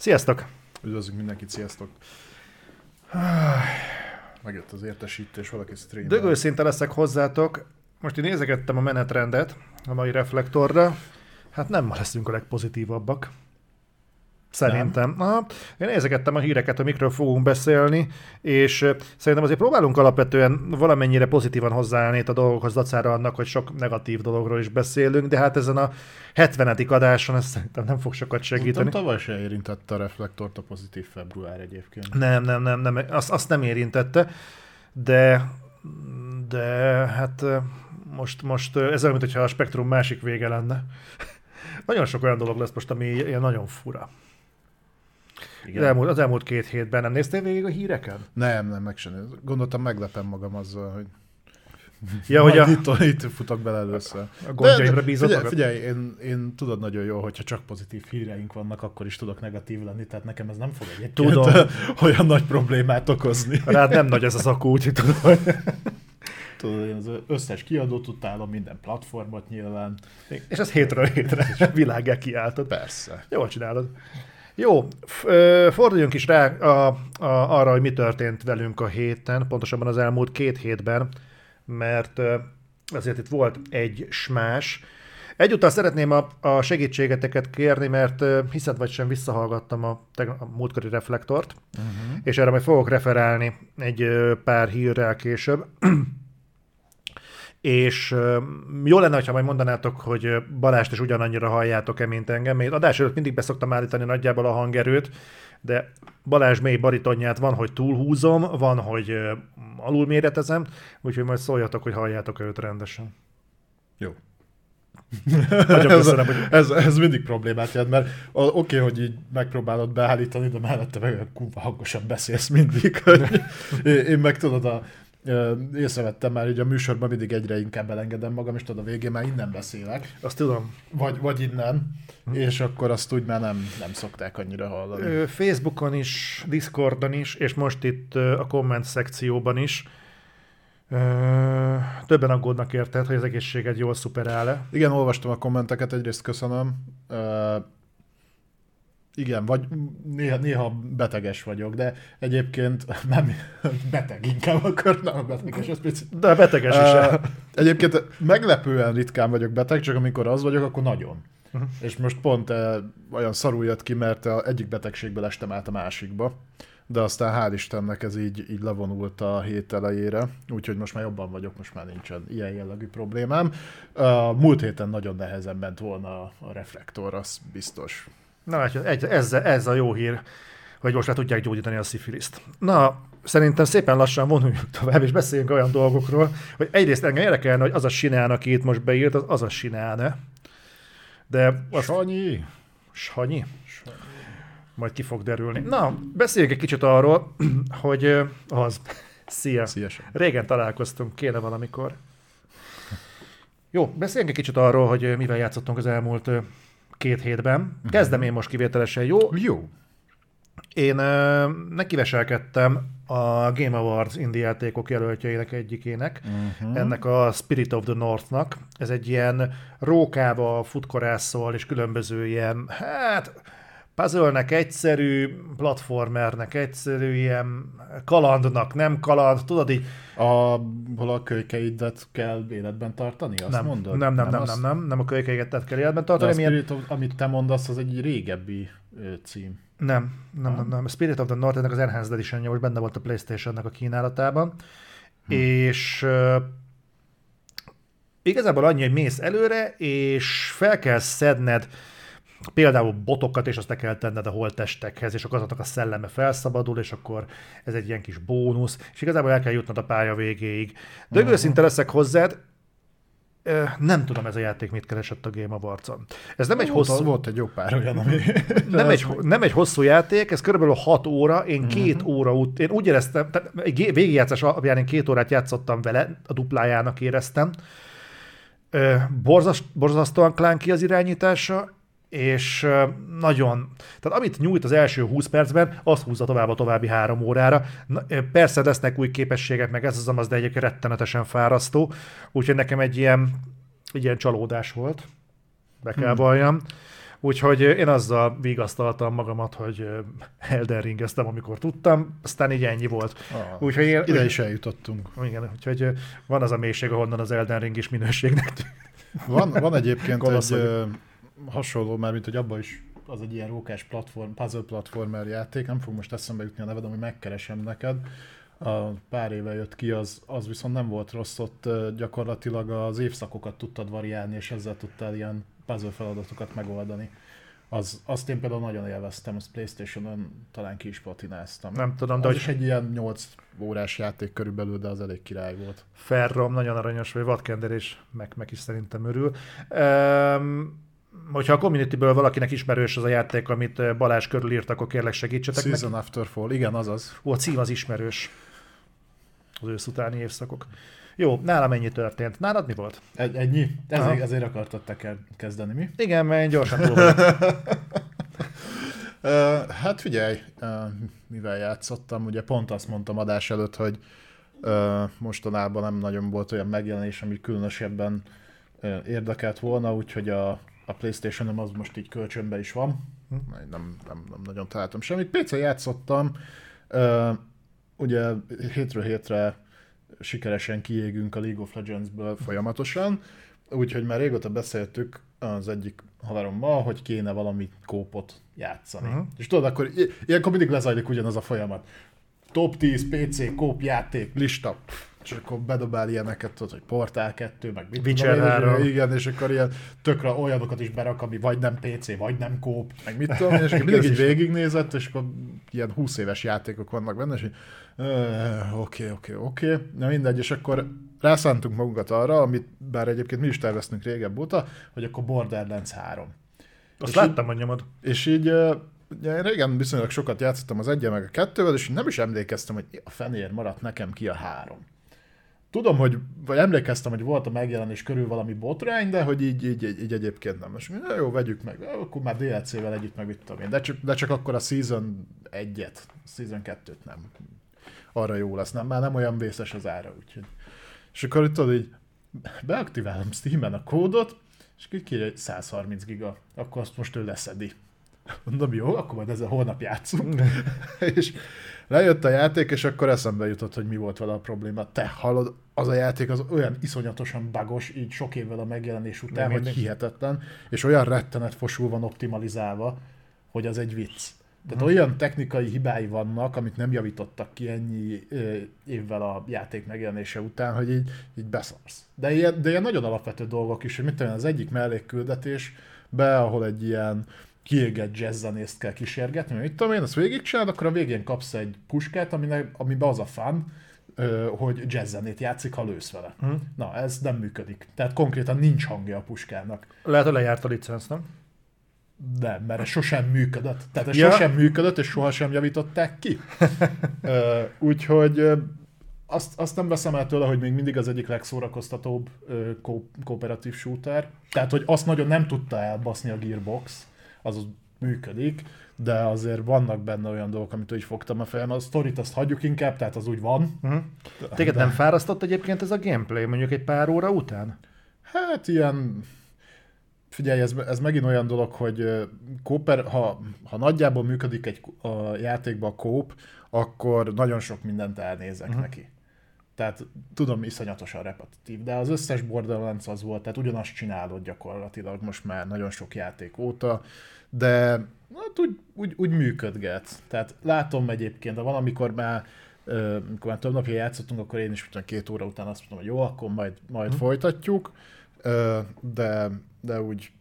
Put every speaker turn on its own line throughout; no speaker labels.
Sziasztok!
Üdvözlünk mindenkit, sziasztok! Megjött az értesítés, valaki stream.
Dögőszinte leszek hozzátok. Most én nézegettem a menetrendet a mai reflektorra. Hát nem ma leszünk a legpozitívabbak. Szerintem. Aha. Én nézegettem a híreket, amikről fogunk beszélni, és szerintem azért próbálunk alapvetően valamennyire pozitívan hozzáállni itt a dolgokhoz, dacára annak, hogy sok negatív dologról is beszélünk, de hát ezen a 70. adáson ez szerintem nem fog sokat
Szerintem
segíteni.
tavaly se érintette a reflektort a pozitív február egyébként.
Nem, nem, nem, nem azt, azt nem érintette, de, de hát most, most ez olyan, mintha a spektrum másik vége lenne. Nagyon sok olyan dolog lesz most, ami ilyen nagyon fura. Az elmúlt, az elmúlt két hétben nem néztél végig a híreken?
Nem, nem, meg sem. Gondoltam, meglepem magam azzal, hogy
Ja, hogy a,
itt, itt futok bele először.
a gondjaimra bízott
figyelj,
magad?
figyelj én, én tudod nagyon jó, hogyha csak pozitív híreink vannak, akkor is tudok negatív lenni, tehát nekem ez nem fog egyébként
Tudom.
olyan nagy problémát okozni.
Rád nem nagy ez az akú, úgyhogy tudod.
Tudod, én az összes kiadót utálom, minden platformot nyilván.
És ez hétről hétre világgá kiáltod.
Persze.
Jól csinálod. Jó, forduljunk is rá a, a, arra, hogy mi történt velünk a héten, pontosabban az elmúlt két hétben, mert azért itt volt egy smás. Egyúttal szeretném a, a segítségeteket kérni, mert hiszed vagy sem visszahallgattam a, a múltkori reflektort,
Uh-huh.
és erre majd fogok referálni egy pár hírrel később. És jó lenne, ha majd mondanátok, hogy Balást is ugyanannyira halljátok-e, mint engem. Még adás előtt mindig beszoktam állítani nagyjából a hangerőt, de Balázs mély baritonját van, hogy túlhúzom, van, hogy alulméretezem, úgyhogy majd szóljatok, hogy halljátok őt rendesen.
Jó.
Nagyon
ez,
köszönöm, hogy
ez, ez mindig problémát jelent, mert oké, okay, hogy így megpróbálod beállítani, de mellette meg olyan kurva hangosan beszélsz mindig. Hogy én, meg tudod, a, észrevettem már, hogy a műsorban mindig egyre inkább elengedem magam, és tudod, a végén már innen beszélek,
azt tudom.
vagy, vagy innen, és akkor azt úgy már nem, nem szokták annyira hallani.
Facebookon is, Discordon is, és most itt a komment szekcióban is. Többen aggódnak érted, hogy az egészséged jól szuperál-e.
Igen, olvastam a kommenteket, egyrészt köszönöm. Igen, vagy néha, néha beteges vagyok, de egyébként nem beteg inkább akkor, nem beteges, ez picit.
De beteges is.
Uh, egyébként meglepően ritkán vagyok beteg, csak amikor az vagyok, akkor nagyon.
Mhm.
És most pont uh, olyan szarul jött ki, mert a egyik betegségből estem át a másikba. De aztán hál' Istennek ez így, így levonult a hét elejére, úgyhogy most már jobban vagyok, most már nincsen ilyen jellegű problémám. Uh, múlt héten nagyon nehezen ment volna a reflektor, az biztos.
Na, látja, egy, ez, ez a jó hír, hogy most már tudják gyógyítani a szifiliszt. Na, szerintem szépen lassan vonuljunk tovább, és beszéljünk olyan dolgokról, hogy egyrészt engem érdekelne, hogy az a sinán, aki itt most beírt, az, az a sinán De azt...
Sanyi!
Sanyi? Majd ki fog derülni. Na, beszéljünk egy kicsit arról, hogy az. Szia.
Szia,
Régen találkoztunk, kéne valamikor. Jó, beszéljünk egy kicsit arról, hogy mivel játszottunk az elmúlt két hétben. Kezdem én most kivételesen, jó?
Jó.
Én ö, nekiveselkedtem a Game Awards indie játékok jelöltjeinek egyikének,
Uh-huh.
ennek a Spirit of the North-nak. Ez egy ilyen rókával futkorászol, és különböző ilyen, hát puzzle-nek egyszerű, platformernek egyszerű, ilyen kalandnak nem kaland, tudod így,
A, hol a kölykeidet kell életben tartani, azt
nem,
mondod?
nem, nem, nem,
azt?
nem, nem, nem a kölykeiget kell életben
De a
tartani,
Spirit of, amit te mondasz, az egy régebbi cím.
Nem, nem, nem, nem. Spirit of the North, ennek az Enhanced edition most benne volt a Playstation-nek a kínálatában, hm. és igazából annyi, hogy mész előre, és fel kell szedned például botokat, és azt le kell tenned a holttestekhez, és akkor azoknak a szelleme felszabadul, és akkor ez egy ilyen kis bónusz, és igazából el kell jutnod a pálya végéig. De uh-huh. őszinte leszek hozzád, nem tudom ez a játék mit keresett a Game Awards-on. Ez nem egy
Volt,
hosszú...
volt egy jó pár olyan, ami...
nem, egy, nem egy hosszú játék, ez körülbelül 6 óra, én
Mhm.
két óra ut- én úgy éreztem, tehát egy végigjátszás alapján én két órát játszottam vele, a duplájának éreztem. Borzas, borzasztóan klánki az irányítása, és nagyon, tehát amit nyújt az első 20 percben, azt húzza tovább a további három órára. Na, persze lesznek új képességek, meg ez az amaz, de egyébként rettenetesen fárasztó, úgyhogy nekem egy ilyen, egy ilyen csalódás volt, be kell
Hmm.
valljam. Úgyhogy én azzal vigasztaltam magamat, hogy Elden Ringeztem, amikor tudtam, aztán így ennyi volt.
Ah, úgyhogy én, ide is eljutottunk.
Igen, úgyhogy van az a mélység, ahonnan az Elden Ring is minőségnek
Van, van egyébként egy ö, hasonló, már mint hogy abban is az egy ilyen rókás platform, puzzle platformer játék, nem fog most eszembe jutni a neved, ami megkeresem neked. A pár éve jött ki, az, az viszont nem volt rossz, ott gyakorlatilag az évszakokat tudtad variálni, és ezzel tudtál ilyen puzzle feladatokat megoldani. Az, azt én például nagyon élveztem, azt Playstation-on talán ki is patináztam.
Nem tudom,
az
de
hogy... is egy ilyen 8 órás játék körülbelül, de az elég király volt.
Ferrom, nagyon aranyos, vagy Vadkender és meg, meg is szerintem örül. Um, hogyha a communityből valakinek ismerős az a játék, amit Balázs körül írt, akkor kérlek segítsetek
Season neki. After Fall, igen, azaz.
Ó, a cím az ismerős. Az ősz utáni évszakok. Jó, nálam ennyi történt. Nálad mi volt?
Egy, ennyi? Ezért, ezért akartad te kezdeni, mi?
Igen, mert gyorsan túl
Hát figyelj, mivel játszottam, ugye pont azt mondtam adás előtt, hogy mostanában nem nagyon volt olyan megjelenés, ami különösebben érdekelt volna, úgyhogy a, a Playstation-om az most így kölcsönbe is van. Hm. Nem, nem, nem nagyon találtam semmit. PC játszottam, uh, ugye hétről hétre sikeresen kiégünk a League of Legends-ből folyamatosan, úgyhogy már régóta beszéltük az egyik haverommal, hogy kéne valami kópot játszani. Uh-huh. És tudod, akkor ilyenkor mindig lezajlik ugyanaz a folyamat. Top 10 PC kóp játék lista és akkor bedobál ilyeneket, tudod, hogy Portál 2, meg
mit Witcher tudom, 3.
igen, és akkor ilyen tökre olyanokat is berak, ami vagy nem PC, vagy nem kóp, meg mit tudom, és akkor mindig így végignézett, és akkor ilyen 20 éves játékok vannak benne, és oké, oké, oké, na mindegy, és akkor rászántunk magunkat arra, amit bár egyébként mi is terveztünk régebb óta, hogy akkor Borderlands 3.
Azt és láttam, hogy nyomod.
És így ugye régen viszonylag sokat játszottam az egyen meg a kettővel, és nem is emlékeztem, hogy a fenér maradt nekem ki a három tudom, hogy, vagy emlékeztem, hogy volt a megjelenés körül valami botrány, de hogy így, így, így, így egyébként nem. És jó, vegyük meg, akkor már DLC-vel együtt meg mit tudom én. De csak, de csak akkor a Season 1-et, Season 2-t nem. Arra jó lesz, nem, már nem olyan vészes az ára, úgyhogy. És akkor itt tudod, így beaktiválom Steam-en a kódot, és kérje, hogy 130 giga, akkor azt most ő leszedi. Mondom, jó, akkor majd ezzel holnap játszunk. és lejött a játék, és akkor eszembe jutott, hogy mi volt vele a probléma. Te hallod, az a játék az olyan iszonyatosan bagos, így sok évvel a megjelenés után, Nem hogy mindig. hihetetlen, és olyan rettenet fosul van optimalizálva, hogy az egy vicc. Tehát hmm. olyan technikai hibái vannak, amit nem javítottak ki ennyi évvel a játék megjelenése után, hogy így, így beszarsz. De ilyen, de ilyen nagyon alapvető dolgok is, hogy mit tudom, az egyik mellékküldetés, be, ahol egy ilyen kiégett jazzzenészt kell kísérgetni, mert mit tudom én, azt végigcsinálod, akkor a végén kapsz egy puskát, aminek, amiben az a fán, hogy jazzzenét játszik, ha lősz vele. Hmm. Na, ez nem működik. Tehát konkrétan nincs hangja a puskának.
Lehet, hogy lejárt a licensz, nem?
Nem, mert ez sosem működött. Tehát ez ja. sosem működött, és sohasem javították ki. Úgyhogy azt, azt nem veszem el tőle, hogy még mindig az egyik legszórakoztatóbb ko- kooperatív shooter. Tehát, hogy azt nagyon nem tudta elbaszni a Gearbox, az működik, de azért vannak benne olyan dolgok, amit úgy fogtam a fejem. A sztorit azt hagyjuk inkább, tehát az úgy van. Uh-huh.
Téged de... nem fárasztott egyébként ez a gameplay, mondjuk egy pár óra után?
Hát ilyen... Figyelj, ez, ez megint olyan dolog, hogy kóper, ha, ha nagyjából működik egy a játékban a kóp, akkor nagyon sok mindent elnézek uh-huh. neki. Tehát tudom, iszonyatosan repetitív, de az összes Borderlands az volt, tehát ugyanazt csinálod gyakorlatilag most már nagyon sok játék óta, de hát úgy, úgy, úgy működget. Tehát látom egyébként, de valamikor már amikor már több napja játszottunk, akkor én is utána két óra után azt mondtam, hogy jó, akkor majd, majd hmm. folytatjuk, de, de úgy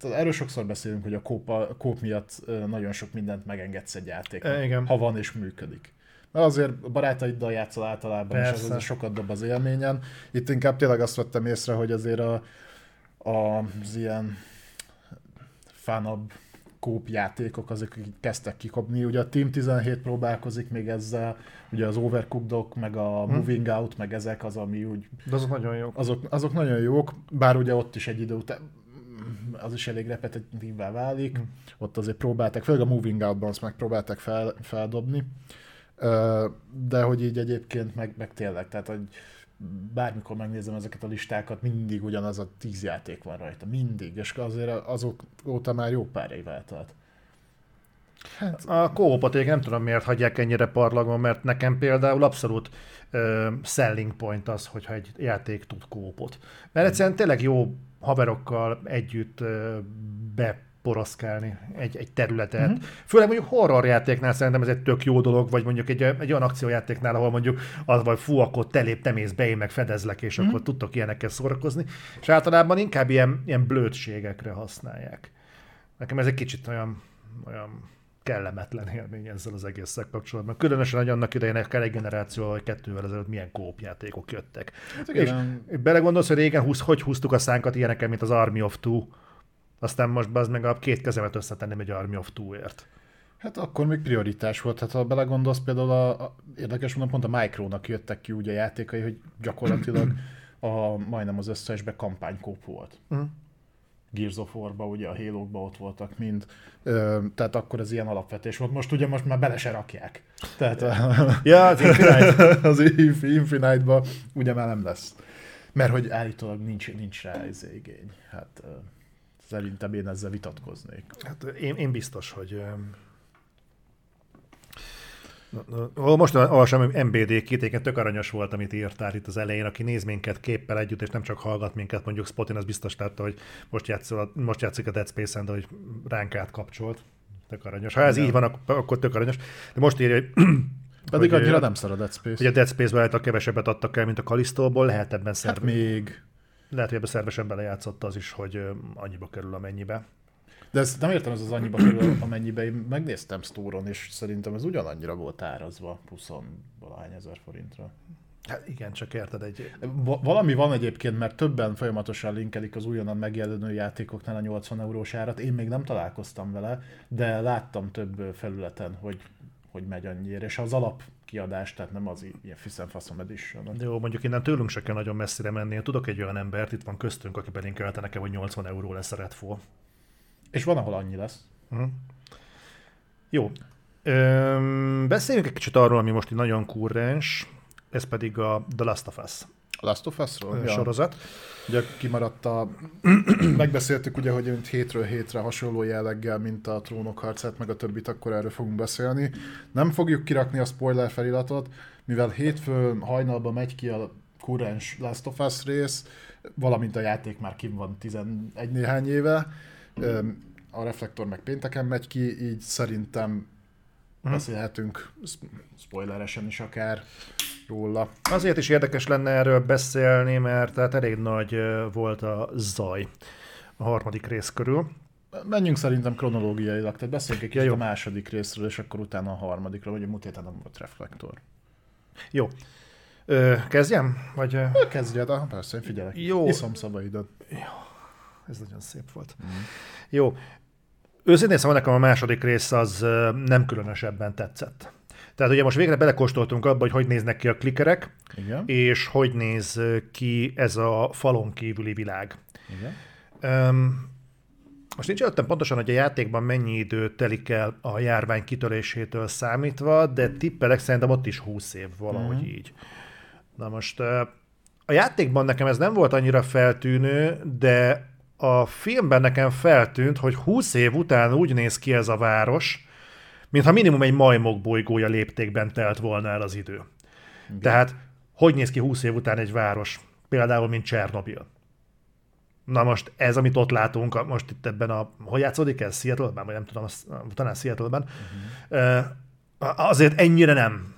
erről sokszor beszélünk, hogy a kóp, a kóp miatt nagyon sok mindent megengedsz egy játéknak, e, igen. ha van és működik. Mert azért barátaiddal játszol általában, Persze. és az, az sokat dob az élményen. Itt inkább tényleg azt vettem észre, hogy azért a, a, az ilyen fánabb kópjátékok, azok, kezdtek kikopni. Ugye a Team 17 próbálkozik még ezzel, ugye az Overcooked meg a hmm. Moving Out, meg ezek az, ami úgy...
De azok nagyon jók.
Azok, azok nagyon jók, bár ugye ott is egy idő után az is elég repetitívvá válik. Hmm. Ott azért próbálták, főleg a Moving Out-ban azt megpróbálták fel, feldobni de hogy így egyébként meg, meg tényleg, tehát hogy bármikor megnézem ezeket a listákat, mindig ugyanaz a tíz játék van rajta. Mindig. És azért azok óta már jó pár év eltelt.
Hát, a kópot én nem tudom miért hagyják ennyire parlagon, mert nekem például abszolút uh, selling point az, hogyha egy játék tud kópot. Mert egyszerűen tényleg jó haverokkal együtt uh, beporoszkálni egy, egy területet. Uh-huh. Főleg mondjuk horror játéknál szerintem ez egy tök jó dolog, vagy mondjuk egy, egy olyan akciójátéknál, ahol mondjuk az vagy fú, akkor te lép, te mész be, én meg fedezlek, és uh-huh. akkor tudtok ilyenekkel szórakozni. És általában inkább ilyen, ilyen blödségekre használják. Nekem ez egy kicsit olyan, olyan kellemetlen élmény ezzel az egészszel kapcsolatban. Különösen, hogy annak idején egy generáció vagy kettővel ezelőtt milyen kópjátékok jöttek. Hát igen. És belegondolsz, hogy régen húz, hogy húztuk a szánkat ilyeneken, mint az Army of Two, aztán most az meg a két kezemet összetenném egy Army of Two-ért.
Hát akkor még prioritás volt. Hát ha belegondolsz, például a, a érdekes mondom, pont a Micronak jöttek ki ugye a játékai, hogy gyakorlatilag a, majdnem az összesbe kampánykóp volt. Uh-huh. Gears of War-ba, ugye a halo ott voltak mind, ö, tehát akkor ez ilyen alapvetés volt. Most ugye most már bele se rakják. Tehát a,
ja, az Infinite.
az Infinite-ba ugye már nem lesz. Mert hogy állítólag nincs, nincs rá ez igény. Hát ö, szerintem én ezzel vitatkoznék.
Hát én, én biztos, hogy most olvasom, MBD két, tök aranyos volt, amit írtál itt az elején, aki néz minket képpel együtt, és nem csak hallgat minket, mondjuk Spotin, az biztos látta, hogy most, játszol, most játszik a Dead Space-en, de hogy ránk átkapcsolt. Tök aranyos. Ha ez Igen. így van, akkor tök aranyos. De most írja, hogy
pedig hogy, annyira nem szar a Dead Space.
Hogy a Dead Space-ben a kevesebbet adtak el, mint a Kalisztóból, lehet ebben szerve...
Hát még.
Lehet, hogy ebben szervesen belejátszott az is, hogy annyiba kerül, amennyibe.
De ezt nem értem, ez az annyiba kerül, amennyibe én megnéztem Store-on, és szerintem ez ugyanannyira volt árazva 20 valahány ezer forintra.
Hát igen, csak érted egy...
Valami van egyébként, mert többen folyamatosan linkelik az újonnan megjelenő játékoknál a 80 eurós árat. Én még nem találkoztam vele, de láttam több felületen, hogy, hogy megy annyira. És az alap kiadás, tehát nem az ilyen Fiszem Faszom Edition.
Jó, mondjuk innen tőlünk se kell nagyon messzire menni. Tudok egy olyan embert, itt van köztünk, aki belinkelte nekem, hogy 80 euró lesz a Redfall.
És van, ahol annyi lesz. Uh-huh.
Jó. Öm, beszéljünk egy kicsit arról, ami most nagyon kurrens, ez pedig a The Last of Us.
Last of Us-ról?
Ja. Sorozat.
Ugye kimaradt a... Megbeszéltük ugye, hogy mint hétről hétre hasonló jelleggel, mint a Trónok harcát, meg a többit, akkor erről fogunk beszélni. Nem fogjuk kirakni a spoiler feliratot, mivel hétfő hajnalban megy ki a kurrens Last of Us rész, valamint a játék már kim van 11 néhány éve, a reflektor meg pénteken megy ki, így szerintem uh-huh. beszélhetünk spoileresen is akár róla.
Azért is érdekes lenne erről beszélni, mert tehát elég nagy volt a zaj a harmadik rész körül.
Menjünk szerintem kronológiailag, tehát beszéljünk egy kicsit ja, a második részről, és akkor utána a harmadikról, vagy a múlt héten nem volt reflektor.
Jó. Ö, kezdjem? Vagy...
Kezdjed, ah, persze, figyelek. Jó. Iszom szabaidat.
Jó ez nagyon szép volt. Mm. Jó. Őszintén szóval nekem a második rész az nem különösebben tetszett. Tehát ugye most végre belekóstoltunk abba, hogy hogy néznek ki a klikerek, Igen. és hogy néz ki ez a falon kívüli világ. Igen. Um, most nincs előttem pontosan, hogy a játékban mennyi idő telik el a járvány kitörésétől számítva, de tippelek szerintem ott is 20 év valahogy uh-huh. így. Na most a játékban nekem ez nem volt annyira feltűnő, de a filmben nekem feltűnt, hogy 20 év után úgy néz ki ez a város, mintha minimum egy majmok bolygója léptékben telt volna el az idő. Igen. Tehát hogy néz ki 20 év után egy város? Például, mint Csernobil. Na most ez, amit ott látunk, most itt ebben a, hogy játszódik ez? Seattle-ben? Vagy nem tudom, talán Seattle-ben. Uh-huh. Azért ennyire nem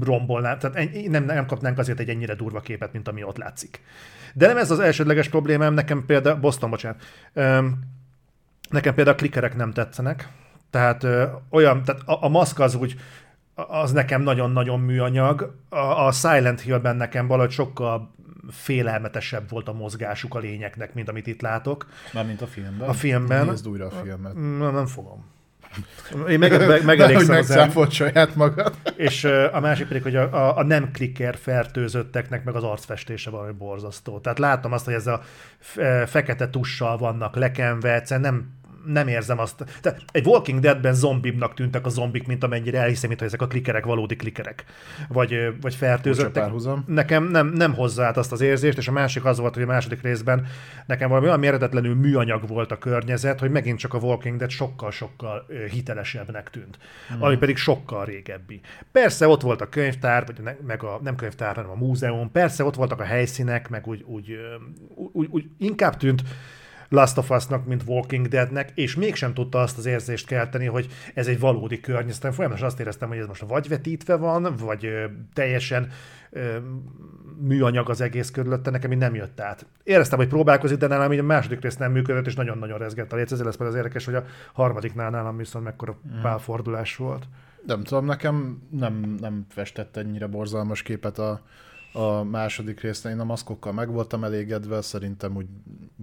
rombolná, tehát nem, nem kapnánk azért egy ennyire durva képet, mint ami ott látszik. De nem ez az elsődleges problémám, nekem például, Boston, bocsánat, nekem például a klikerek nem tetszenek, tehát ö, olyan, tehát a, a maszk az úgy, az nekem nagyon-nagyon műanyag, a, a Silent Hill-ben nekem valahogy sokkal félelmetesebb volt a mozgásuk a lényeknek, mint amit itt látok.
Mármint a filmben?
A filmben.
Nézd újra a filmet.
Nem, nem fogom. Én meg, meg, megelégszem
az el... saját magad.
És a másik pedig, hogy a, a, a nem klikker fertőzötteknek meg az arcfestése valami borzasztó. Tehát látom azt, hogy ez a fekete tussal vannak lekenve, egyszerűen nem, nem érzem azt. Tehát egy Walking Deadben zombibnak tűntek a zombik, mint amennyire elhiszem, mint hogy ezek a klikerek valódi klikerek, vagy, vagy fertőzöttek. Nekem nem, nem hozzá azt az érzést, és a másik az volt, hogy a második részben nekem valami olyan méretetlenül műanyag volt a környezet, hogy megint csak a Walking Dead sokkal-sokkal hitelesebbnek tűnt, mm. ami pedig sokkal régebbi. Persze ott volt a könyvtár, vagy ne, meg a, nem könyvtár, hanem a múzeum, persze ott voltak a helyszínek, meg úgy, úgy, úgy, úgy inkább tűnt Last of Us-nak, mint Walking Deadnek, és mégsem tudta azt az érzést kelteni, hogy ez egy valódi környezet. Folyamatosan azt éreztem, hogy ez most vagy vetítve van, vagy ö, teljesen ö, műanyag az egész körülötte, nekem így nem jött át. Éreztem, hogy próbálkozik, de nálam így a második rész nem működött, és nagyon-nagyon rezgett a léc. Ez lesz az érdekes, hogy a harmadiknál nálam viszont mekkora mm. pálfordulás volt.
Nem tudom, nekem nem, nem festett ennyire borzalmas képet a, a második résznél. Én a maszkokkal meg voltam elégedve, szerintem úgy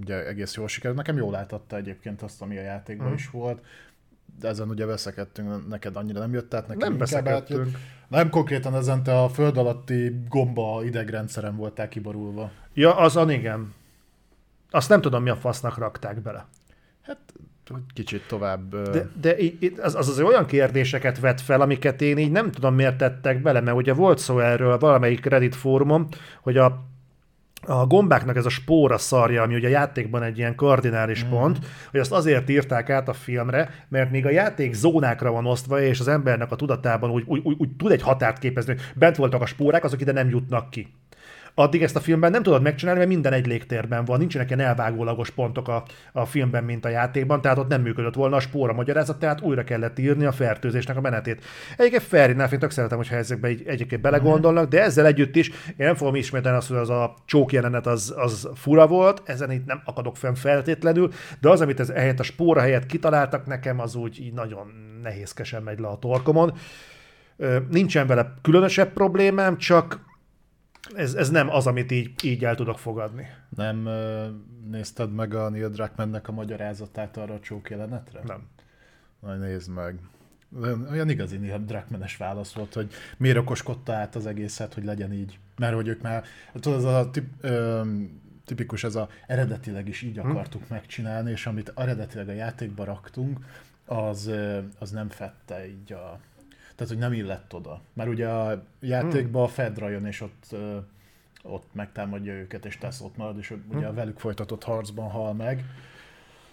ugye egész jól sikerült. Nekem jól látatta egyébként azt, ami a játékban mm. is volt. De ezen ugye veszekedtünk, neked annyira nem jött át, nekem
nem veszekedtünk.
Nem konkrétan ezen te a föld alatti gomba idegrendszeren voltál kiborulva.
Ja, azon igen. Azt nem tudom, mi a fasznak rakták bele.
Hát kicsit tovább...
De, de az, az, az olyan kérdéseket vet fel, amiket én így nem tudom miért tettek bele, mert ugye volt szó erről valamelyik Reddit fórumon, hogy a a gombáknak ez a spóra szarja, ami ugye a játékban egy ilyen kardinális mm. pont, hogy azt azért írták át a filmre, mert még a játék zónákra van osztva, és az embernek a tudatában úgy, úgy, úgy, úgy tud egy határt képezni, hogy bent voltak a spórák, azok ide nem jutnak ki addig ezt a filmben nem tudod megcsinálni, mert minden egy légtérben van, nincsenek ilyen elvágólagos pontok a, a filmben, mint a játékban, tehát ott nem működött volna a spóra magyarázat, tehát újra kellett írni a fertőzésnek a menetét. Egyébként enough, én tök szeretem, hogyha ezekbe egy, egyébként belegondolnak, de ezzel együtt is én nem fogom ismételni azt, hogy az a csók jelenet az, az fura volt, ezen itt nem akadok fenn feltétlenül, de az, amit ez helyett a spóra helyett kitaláltak nekem, az úgy így nagyon nehézkesen megy le a torkomon. Nincsen vele különösebb problémám, csak ez, ez nem az, amit így, így el tudok fogadni.
Nem nézted meg a Neil Druckmannnek a magyarázatát arra a csók jelenetre?
Nem.
Na, nézd meg. Olyan igazi Neil Druckmannes válasz volt, hogy miért okoskodta át az egészet, hogy legyen így. Mert hogy ők már, tudod, az a tip, ö, tipikus, ez a eredetileg is így hm. akartuk hmm. megcsinálni, és amit eredetileg a játékba raktunk, az, az nem fette így a, tehát, hogy nem illett oda. Mert ugye a játékban a Fedra jön, és ott, ott megtámadja őket, és tesz ott marad, és ugye a velük folytatott harcban hal meg.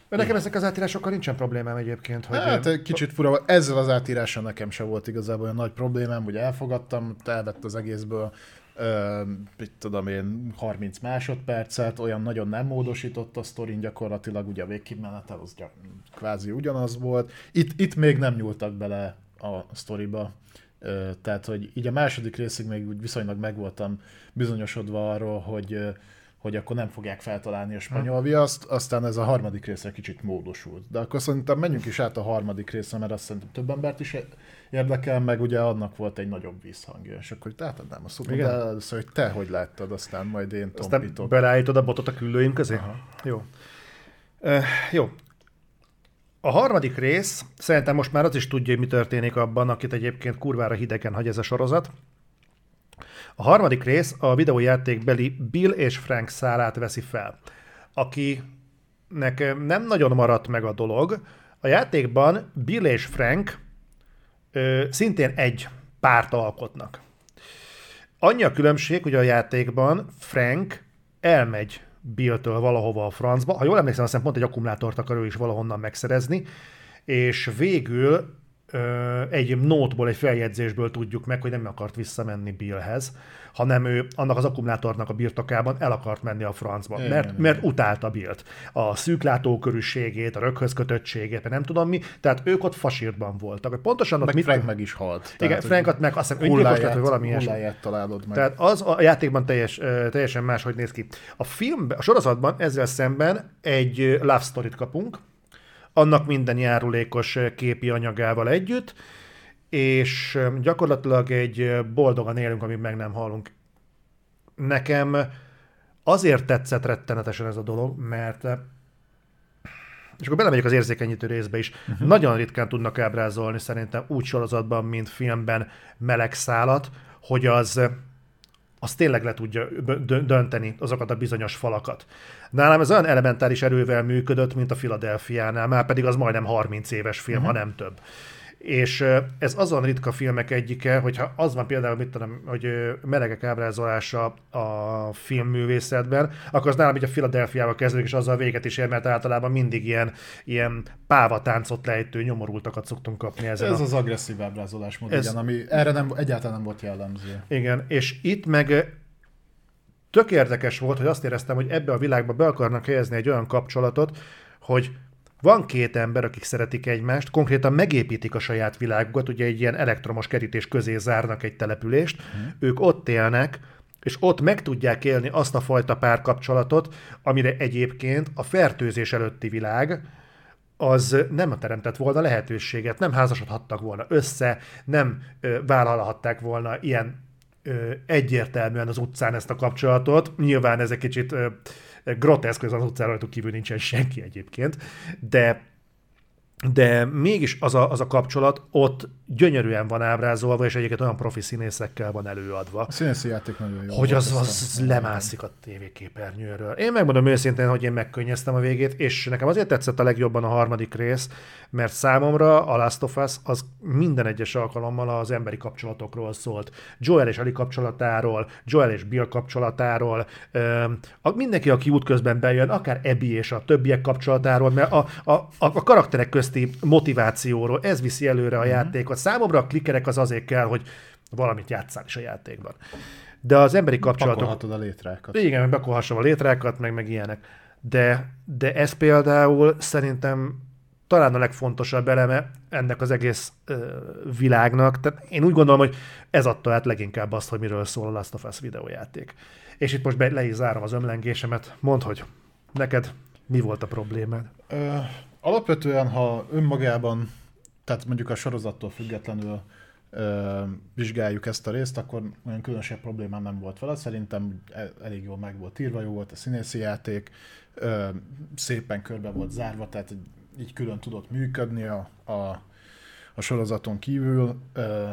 Mert nekem ezek az átírásokkal nincsen problémám egyébként.
Hogy hát kicsit fura, ezzel az átírással nekem sem volt igazából olyan nagy problémám, ugye elfogadtam, elvett az egészből, uh, mit tudom én, 30 másodpercet, olyan nagyon nem módosított a sztorin, gyakorlatilag ugye a végkimenetel az gyak, kvázi ugyanaz volt. Itt, itt még nem nyúltak bele a sztoriba. Tehát, hogy így a második részig még úgy viszonylag megvoltam bizonyosodva arról, hogy, hogy akkor nem fogják feltalálni a spanyol viaszt, aztán ez a harmadik részre kicsit módosult. De akkor szerintem menjünk is át a harmadik részre, mert azt szerintem több embert is érdekel, meg ugye annak volt egy nagyobb visszhangja, és akkor itt átadnám a szót, de először, hogy te hogy láttad, aztán majd én tompítok. Aztán
belállítod a botot a küllőim közé? Aha. Jó. Uh, jó, a harmadik rész, szerintem most már az is tudja, hogy mi történik abban, akit egyébként kurvára hidegen hagy ez a sorozat. A harmadik rész a videójátékbeli Bill és Frank szálát veszi fel, akinek nem nagyon maradt meg a dolog. A játékban Bill és Frank ö, szintén egy párt alkotnak. Annyi a különbség, hogy a játékban Frank elmegy Bill-től valahova a francba. Ha jól emlékszem, azt hiszem pont egy akkumulátort akar ő is valahonnan megszerezni, és végül ö, egy nótból, egy feljegyzésből tudjuk meg, hogy nem akart visszamenni Billhez, hanem ő annak az akkumulátornak a birtokában el akart menni a francba, igen, mert, igen. mert utálta Billt. A szűklátókörűségét, a röghöz kötöttségét, nem tudom mi, tehát ők ott fasírtban voltak. Pontosan
meg mit... Frank meg is halt.
Igen, Frankot meg azt hiszem öngyilkos lett, vagy valami
ilyesmi. találod meg.
Tehát az a játékban teljes, teljesen máshogy néz ki. A filmben, a sorozatban ezzel szemben egy love story-t kapunk, annak minden járulékos képi anyagával együtt, és gyakorlatilag egy boldogan élünk, amíg meg nem halunk. Nekem azért tetszett rettenetesen ez a dolog, mert és akkor belemegyek az érzékenyítő részbe is. Uh-huh. Nagyon ritkán tudnak ábrázolni szerintem úgy sorozatban, mint filmben meleg szálat, hogy az az tényleg le tudja dönteni azokat a bizonyos falakat. Nálam ez olyan elementáris erővel működött, mint a Philadelphia-nál, már pedig az majdnem 30 éves film, uh-huh. ha nem több. És ez azon ritka filmek egyike, hogyha az van például, mit tudom, hogy melegek ábrázolása a filmművészetben, akkor az nálam így a Philadelphia-val kezdődik, és azzal véget is ér, mert általában mindig ilyen, ilyen pávatáncot lejtő nyomorultakat szoktunk kapni ezen.
Ez a... az agresszív ábrázolásmód, ez... igen, ami erre nem, egyáltalán nem volt jellemző.
Igen, és itt meg tök érdekes volt, hogy azt éreztem, hogy ebbe a világba be akarnak helyezni egy olyan kapcsolatot, hogy van két ember, akik szeretik egymást, konkrétan megépítik a saját világukat, ugye egy ilyen elektromos kerítés közé zárnak egy települést, hmm. ők ott élnek, és ott meg tudják élni azt a fajta párkapcsolatot, amire egyébként a fertőzés előtti világ az nem teremtett volna lehetőséget, nem házasodhattak volna össze, nem ö, vállalhatták volna ilyen ö, egyértelműen az utcán ezt a kapcsolatot. Nyilván ez egy kicsit ö, groteszk, hogy az utcán rajtuk kívül nincsen senki egyébként, de de mégis az a, az a kapcsolat ott gyönyörűen van ábrázolva, és egyébként olyan profi színészekkel van előadva.
A színészi játék nagyon jó.
Hogy az, az lemászik a tévéképernyőről. Én megmondom őszintén, hogy én megkönnyeztem a végét, és nekem azért tetszett a legjobban a harmadik rész, mert számomra a Last of Us az minden egyes alkalommal az emberi kapcsolatokról szólt. Joel és Ali kapcsolatáról, Joel és Bill kapcsolatáról, mindenki, aki útközben bejön, akár Ebi és a többiek kapcsolatáról, mert a, a, a, a karakterek közti motivációról, ez viszi előre a mm-hmm. játékot. Számomra a klikkerek az azért kell, hogy valamit játszál is a játékban. De az emberi kapcsolatok...
Pakolhatod a létrákat.
Igen, meg bekolhassam a létrákat, meg, meg ilyenek. De, de ez például szerintem talán a legfontosabb eleme ennek az egész ö, világnak. Tehát én úgy gondolom, hogy ez adta át leginkább azt, hogy miről szól a Last of Us videójáték. És itt most be, le is zárom az ömlengésemet. Mondd, hogy neked mi volt a problémád?
Ö, alapvetően, ha önmagában, tehát mondjuk a sorozattól függetlenül ö, vizsgáljuk ezt a részt, akkor olyan különösebb problémám nem volt vele. Szerintem e, elég jól meg volt írva, jó volt a színészi játék, ö, szépen körbe volt zárva, tehát így külön tudott működni a, a, a sorozaton kívül. Ö,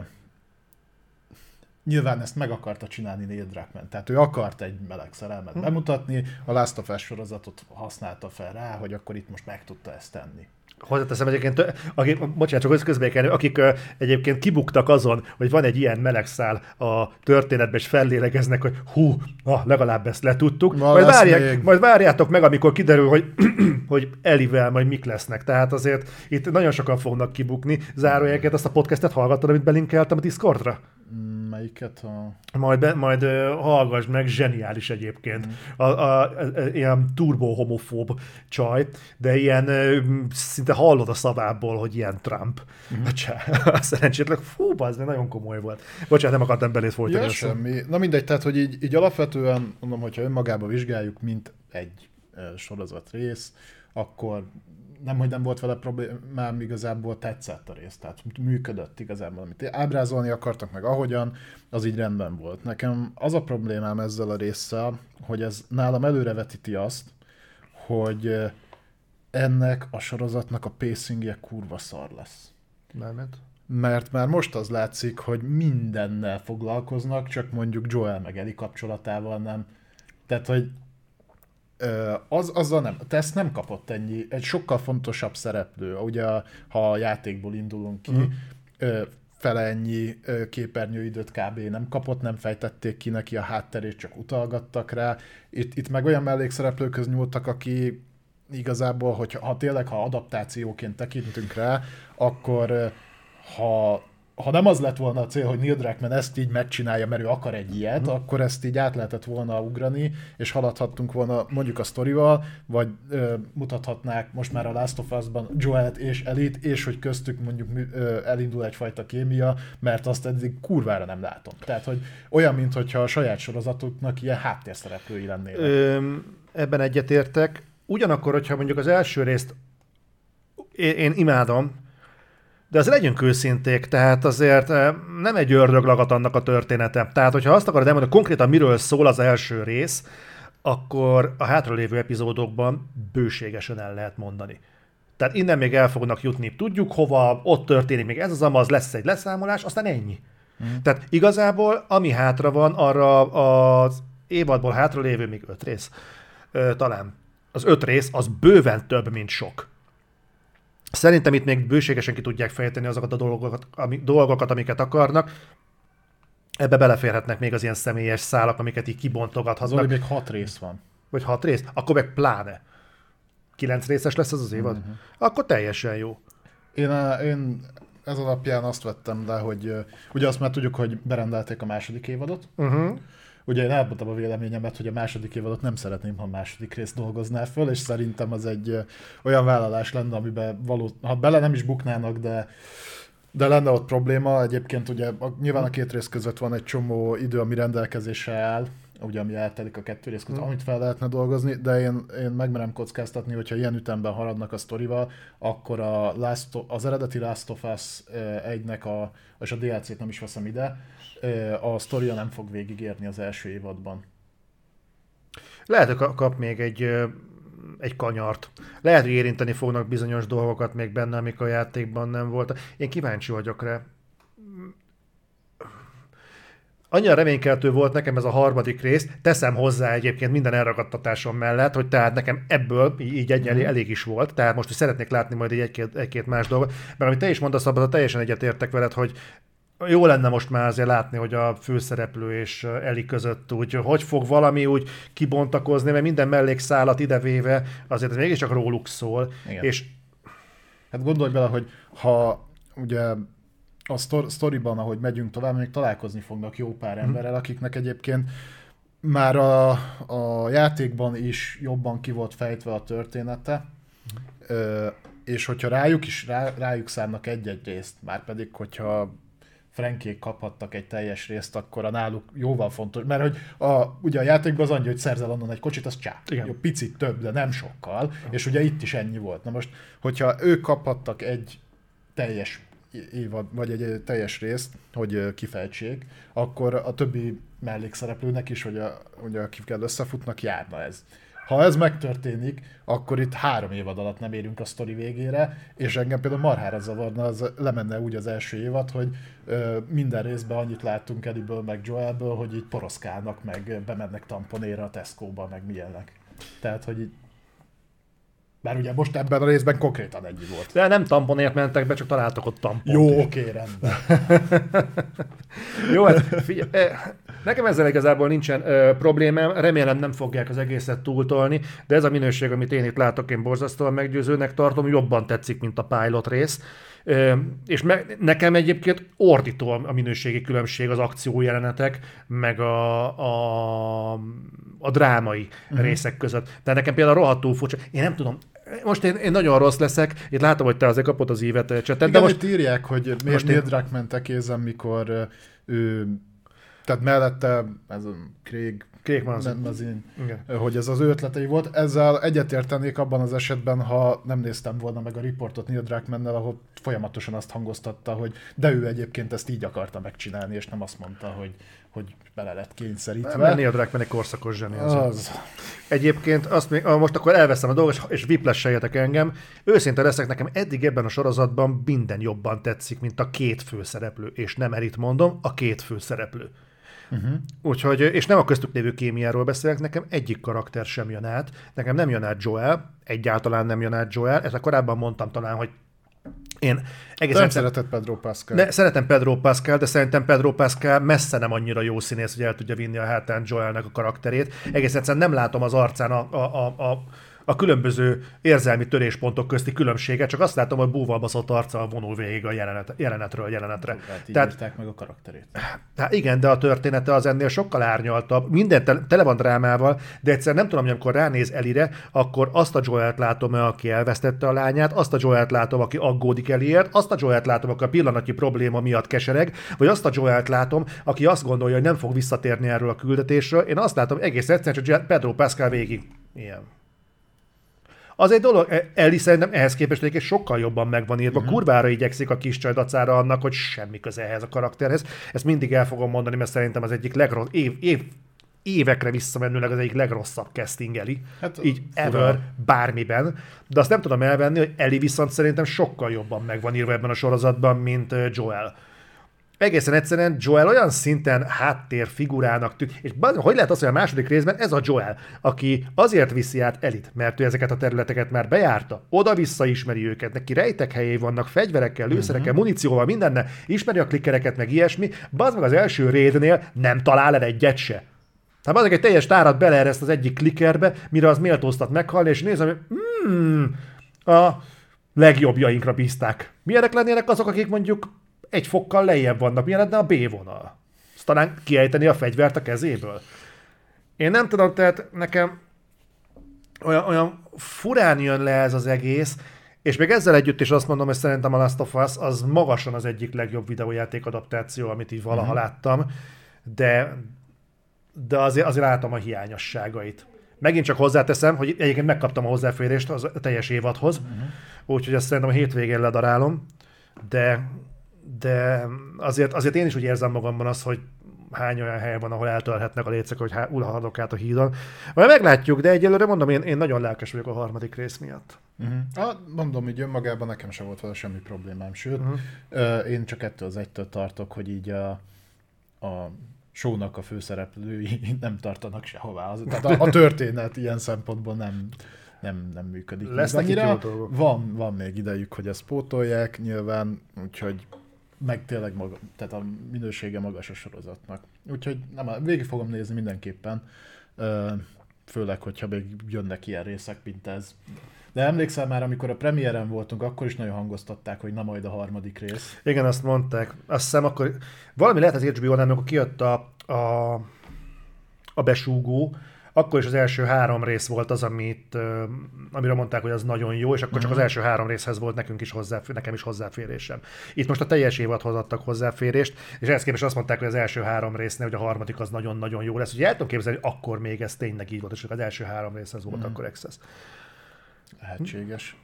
nyilván ezt meg akarta csinálni Neil Druckmann, tehát ő akart egy meleg szerelmet hm. bemutatni, a Last of Us sorozatot használta fel rá, hogy akkor itt most meg tudta ezt tenni.
Hozzáteszem egyébként, akik, bocsánat, csak közbékelni, akik egyébként kibuktak azon, hogy van egy ilyen melegszál a történetben, és fellélegeznek, hogy hú, na, legalább ezt letudtuk. Na, majd, várják, majd várjátok meg, amikor kiderül, hogy, hogy Elivel majd mik lesznek. Tehát azért itt nagyon sokan fognak kibukni. Zárójelket, azt a podcastet hallgattad, amit belinkeltem a Discordra?
Melyiket? A...
Majd, be, majd hallgass meg, zseniális egyébként. Mm. A, a, a, a, ilyen turbo homofób csaj, de ilyen szinte hallod a szavából, hogy ilyen Trump. Mm. A szerencsétlen, fú, az nagyon komoly volt. Bocsánat, nem akartam belét folytani.
Ja, semmi. Na mindegy, tehát, hogy így, így alapvetően, mondom, hogyha önmagába vizsgáljuk, mint egy sorozat rész, akkor nem, hogy nem volt vele problémám, igazából tetszett a rész, tehát működött igazából, amit ábrázolni akartak, meg ahogyan, az így rendben volt. Nekem az a problémám ezzel a résszel, hogy ez nálam előrevetíti azt, hogy ennek a sorozatnak a pacingje kurva szar lesz.
Mert?
Mert már most az látszik, hogy mindennel foglalkoznak, csak mondjuk Joel meg Eli kapcsolatával nem. Tehát, hogy az, azzal nem. Te ezt nem kapott ennyi. Egy sokkal fontosabb szereplő. Ugye, ha a játékból indulunk ki, uh-huh. fele ennyi képernyőidőt kb. nem kapott, nem fejtették ki neki a hátterét, csak utalgattak rá. Itt, itt meg olyan mellékszereplőköz nyúltak, aki igazából, hogy ha tényleg, ha adaptációként tekintünk rá, akkor ha ha nem az lett volna a cél, hogy Neil Druckmann ezt így megcsinálja, mert ő akar egy ilyet, mm. akkor ezt így át lehetett volna ugrani, és haladhattunk volna mondjuk a sztorival, vagy ö, mutathatnák most már a Last of Us-ban Joelt és Elit, és hogy köztük mondjuk ö, elindul egyfajta kémia, mert azt eddig kurvára nem látom. Tehát, hogy olyan, mintha a saját sorozatoknak ilyen háttérszereplői lennének. Ö,
ebben egyetértek. Ugyanakkor, hogyha mondjuk az első részt én, én imádom, de az legyünk őszinték, tehát azért eh, nem egy ördöglagat annak a története. Tehát, hogyha azt akarod elmondani, konkrétan miről szól az első rész, akkor a hátralévő epizódokban bőségesen el lehet mondani. Tehát innen még el fognak jutni, tudjuk hova, ott történik még ez az amaz, lesz egy leszámolás, aztán ennyi. Mm. Tehát igazából, ami hátra van, arra az évadból hátra lévő még öt rész, talán. Az öt rész, az bőven több, mint sok. Szerintem itt még bőségesen ki tudják fejteni azokat a dolgokat, ami, dolgokat amiket akarnak. Ebbe beleférhetnek még az ilyen személyes szálak, amiket így kibontogathatnak.
Zoli, még hat rész van.
Vagy hat rész? Akkor meg pláne. Kilenc részes lesz ez az évad? Uh-huh. Akkor teljesen jó.
Én, én ez alapján azt vettem le, hogy ugye azt már tudjuk, hogy berendelték a második évadot. Uh-huh. Ugye én elmondtam a véleményemet, hogy a második évadot nem szeretném, ha a második rész dolgozná föl, és szerintem az egy olyan vállalás lenne, amiben való, ha bele nem is buknának, de de lenne ott probléma, egyébként ugye a, nyilván a két rész között van egy csomó idő, ami rendelkezésre áll, ugye ami eltelik a kettő rész között, mm. amit fel lehetne dolgozni, de én, én megmerem kockáztatni, hogyha ilyen ütemben haladnak a sztorival, akkor a Last, az eredeti Last of Us 1-nek a, és a DLC-t nem is veszem ide, a sztoria nem fog végigérni az első évadban.
Lehet, hogy kap még egy, egy kanyart. Lehet, hogy érinteni fognak bizonyos dolgokat még benne, amik a játékban nem voltak. Én kíváncsi vagyok rá annyira reménykeltő volt nekem ez a harmadik rész, teszem hozzá egyébként minden elragadtatásom mellett, hogy tehát nekem ebből így egy mm. elég is volt, tehát most is szeretnék látni majd egy-két, egy-két más dolgot, mert amit te is mondasz, abban teljesen egyetértek veled, hogy jó lenne most már azért látni, hogy a főszereplő és Eli között úgy, hogy fog valami úgy kibontakozni, mert minden mellékszálat idevéve azért ez mégiscsak róluk szól. Igen. És
Hát gondolj bele, hogy ha ugye a sztoriban, ahogy megyünk tovább, még találkozni fognak jó pár mhm. emberrel, akiknek egyébként már a, a játékban is jobban ki volt fejtve a története, Ö, és hogyha rájuk is rá, rájuk szánnak egy-egy részt, már pedig, hogyha Frankék kaphattak egy teljes részt, akkor a náluk jóval fontos, mert hogy a, ugye a játékban az annyi, hogy szerzel onnan egy kocsit, az csá. Jó, picit több, de nem sokkal, uh és ugye itt is ennyi volt. Na most, hogyha ők kaphattak egy teljes évad, vagy egy teljes részt, hogy kifejtsék, akkor a többi mellékszereplőnek is, hogy a, hogy akikkel összefutnak, járna ez. Ha ez megtörténik, akkor itt három évad alatt nem érünk a sztori végére, és engem például marhára zavarna, az lemenne úgy az első évad, hogy ö, minden részben annyit láttunk Ediből, meg Joelből, hogy így poroszkálnak, meg bemennek tamponéra a Tesco-ba, meg milyenek. Tehát, hogy így bár ugye most ebben a részben konkrétan ennyi volt.
De nem tamponért mentek be, csak találtak ott tampont.
Jó, oké, okay, rendben.
Jó, hát figyelj, eh, nekem ezzel igazából nincsen ö, problémám, remélem nem fogják az egészet túltolni, de ez a minőség, amit én itt látok, én borzasztóan meggyőzőnek tartom, jobban tetszik, mint a pilot rész. Ö, és me, nekem egyébként ordító a minőségi különbség az akciójelenetek, meg a, a, a drámai uh-huh. részek között. De nekem például rohadtul furcsa. Én nem tudom, most én, én nagyon rossz leszek, itt látom, hogy te azért kapod az évet eh, csetet.
de most írják, hogy miért most Neil Druckmann tekézem, mikor ő, tehát mellette ez a Craig
Craig Mazin,
hogy ez az ő ötletei volt. Ezzel egyetértenék abban az esetben, ha nem néztem volna meg a riportot Neil Druckmann-nel, ahol folyamatosan azt hangoztatta, hogy de ő egyébként ezt így akarta megcsinálni, és nem azt mondta, hogy hogy bele lett kényszerítve.
Nem, Neil Druckmann egy korszakos zseni. Az. az. Egyébként azt még, most akkor elveszem a dolgot, és viplesseljetek engem. Őszinte leszek, nekem eddig ebben a sorozatban minden jobban tetszik, mint a két főszereplő. És nem elit mondom, a két főszereplő. Uh-huh. Úgyhogy, és nem a köztük lévő kémiáról beszélek, nekem egyik karakter sem jön át. Nekem nem jön át Joel, egyáltalán nem jön át Joel. Ezt korábban mondtam talán, hogy én
egészen... Nem szeretett Pedro Pascal.
Ne, szeretem Pedro Pascal, de szerintem Pedro Pascal messze nem annyira jó színész, hogy el tudja vinni a hátán Joelnek a karakterét. Egész egyszerűen nem látom az arcán a, a, a, a a különböző érzelmi töréspontok közti különbséget, csak azt látom, hogy búval baszott arccal vonul végig a jelenet, jelenetről jelenetre.
Hát így Tehát, meg a karakterét.
Hát igen, de a története az ennél sokkal árnyaltabb. Minden tele, tele van drámával, de egyszer nem tudom, hogy amikor ránéz Elire, akkor azt a Joelt látom aki elvesztette a lányát, azt a Joelt látom, aki aggódik Eliért, azt a Joelt látom, aki a pillanatnyi probléma miatt kesereg, vagy azt a Joelt látom, aki azt gondolja, hogy nem fog visszatérni erről a küldetésről. Én azt látom egész egyszerűen, hogy Pedro Pascal végig ilyen az egy dolog, e, Ellie szerintem ehhez képest egy sokkal jobban meg van írva. Uh-huh. Kurvára igyekszik a kis csaj dacára annak, hogy semmi köze ehhez a karakterhez. Ezt mindig el fogom mondani, mert szerintem az egyik legrossz, év, év, évekre visszamenőleg az egyik legrosszabb casting Eli. Hát, így fura. ever, bármiben. De azt nem tudom elvenni, hogy Eli viszont szerintem sokkal jobban meg van írva ebben a sorozatban, mint Joel. Egészen egyszerűen Joel olyan szinten háttérfigurának tűnik, és hogy lehet az, hogy a második részben ez a Joel, aki azért viszi át Elit, mert ő ezeket a területeket már bejárta, oda-vissza ismeri őket, neki rejtek helyé vannak, fegyverekkel, lőszerekkel,
Mhm.
munícióval, mindenne, ismeri a klikkereket, meg ilyesmi, bazd meg az első raidnél nem talál el egyet se. Tehát azok egy teljes tárat beleereszt az egyik klikkerbe, mire az méltóztat meghalni, és nézem, hogy hmm, a legjobbjainkra bízták. Milyenek lennének azok, akik mondjuk egy fokkal lejjebb vannak, milyen lenne a B vonal? Azt talán kiejteni a fegyvert a kezéből? Én nem tudom, tehát nekem olyan, olyan furán jön le ez az egész, és még ezzel együtt is azt mondom, hogy szerintem a Last of Us az magasan az egyik legjobb videójáték adaptáció, amit így valaha
Mhm.
láttam, de, de azért, azért látom a hiányosságait. Megint csak hozzáteszem, hogy egyébként megkaptam a hozzáférést az teljes évadhoz, uh-huh. úgyhogy ezt szerintem a hétvégén ledarálom, de, de azért, azért én is úgy érzem magamban azt, hogy hány olyan hely van, ahol eltörhetnek a lécek, hogy há- ulahadok át a hídon. Majd meglátjuk, de egyelőre mondom, én, én nagyon lelkes vagyok a harmadik rész miatt.
Uh-huh. Ah, mondom, így önmagában nekem sem volt vele semmi problémám, sőt, uh-huh. én csak ettől az egytől tartok, hogy így a, a sónak a főszereplői nem tartanak sehová. Az, tehát a, a történet ilyen szempontból nem, nem, nem működik.
Lesznek itt jó dolgok.
Van, van még idejük, hogy ezt pótolják, nyilván, úgyhogy meg tényleg maga, tehát a minősége magas a sorozatnak. Úgyhogy nem, végig fogom nézni mindenképpen, főleg, hogyha még jönnek ilyen részek, mint ez. De emlékszel már, amikor a premiéren voltunk, akkor is nagyon hangoztatták, hogy na majd a harmadik rész.
Igen, azt mondták. Azt hiszem akkor, valami lehet az HBO-nál, amikor kijött a, a, a besúgó, akkor is az első három rész volt az, amit, ö, amiről mondták, hogy az nagyon jó, és akkor csak az első három részhez volt nekünk is hozzáfér, nekem is hozzáférésem. Itt most a teljes évadhoz adtak hozzáférést, és ehhez képest azt mondták, hogy az első három résznél, hogy a harmadik az nagyon-nagyon jó lesz. Ugye el tudom képzelni, hogy akkor még ez tényleg így volt, és az első három részhez volt akkor access.
Lehetséges.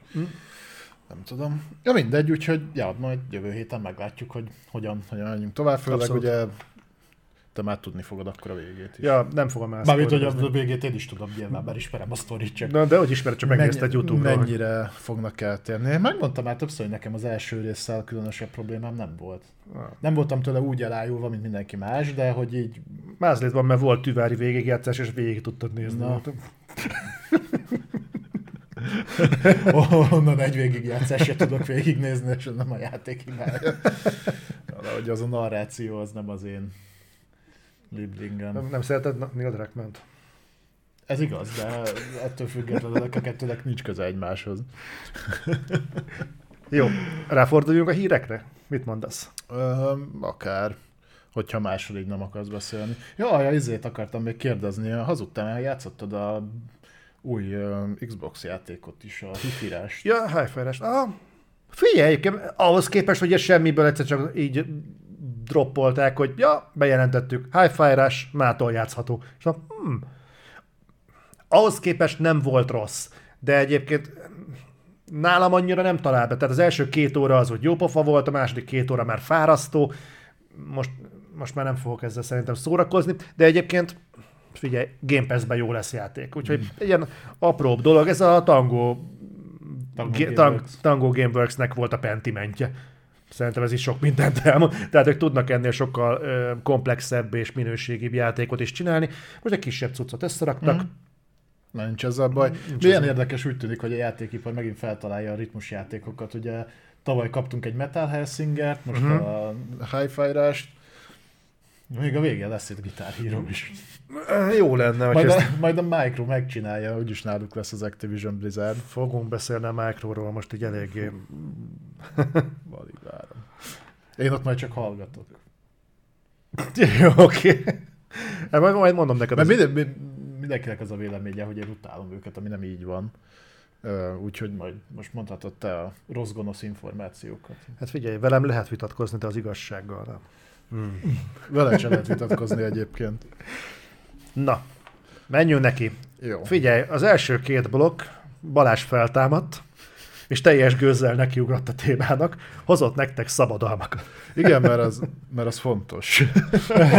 Nem tudom. Ja mindegy, úgyhogy ja, majd jövő héten meglátjuk, hogy hogyan, hogyan menjünk tovább, főleg
Abszolút.
ugye te már tudni fogod akkor a végét is.
Ja, nem fogom el
Mármint, hogy a végét én is tudom, nyilván, mert ismerem a sztorit, csak
Na, de hogy ismered, csak megnézted YouTube-ra. hogy-
mennyire fognak eltérni. Én megmondtam már többször, hogy nekem az első résszel különösebb problémám nem volt.
Ah.
Nem voltam tőle úgy elájulva, mint mindenki más, de hogy így
Mázlét van, mert volt tüvári végigjátszás, és végig tudtad nézni.
Na.
Na.
onnan egy végigjátszást se tudok végignézni, és ez nem a játék hibája. Valahogy az a narráció az nem az én liblingem.
Nem, nem szereted Neil Druckmann-t?
Ez igaz, de ettől függetlenül a kettőnek nincs köze egymáshoz.
Jó, ráforduljunk a hírekre? Mit mondasz?
Ö, akár, hogyha másról így nem akarsz beszélni. Ja, ja, izét akartam még kérdezni, hazudtál, mert játszottad a új ö, Xbox játékot is, a hifirás.
Ja, hi ah, Figyelj, ahhoz képest, hogy ez semmiből egyszer csak így droppolták, hogy ja, bejelentettük, hi-fi-rás, mától játszható. És mondom, hmm, ahhoz képest nem volt rossz, de egyébként nálam annyira nem talál be. Tehát az első két óra az, hogy jó pofa volt, a második két óra már fárasztó, most, most már nem fogok ezzel szerintem szórakozni, de egyébként figyelj, Game Pass-ben jó lesz játék. Úgyhogy egy ilyen apróbb dolog, ez a Tango,
Tango
Ge-
Gameworks.
Tang- Tango Gameworksnek volt a pentimentje. Szerintem ez is sok mindent elmond. Tehát ők tudnak ennél sokkal ö, komplexebb és minőségibb játékot is csinálni. Most egy kisebb cuccot összeraktak.
Mhm. Na, nincs ezzel baj.
Nincs
Milyen
ezzel.
érdekes úgy tűnik, hogy a játékipar megint feltalálja a ritmusjátékokat. Ugye tavaly kaptunk egy Metal Helsingert, most
Mhm.
a Hi-Fi-rást. Még a végén lesz itt gitárhíró is.
Ö, Jó lenne,
Majd
ezt
a, majd a Micro megcsinálja, úgyis náluk lesz az Activision Blizzard.
fogunk beszélni a Microról most így eléggé.
Alig várom. Én ott majd csak hallgatok.
Jó, oké. Hát majd, majd mondom neked.
Mert
az-
minden, mi- mindenkinek az a véleménye, hogy én utálom őket, ami nem így van. Úgyhogy majd most mondhatod te a rossz gonosz információkat.
Hát figyelj, velem lehet vitatkozni, de az igazsággal nem. Hmm.
Vele sem lehet vitatkozni egyébként.
Na, menjünk neki.
Jó.
Figyelj, az első két blokk Balázs feltámadt, és teljes gőzzel nekiugrott a témának, hozott nektek szabadalmakat.
Igen, mert az, mert az fontos.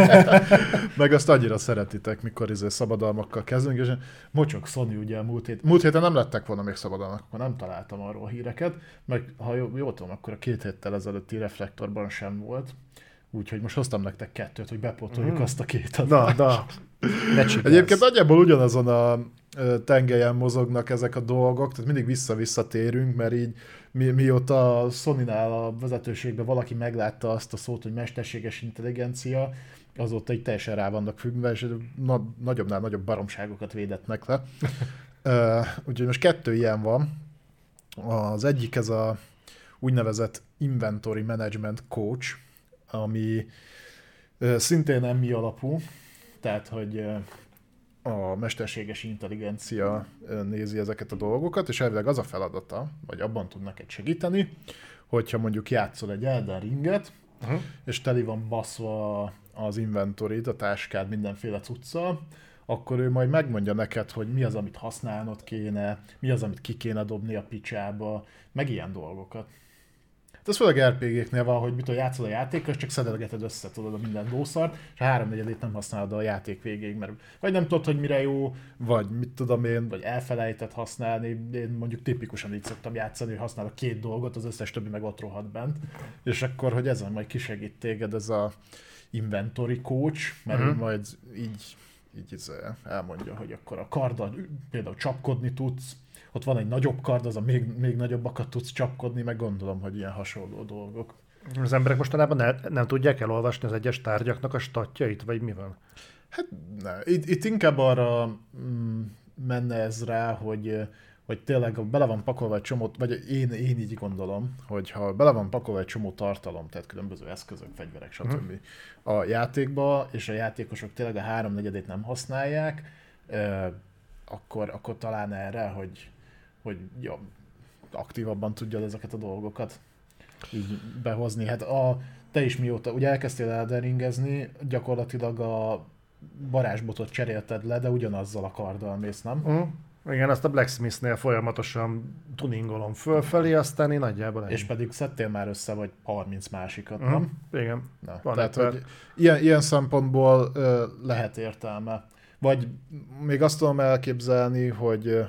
Meg azt annyira szeretitek, mikor izé szabadalmakkal kezdünk, és mocsok Sony ugye múlt, hét, múlt héten nem lettek volna még szabadalmak, akkor nem találtam arról híreket, meg ha jól, jól tudom, akkor a két héttel ezelőtti reflektorban sem volt. Úgyhogy most hoztam nektek kettőt, hogy bepotoljuk
Mm.
azt a két
Na,
adást.
na. Ne csikálsz.
Egyébként nagyjából ugyanazon a tengelyen mozognak ezek a dolgok, tehát mindig vissza-vissza térünk, mert így mi, mióta a Sony-nál a vezetőségben valaki meglátta azt a szót, hogy mesterséges intelligencia, azóta így teljesen rá vannak függve, és na, nagyobbnál nagyobb baromságokat védetnek le. Ö, Úgyhogy most kettő ilyen van. Az egyik ez a úgynevezett Inventory Management Coach, ami ö, szintén emmi alapú, tehát hogy ö, a mesterséges intelligencia nézi ezeket a dolgokat, és elvileg az a feladata, vagy abban tud neked segíteni, hogyha mondjuk játszol egy Elden Ringet,
Uh-huh.
és teli van baszva az inventorid, a táskád mindenféle cuccal, akkor ő majd megmondja neked, hogy mi az, amit használnod kéne, mi az, amit ki kéne dobni a picsába, meg ilyen dolgokat. Hát ez főleg RPG-knél van, hogy mit tudom, játszol a csak szedelgeted össze tudod a minden lószart, és a háromnegyedét nem használod a játék végéig, mert vagy nem tudod, hogy mire jó, vagy mit tudom én, vagy elfelejtett használni. Én mondjuk tipikusan így szoktam játszani, hogy használok két dolgot, az összes többi meg ott rohadt bent. És akkor, hogy ezen majd kisegít téged ez a inventory coach, mert
Mhm.
ő majd így, így elmondja, hogy akkor a karddal például csapkodni tudsz, ott van egy nagyobb kard, az a még, még nagyobbakat tudsz csapkodni, meg gondolom, hogy ilyen hasonló dolgok.
Az emberek mostanában ne, nem tudják elolvasni az egyes tárgyaknak a statjait, vagy mi van?
Hát ne, itt, itt inkább arra mm, menne ez rá, hogy, hogy tényleg bele van pakolva egy csomó, vagy én, én így gondolom, hogy ha bele van pakolva egy csomó tartalom, tehát különböző eszközök, fegyverek, stb. a játékba, és a játékosok tényleg a háromnegyedét nem használják, ö, akkor, akkor talán erre, hogy, hogy ja, aktívabban tudjad ezeket a dolgokat így behozni. Hát a, te is mióta, ugye elkezdtél elderingezni, gyakorlatilag a varázsbotot cserélted le, de ugyanazzal a karddal mész, nem?
Uh-huh. Igen, azt a Blacksmith-nél folyamatosan tuningolom fölfelé, aztán én nagyjából
És pedig szedtél már össze vagy 30 másikat,
uh-huh.
nem?
Igen.
Na,
Van
tehát, hogy ilyen, ilyen szempontból ö, lehet értelme. Vagy még azt tudom elképzelni, hogy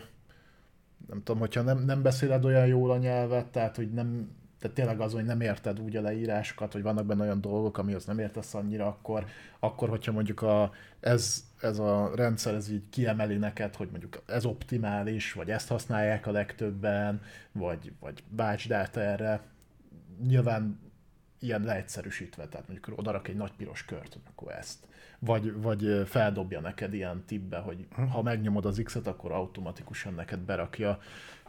nem tudom, hogyha nem, nem beszéled olyan jól a nyelvet, tehát hogy nem, tehát tényleg az, hogy nem érted úgy a leírásokat, hogy vannak benne olyan dolgok, amihoz nem értesz annyira, akkor, akkor hogyha mondjuk a, ez, ez a rendszer ez így kiemeli neked, hogy mondjuk ez optimális, vagy ezt használják a legtöbben, vagy, vagy bácsd át erre, nyilván ilyen leegyszerűsítve, tehát mondjuk oda rak egy nagy piros kört, akkor ezt. Vagy, vagy feldobja neked ilyen tippbe, hogy ha megnyomod az X-et, akkor automatikusan neked berakja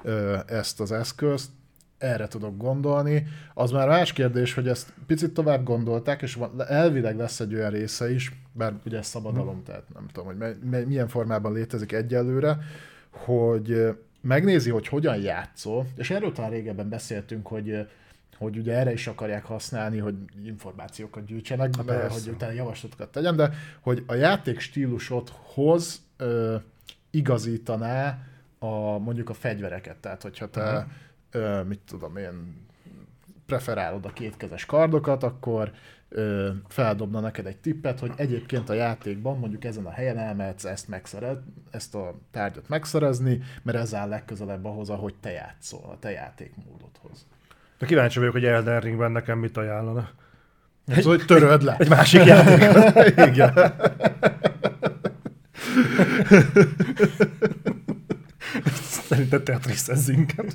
ö, ezt az eszközt. Erre tudok gondolni. Az már más kérdés, hogy ezt picit tovább gondolták, és elvileg lesz egy olyan része is, bár ugye ez szabadalom, tehát nem tudom, hogy me- me- milyen formában létezik egyelőre, hogy megnézi, hogy hogyan játszol, és erről talán régebben beszéltünk, hogy hogy ugye erre is akarják használni, hogy információkat gyűjtsenek, mert
persze.
hogy utána javaslatokat tegyen, de hogy a játék stílusodhoz ö, igazítaná a, mondjuk a fegyvereket. Tehát, hogyha te,
Aha.
ö, mit tudom én, preferálod a kétkezes kardokat, akkor ö, feldobna neked egy tippet, hogy egyébként a játékban mondjuk ezen a helyen elmehetsz ezt, megszerez, ezt a tárgyat megszerezni, mert ez áll legközelebb ahhoz, ahogy te játszol, a te játékmódodhoz.
De kíváncsi vagyok, hogy Elden Ringben nekem mit ajánlana.
Ez, hogy töröd le.
Egy másik játék.
Igen.
Szerintem Tetris inkább.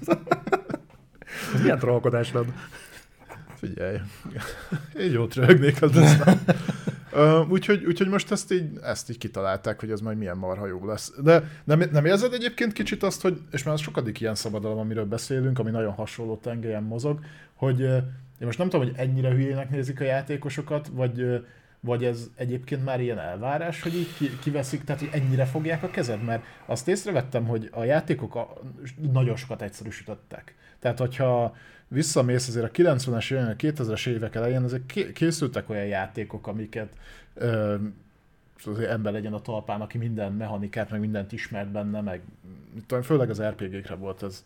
Ez milyen trollkodás lenne?
Figyelj. Én jót röhögnék az aztán. Úgyhogy, úgyhogy most ezt így, ezt így kitalálták, hogy ez majd milyen marha jó lesz. De nem, nem érzed egyébként kicsit azt, hogy, és már az sokadik ilyen szabadalom, amiről beszélünk, ami nagyon hasonló tengelyen mozog, hogy ö, én most nem tudom, hogy ennyire hülyének nézik a játékosokat, vagy, vagy ez egyébként már ilyen elvárás, hogy így ki- kiveszik, tehát hogy ennyire fogják a kezed, mert azt észrevettem, hogy a játékok a, nagyon sokat egyszerűsítettek. Tehát, hogyha visszamész azért a 90-es évek, 2000-es évek elején, azért ké- készültek olyan játékok, amiket ö, azért ember legyen a talpán, aki minden mechanikát, meg mindent ismert benne, meg tudom, főleg az RPG-kre volt ez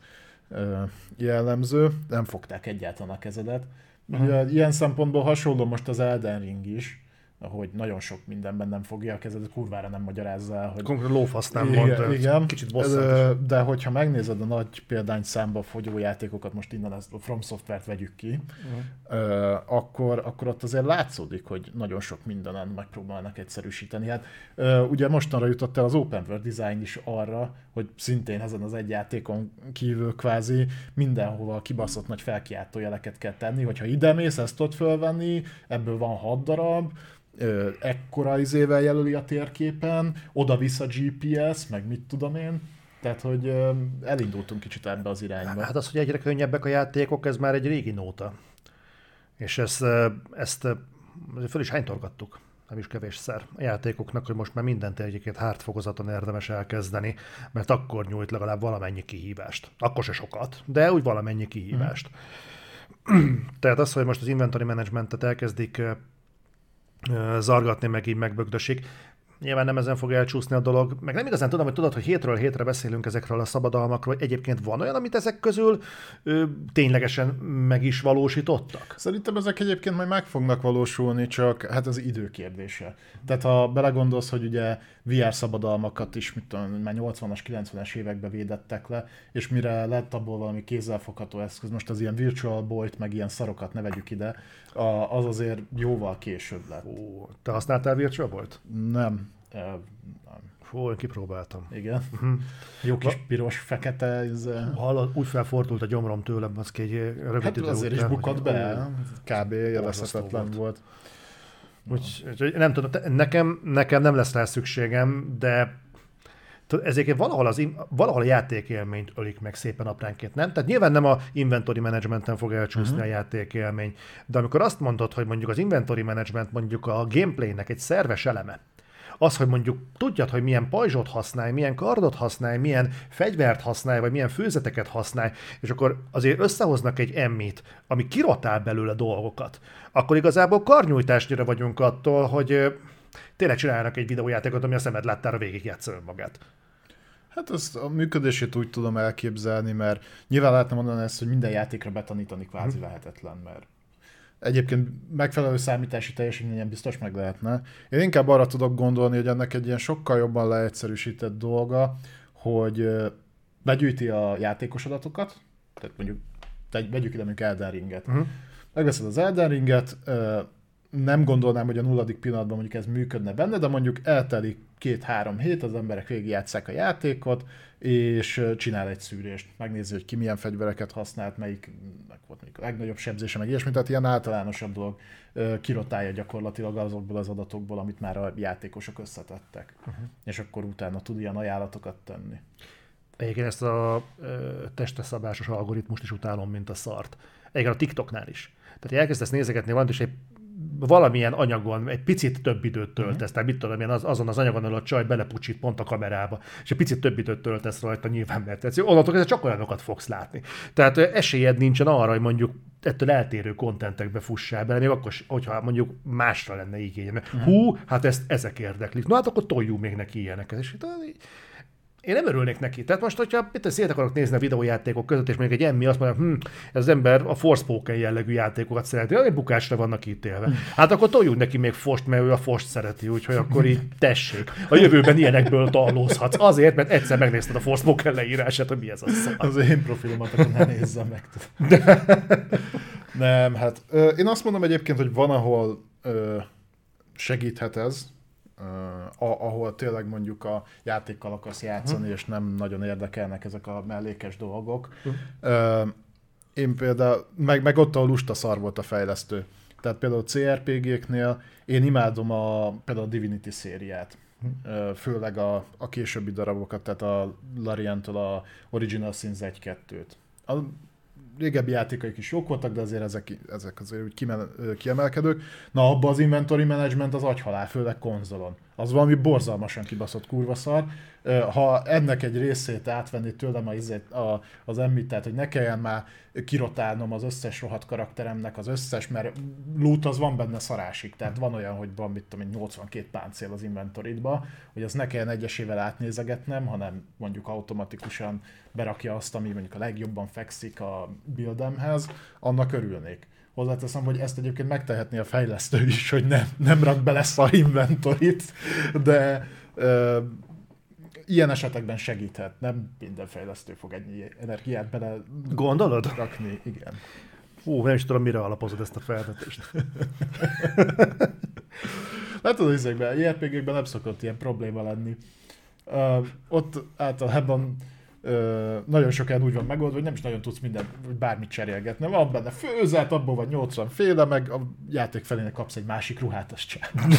ö, jellemző, nem fogták egyáltalán a kezedet. Ugye, ilyen szempontból hasonló most az Elden Ring is, hogy nagyon sok mindenben nem fogja a kezed, kurvára nem magyarázza el, hogy...
Konkrét lófasz nem
igen,
mond,
igen.
kicsit bosszant.
De hogyha megnézed a nagy példány számba fogyó játékokat, most innen a From Software-t vegyük ki, ö, akkor, akkor ott azért látszódik, hogy nagyon sok mindenen megpróbálnak egyszerűsíteni. Hát ugye mostanra jutott el az Open World Design is arra, hogy szintén ezen az egy játékon kívül kvázi mindenhova kibaszott nagy felkiáltó jeleket kell tenni, hogyha ide mész, ezt tudod fölvenni, ebből van hat darab, ekkora izével jelöli a térképen, oda-vissza GPS, meg mit tudom én. Tehát, hogy elindultunk kicsit ebbe az irányba.
Hát az, hogy egyre könnyebbek a játékok, ez már egy régi nóta. És ezt, ezt azért föl is hánytorgattuk, nem is kevésszer a játékoknak, hogy most már mindent egyébként hard fokozaton érdemes elkezdeni, mert akkor nyújt legalább valamennyi kihívást. Akkor se sokat, de úgy valamennyi kihívást. Tehát az, hogy most az inventory managementet elkezdik zargatni, meg így megbögdösik, Nyilván nem ezen fog elcsúszni a dolog, meg nem igazán tudom, hogy tudod, hogy hétről hétre beszélünk ezekről a szabadalmakról, hogy egyébként van olyan, amit ezek közül ö, ténylegesen meg is valósítottak?
Szerintem ezek egyébként majd meg fognak valósulni, csak hát az idő kérdése. Tehát ha belegondolsz, hogy ugye VR szabadalmakat is, mit tudom, már 80-as, 90-es években védettek le, és mire lett abból valami kézzelfogható eszköz, most az ilyen Virtual Boy-t, meg ilyen szarokat ne vegyük ide, az azért jóval később lett.
Ó, te használtál Virtual Boy-t?
Nem.
Fú, én kipróbáltam.
Igen. Jó kis piros, fekete, ez...
Hallod, úgy felfordult a gyomrom tőlem, az egy rövid
Hát
idő
azért is
után,
bukott
hogy-
be, kb. élvezhetetlen
volt.
volt.
Úgy, úgyhogy nem tudom, nekem, nekem nem lesz rá szükségem, de ezért valahol, az, valahol a játékélményt ölik meg szépen apránként, nem? Tehát nyilván nem a inventory managementen fog elcsúszni uh-huh. a játékélmény, de amikor azt mondod, hogy mondjuk az inventory management mondjuk a gameplaynek egy szerves eleme, az, hogy mondjuk tudjad, hogy milyen pajzsot használj, milyen kardot használj, milyen fegyvert használj, vagy milyen főzeteket használj, és akkor azért összehoznak egy emmit, ami kirotál belőle dolgokat, akkor igazából karnyújtásnyira vagyunk attól, hogy tényleg csinálnak egy videójátékot, ami a szemed láttára végig játsza önmagát.
Hát azt a működését úgy tudom elképzelni, mert nyilván lehetne mondani ezt, hogy minden játékra betanítani kvázi lehetetlen, mert egyébként megfelelő számítási teljesítményen biztos meg lehetne. Én inkább arra tudok gondolni, hogy ennek egy ilyen sokkal jobban leegyszerűsített dolga, hogy begyűjti a játékos adatokat, tehát mondjuk vegyük ide mondjuk Elden Ringet.
Uh-huh.
Megveszed az Elden Ringet, nem gondolnám, hogy a nulladik pillanatban mondjuk ez működne benne, de mondjuk eltelik két-három hét, az emberek végigjátszák a játékot, és csinál egy szűrést. Megnézi, hogy ki milyen fegyvereket használt, melyik volt mondjuk a legnagyobb sebzése, meg ilyesmi, tehát ilyen általánosabb dolog kirotálja gyakorlatilag azokból az adatokból, amit már a játékosok összetettek. Uh-huh. És akkor utána tud ilyen ajánlatokat tenni.
Egyébként ezt a ö, testeszabásos algoritmust is utálom, mint a szart. Egyébként a TikToknál is. Tehát elkezdesz nézegetni valamit, és egy valamilyen anyagon egy picit több időt töltesz, tehát mit tudom én, az, azon az anyagon, ahol a csaj belepucsít pont a kamerába, és egy picit több időt töltesz rajta, nyilván mert tetsz. Onnantól csak olyanokat fogsz látni. Tehát esélyed nincsen arra, hogy mondjuk ettől eltérő kontentekbe fussál bele, még akkor, hogyha mondjuk másra lenne igénye. Hú, hát ezt, ezek érdeklik. No hát akkor toljuk még neki ilyeneket. És én nem örülnék neki. Tehát most, hogyha mit szét akarok nézni a videójátékok között, és mondjuk egy emmi azt mondja, hm, ez az ember a Forspoken jellegű játékokat szereti, egy bukásra vannak ítélve. Hát akkor toljuk neki még Fost, mert ő a Fost szereti, úgyhogy akkor így tessék. A jövőben ilyenekből tallózhatsz. Azért, mert egyszer megnézted a Forspoken leírását, hogy mi ez a szar.
Az én profilomat akkor ne nézzem meg. Nem, hát ö, én azt mondom egyébként, hogy van, ahol ö, segíthet ez, ahol tényleg mondjuk a játékkal akarsz játszani, és nem nagyon érdekelnek ezek a mellékes dolgok. Ö, én például, meg, meg ott, ahol lusta szar volt a fejlesztő. Tehát például CRPG-knél én imádom a, például a Divinity szériát. Ö, Főleg a, a későbbi darabokat, tehát a Larientől a Original Sins 1-2-t. A régebbi játékaik is jók voltak, de azért ezek, ezek azért úgy kimel, kiemelkedők. Na, abban az inventory management az agyhalál, főleg konzolon. Az valami borzalmasan kibaszott kurva szar. Ha ennek egy részét átvenni tőlem a, izét- a, az emmit, tehát hogy ne kelljen már kirotálnom az összes rohadt karakteremnek az összes, mert loot az van benne szarásig, tehát van olyan, hogy van mit tudom én, 82 páncél az inventoridba, hogy az ne kelljen egyesével átnézegetnem, hanem mondjuk automatikusan berakja azt, ami mondjuk a legjobban fekszik a buildemhez, annak örülnék. Hozzáteszem, hogy ezt egyébként megtehetné a fejlesztő is, hogy nem, nem rak bele szar inventorit, de ö, ilyen esetekben segíthet. Nem minden fejlesztő fog ennyi energiát bele
Gondolod?
rakni. Igen.
Hú, nem is tudom, mire alapozod ezt a felvetést.
Látod, ezekben, JRPG-kben nem szokott ilyen probléma lenni. Uh, ott általában uh, nagyon sokan úgy van megoldva, hogy nem is nagyon tudsz minden, bármit cserélgetni. Van benne főzet, abból van 80 féle, meg a játék felének kapsz egy másik ruhát, azt sem.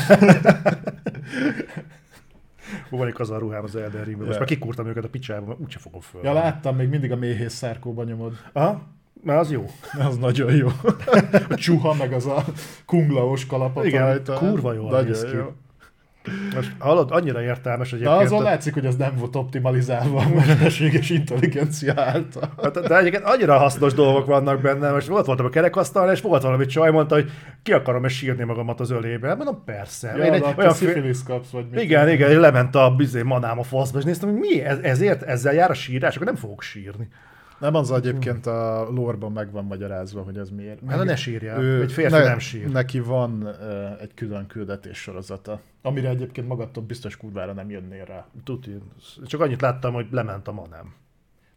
Hú, van egy kazan ruhám az Elden Ringben. Most már kikúrtam őket a picsába, úgyse fogom föl.
Ja, láttam, még mindig a méhész szárkóba nyomod.
Aha, mert az jó.
Az nagyon jó. A csuha, meg az a kunglaos kalapot
Igen,
rajta.
kurva jól
Nagyon
néz ki.
jó.
Most hallod, annyira értelmes
De
egyébként.
azon látszik, hogy az nem volt optimalizálva a mesterséges intelligencia által.
Hát, de egyébként annyira hasznos dolgok vannak benne. Most volt voltam a kerekasztalnál, és volt valami csaj, mondta, hogy ki akarom-e sírni magamat az ölébe. Mondom, persze.
Ja,
Én egy, olyan fé...
szifilis kapsz, vagy mit.
Igen, igen, lement a bizé manám a faszba, és néztem, hogy mi ez, ezért ezzel jár a sírás, akkor nem fogok sírni.
Nem az egyébként a lore-ban meg van magyarázva, hogy ez miért.
Hát ne sírjál,
Ő-
egy férfi
ne-
nem sír.
Neki van uh, egy külön küldetés sorozata, amire egyébként magadtól biztos kurvára nem jönnél rá.
Tuti. Csak annyit láttam, hogy lement a manám.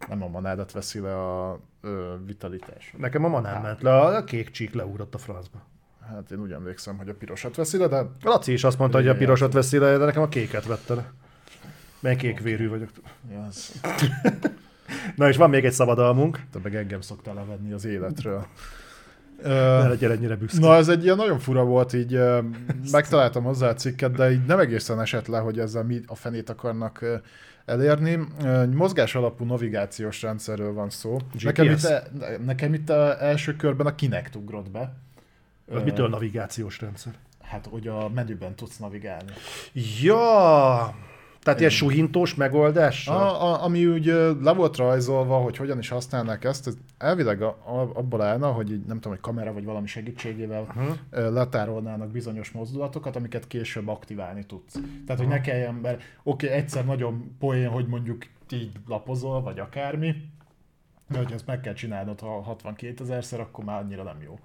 Nem a manádat veszi le a ö, vitalitás.
Nekem a manám ment le, a kék csík leugrott a francba.
Hát én úgy emlékszem, hogy a pirosat veszi le, de
Laci is azt mondta, hogy a pirosat veszi le, de nekem a kéket vette le. Mert én kék vérű vagyok.
az,
Na és van még egy szabadalmunk.
te meg engem szoktál levenni az életről.
Ne legyél ennyire büszke.
Na, ez egy ilyen nagyon fura volt, így megtaláltam hozzá a cikket, de így nem egészen esett le, hogy ezzel mi a fenét akarnak elérni. Mozgás alapú navigációs rendszerről van szó.
GPS?
Nekem itt, e- nekem itt a első körben a Kinect ugrott be.
Az mitől navigációs rendszer?
Hát, hogy a menüben tudsz navigálni.
Ja, tehát ilyen suhintós megoldás?
A, a, ami úgy le volt rajzolva, hogy hogyan is használnák ezt, ez elvileg a, a, abból állna, hogy így, nem tudom, hogy kamera vagy valami segítségével
Uh-huh.
letárolnának bizonyos mozdulatokat, amiket később aktiválni tudsz. Tehát, hogy ne kelljen, mert oké, okay, egyszer nagyon poén, hogy mondjuk így lapozol, vagy akármi, de hogy ezt meg kell csinálnod, ha 62 ezerszer, akkor már annyira nem jó.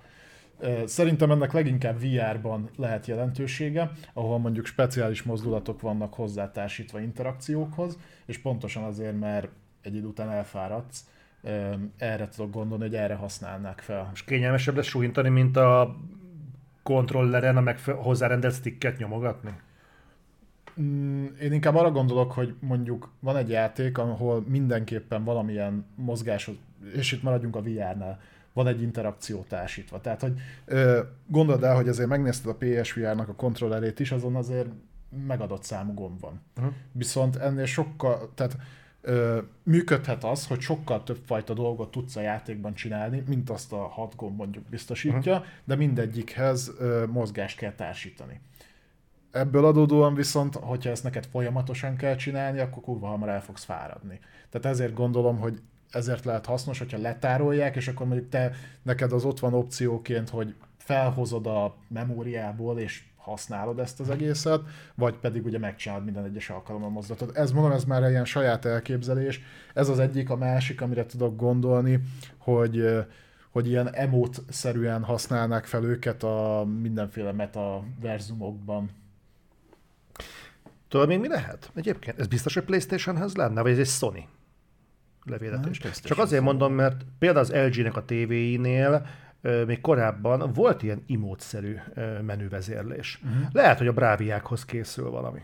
Szerintem ennek leginkább VR-ban lehet jelentősége, ahol mondjuk speciális mozdulatok vannak hozzátársítva interakciókhoz, és pontosan azért, mert egy idő után elfáradsz, erre tudok gondolni, hogy erre használnák fel.
És kényelmesebb lesz suhintani, mint a kontrolleren a megfe- hozzárendelt sticket nyomogatni?
Mm, Én inkább arra gondolok, hogy mondjuk van egy játék, ahol mindenképpen valamilyen mozgás, és itt maradjunk a VR-nál, van egy interakció társítva. Tehát, hogy ö, gondold el, hogy azért megnézted a PSVR-nak a kontrollerét is, azon azért megadott számú gomb van.
Uh-huh.
Viszont ennél sokkal, tehát ö, működhet az, hogy sokkal több fajta dolgot tudsz a játékban csinálni, mint azt a hat gomb mondjuk biztosítja, uh-huh. de mindegyikhez ö, mozgást kell társítani. Ebből adódóan viszont, hogyha ezt neked folyamatosan kell csinálni, akkor kurva hamar el fogsz fáradni. Tehát ezért gondolom, hogy ezért lehet hasznos, hogyha letárolják, és akkor mondjuk te, neked az ott van opcióként, hogy felhozod a memóriából, és használod ezt az egészet, vagy pedig ugye megcsinálod minden egyes alkalommal mozdulatot. Ez mondom, ez már ilyen saját elképzelés. Ez az egyik, a másik, amire tudok gondolni, hogy hogy ilyen emót-szerűen használnák fel őket a mindenféle metaverzumokban.
Tudod még mi lehet? Egyébként ez biztos, hogy Playstation-hez lenne, vagy ez egy Sony levéletés.
Nem,
Csak azért mondom, mert például az LG-nek a tévéinél még korábban volt ilyen imótszerű menüvezérlés. Uh-huh. Lehet, hogy a bráviákhoz készül valami.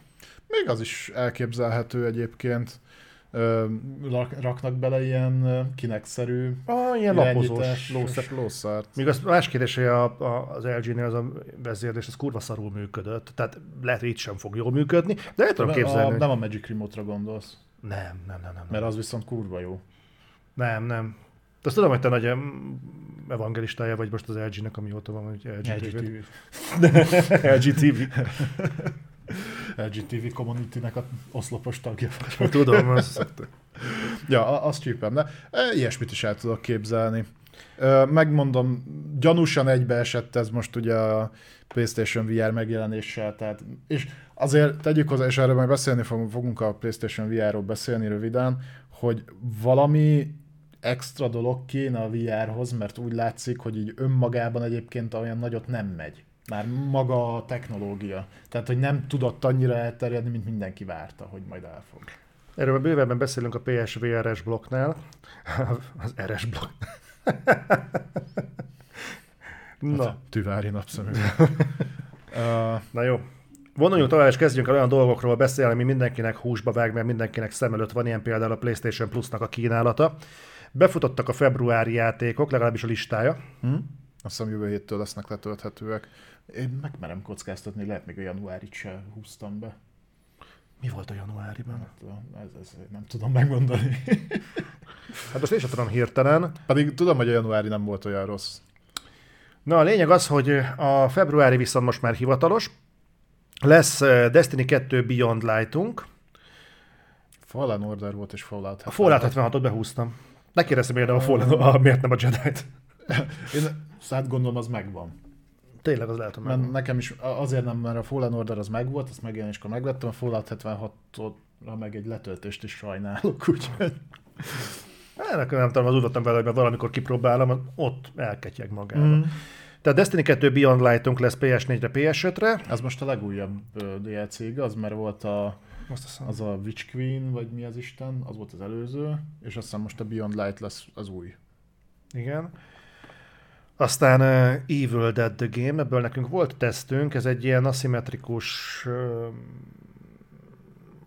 Még az is elképzelhető egyébként. Ö, raknak bele ilyen kinekszerű
Ah, ilyen lapozós lószer.
lószart.
Míg az más kérdés, hogy a, a, az LG-nél az a vezérlés, az kurva szarul működött. Tehát lehet, hogy itt sem fog jól működni, de el tudom
A,
képzelni, hogy...
nem a Magic Remote-ra gondolsz,
Nem, nem, nem, nem,
mert az viszont kurva jó.
Nem, nem. De Azt tudom, hogy te nagy evangelistája vagy most az LG-nek, amióta van, hogy LG, TV. LG TV.
LG TV community-nek a oszlopos tagja vagy.
Tudom, azt
Ja, azt csípem, de e, ilyesmit is el tudok képzelni. Megmondom, gyanúsan egybeesett ez most ugye a PlayStation VR megjelenéssel, tehát, és azért tegyük hozzá, és erről majd beszélni fogunk, a PlayStation VR-ról beszélni röviden, hogy valami extra dolog kéne a VR-hoz, mert úgy látszik, hogy így önmagában egyébként olyan nagyot nem megy. Már maga a technológia. Tehát, hogy nem tudott annyira elterjedni, mint mindenki várta, hogy majd el fog.
Erről bővebben beszélünk a PSVR-es blokknál. Az RS blokk.
Na. Hát, tüvári napszemű. uh,
Na jó. Vonuljunk tovább, és kezdjünk el olyan dolgokról beszélni, ami mindenkinek húsba vág, mert mindenkinek szem előtt van, ilyen például a PlayStation Plus-nak a kínálata. Befutottak a februári játékok, legalábbis a listája.
Hmm? Azt hiszem jövő héttől lesznek letölthetőek. Én megmerem kockáztatni, lehet még a januárit se húztam be.
Mi volt a januáriban?
Hát, ez, ez, nem tudom megmondani.
hát most én sem tudom hirtelen.
Pedig tudom, hogy a januári nem volt olyan rossz.
Na a lényeg az, hogy a februári viszont most már hivatalos. Lesz Destiny 2 Beyond Lightunk.
Fallen Order volt és Fallout 76.
A Fallout 76-ot behúztam. Ne kérdeztem miért, a Fallen, a, miért nem a Jedi-t.
Én hát gondolom az megvan.
Tényleg az lehet, hogy
megvan. Nekem is azért nem, mert a Fallen Order az megvolt, azt megjelenéskor megvettem, a Fallout 76-ra meg egy letöltést is sajnálok, úgyhogy...
Ennek nem tudom, az úgy vele, hogy valamikor kipróbálom, ott elketyeg magába. Mm. Tehát Destiny 2 Beyond Lightunk lesz PS4-re, PS5-re.
Ez most a legújabb DLC, igaz? Mert volt a, most az a Witch Queen, vagy mi az Isten, az volt az előző, és aztán most a Beyond Light lesz az új.
Igen. Aztán uh, Evil Dead The Game, ebből nekünk volt tesztünk, ez egy ilyen aszimmetrikus uh,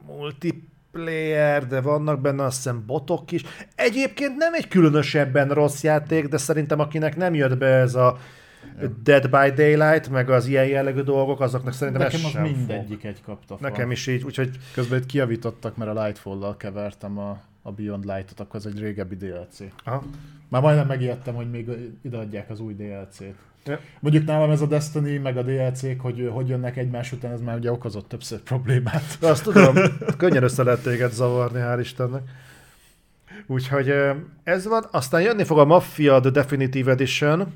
multiplayer, de vannak benne azt hiszem botok is. Egyébként nem egy különösebben rossz játék, de szerintem akinek nem jött be ez a Dead by Daylight, meg az ilyen jellegű dolgok, azoknak szerintem
Nekem az mindegyik
fog.
egy kapta
Nekem is így, úgyhogy...
Közben itt kiavítottak, mert a Lightfall-lal kevertem a, a Beyond Light-ot, akkor ez egy régebbi DLC. Aha. Már majdnem megijedtem, hogy még ideadják az új DLC-t. Ja. Mondjuk nálam ez a Destiny, meg a DLC-k, hogy hogy jönnek egymás után, ez már ugye okozott többször problémát.
De azt tudom, könnyen össze lehet téged zavarni, hál' Istennek. Úgyhogy ez van. Aztán jönni fog a Mafia The Definitive Edition,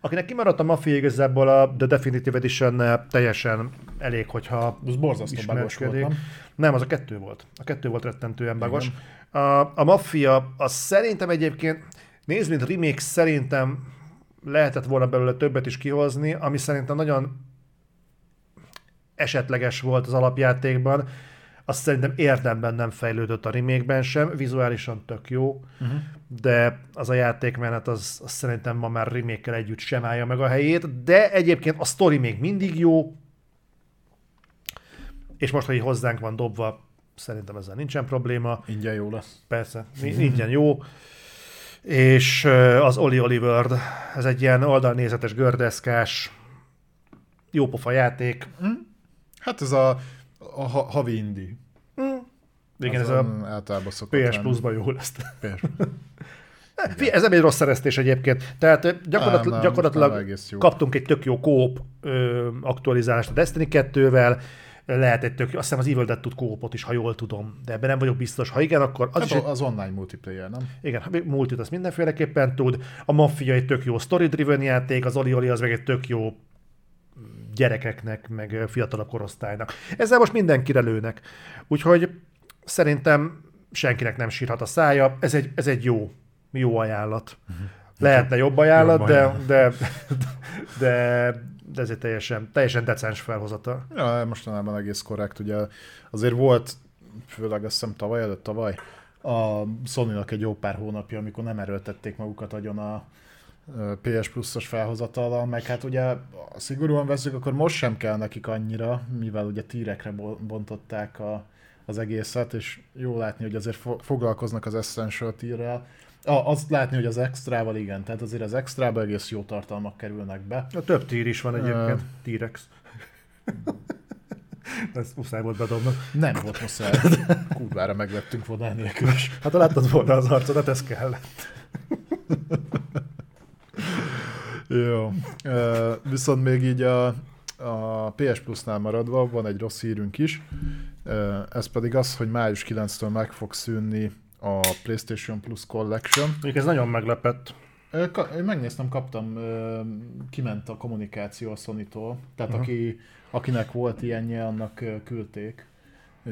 Akinek kimaradt a Mafia igazából a The Definitive edition teljesen elég, hogyha
Ez borzasztó bagos volt, nem?
Nem, az a kettő volt. A kettő volt rettentően bagos. A, a Mafia, az szerintem egyébként, nézd, mint remake szerintem lehetett volna belőle többet is kihozni, ami szerintem nagyon esetleges volt az alapjátékban azt szerintem érdemben nem fejlődött a remake sem, vizuálisan tök jó, uh-huh. de az a játékmenet az, az szerintem ma már remake együtt sem állja meg a helyét, de egyébként a story még mindig jó, és most, hogy hozzánk van dobva, szerintem ezzel nincsen probléma.
Ingyen jó lesz.
Persze, ingyen jó. És az Oli Oli World, ez egy ilyen oldalnézetes, gördeszkás, jópofa játék. Mm.
Hát ez a a ha- havi indi. Mm.
Igen, ez a
általában
PS Plus-ban jó lesz. PS. ez nem egy rossz szereztés egyébként. Tehát gyakorlatilag, nem, gyakorlatilag kaptunk egy tök jó kóp ö, aktualizálást a Destiny 2-vel, lehet egy tök, azt hiszem az Evil Dead tud kópot is, ha jól tudom, de ebben nem vagyok biztos. Ha igen, akkor
az hát is egy... az online multiplayer, nem?
Igen, multit azt mindenféleképpen tud. A Mafia egy tök jó story-driven játék, az Oli Oli az meg egy tök jó gyerekeknek, meg fiatalabb korosztálynak. Ezzel most mindenkire lőnek. Úgyhogy szerintem senkinek nem sírhat a szája. Ez egy, ez egy jó, jó ajánlat. Uh-huh. Lehetne jobb ajánlat, jobb de, ajánlat. de, de, de ez egy teljesen, teljesen decens felhozata.
Ja, mostanában egész korrekt. Ugye azért volt, főleg azt hiszem tavaly előtt, tavaly, a sony egy jó pár hónapja, amikor nem erőltették magukat agyon a, PS Plus-os felhozatallal, meg hát ugye szigorúan veszük, akkor most sem kell nekik annyira, mivel ugye tírekre bontották a, az egészet, és jó látni, hogy azért fo- foglalkoznak az Essential tírrel. Ah, azt látni, hogy az extrával igen, tehát azért az extrába egész jó tartalmak kerülnek be.
A több tír is van egyébként, uh, T-rex. Ezt muszáj volt bedobnom.
Nem volt muszáj. Kurvára megvettünk volna nélkül is.
Hát ha láttad volna az arcodat, ez kellett.
Jó. Viszont még így a, a PS Plus-nál maradva van egy rossz hírünk is. Ez pedig az, hogy május 9-től meg fog szűnni a PlayStation Plus Collection.
Még ez nagyon meglepett.
Én megnéztem, kaptam, kiment a kommunikáció a Sony-tól, tehát uh-huh. aki, akinek volt ilyenje, annak küldték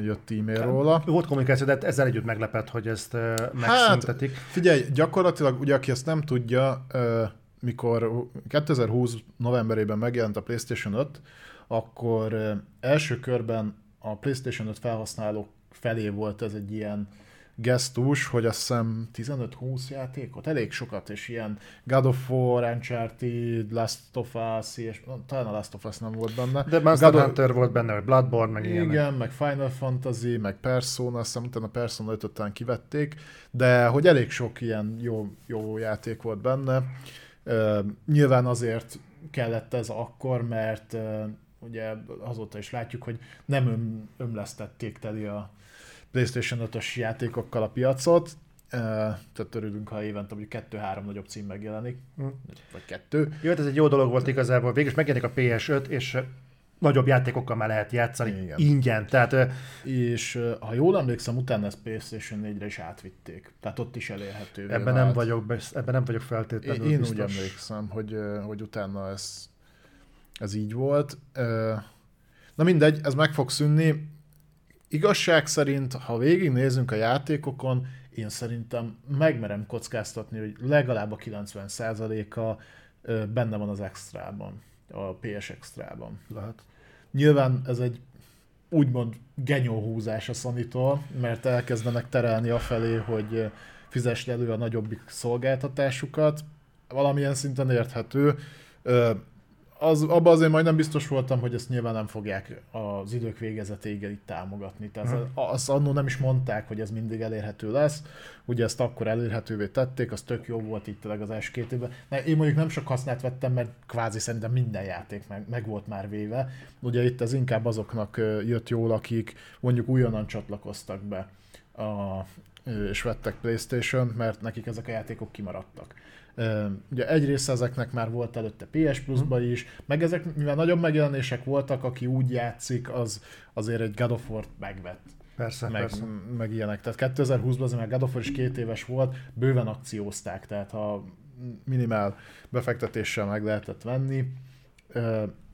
jött e-mail róla.
Volt kommunikáció, de ezzel együtt meglepett, hogy ezt megszüntetik. Hát,
figyelj, gyakorlatilag, ugye aki ezt nem tudja, mikor 2020 novemberében megjelent a PlayStation 5, akkor első körben a PlayStation 5 felhasználók felé volt ez egy ilyen gesztus, hogy azt hiszem 15-20 játékot, elég sokat, és ilyen God of War, Uncharted, Last of Us, és talán a Last of Us nem volt benne.
De Monster God Hunter of... volt benne, vagy Bloodborne, meg
Igen, ilyenek. meg Final Fantasy, meg Persona, azt hiszem utána Persona 5 után kivették, de hogy elég sok ilyen jó, jó játék volt benne. Uh, nyilván azért kellett ez akkor, mert uh, ugye azóta is látjuk, hogy nem öm, ömlesztették teli a PlayStation 5-ös játékokkal a piacot, tehát örülünk, ha évente mondjuk kettő-három nagyobb cím megjelenik, mm. vagy kettő.
Jó, hát ez egy jó dolog volt igazából, végül is megjelenik a PS5, és nagyobb játékokkal már lehet játszani Igen. ingyen. Tehát,
és ha jól emlékszem, utána ezt PlayStation 4-re is átvitték. Tehát ott is elérhető.
Ebben vált. nem vagyok, ebben nem vagyok feltétlenül
Én, én úgy emlékszem, hogy, hogy utána ez, ez így volt. Na mindegy, ez meg fog szűnni igazság szerint, ha végignézünk a játékokon, én szerintem megmerem kockáztatni, hogy legalább a 90%-a benne van az extrában, a PS extrában.
Lehet.
Nyilván ez egy úgymond genyó húzás a sony mert elkezdenek terelni afelé, hogy fizess elő a nagyobbik szolgáltatásukat. Valamilyen szinten érthető az, abban azért majd nem biztos voltam, hogy ezt nyilván nem fogják az idők végezetéig itt támogatni. Tehát uh-huh. azt annó nem is mondták, hogy ez mindig elérhető lesz. Ugye ezt akkor elérhetővé tették, az tök jó volt itt az első két évben. Én mondjuk nem sok hasznát vettem, mert kvázi szerintem minden játék meg, meg volt már véve. Ugye itt ez inkább azoknak jött jól, akik mondjuk újonnan csatlakoztak be a, és vettek Playstation, mert nekik ezek a játékok kimaradtak. Ugye egyrészt ezeknek már volt előtte PS Plus-ba is, meg ezek, mivel nagyobb megjelenések voltak, aki úgy játszik, az azért egy God of War-t megvett.
Persze,
meg,
persze.
meg ilyenek. Tehát 2020-ban azért már God of War is két éves volt, bőven akciózták, tehát ha minimál befektetéssel meg lehetett venni.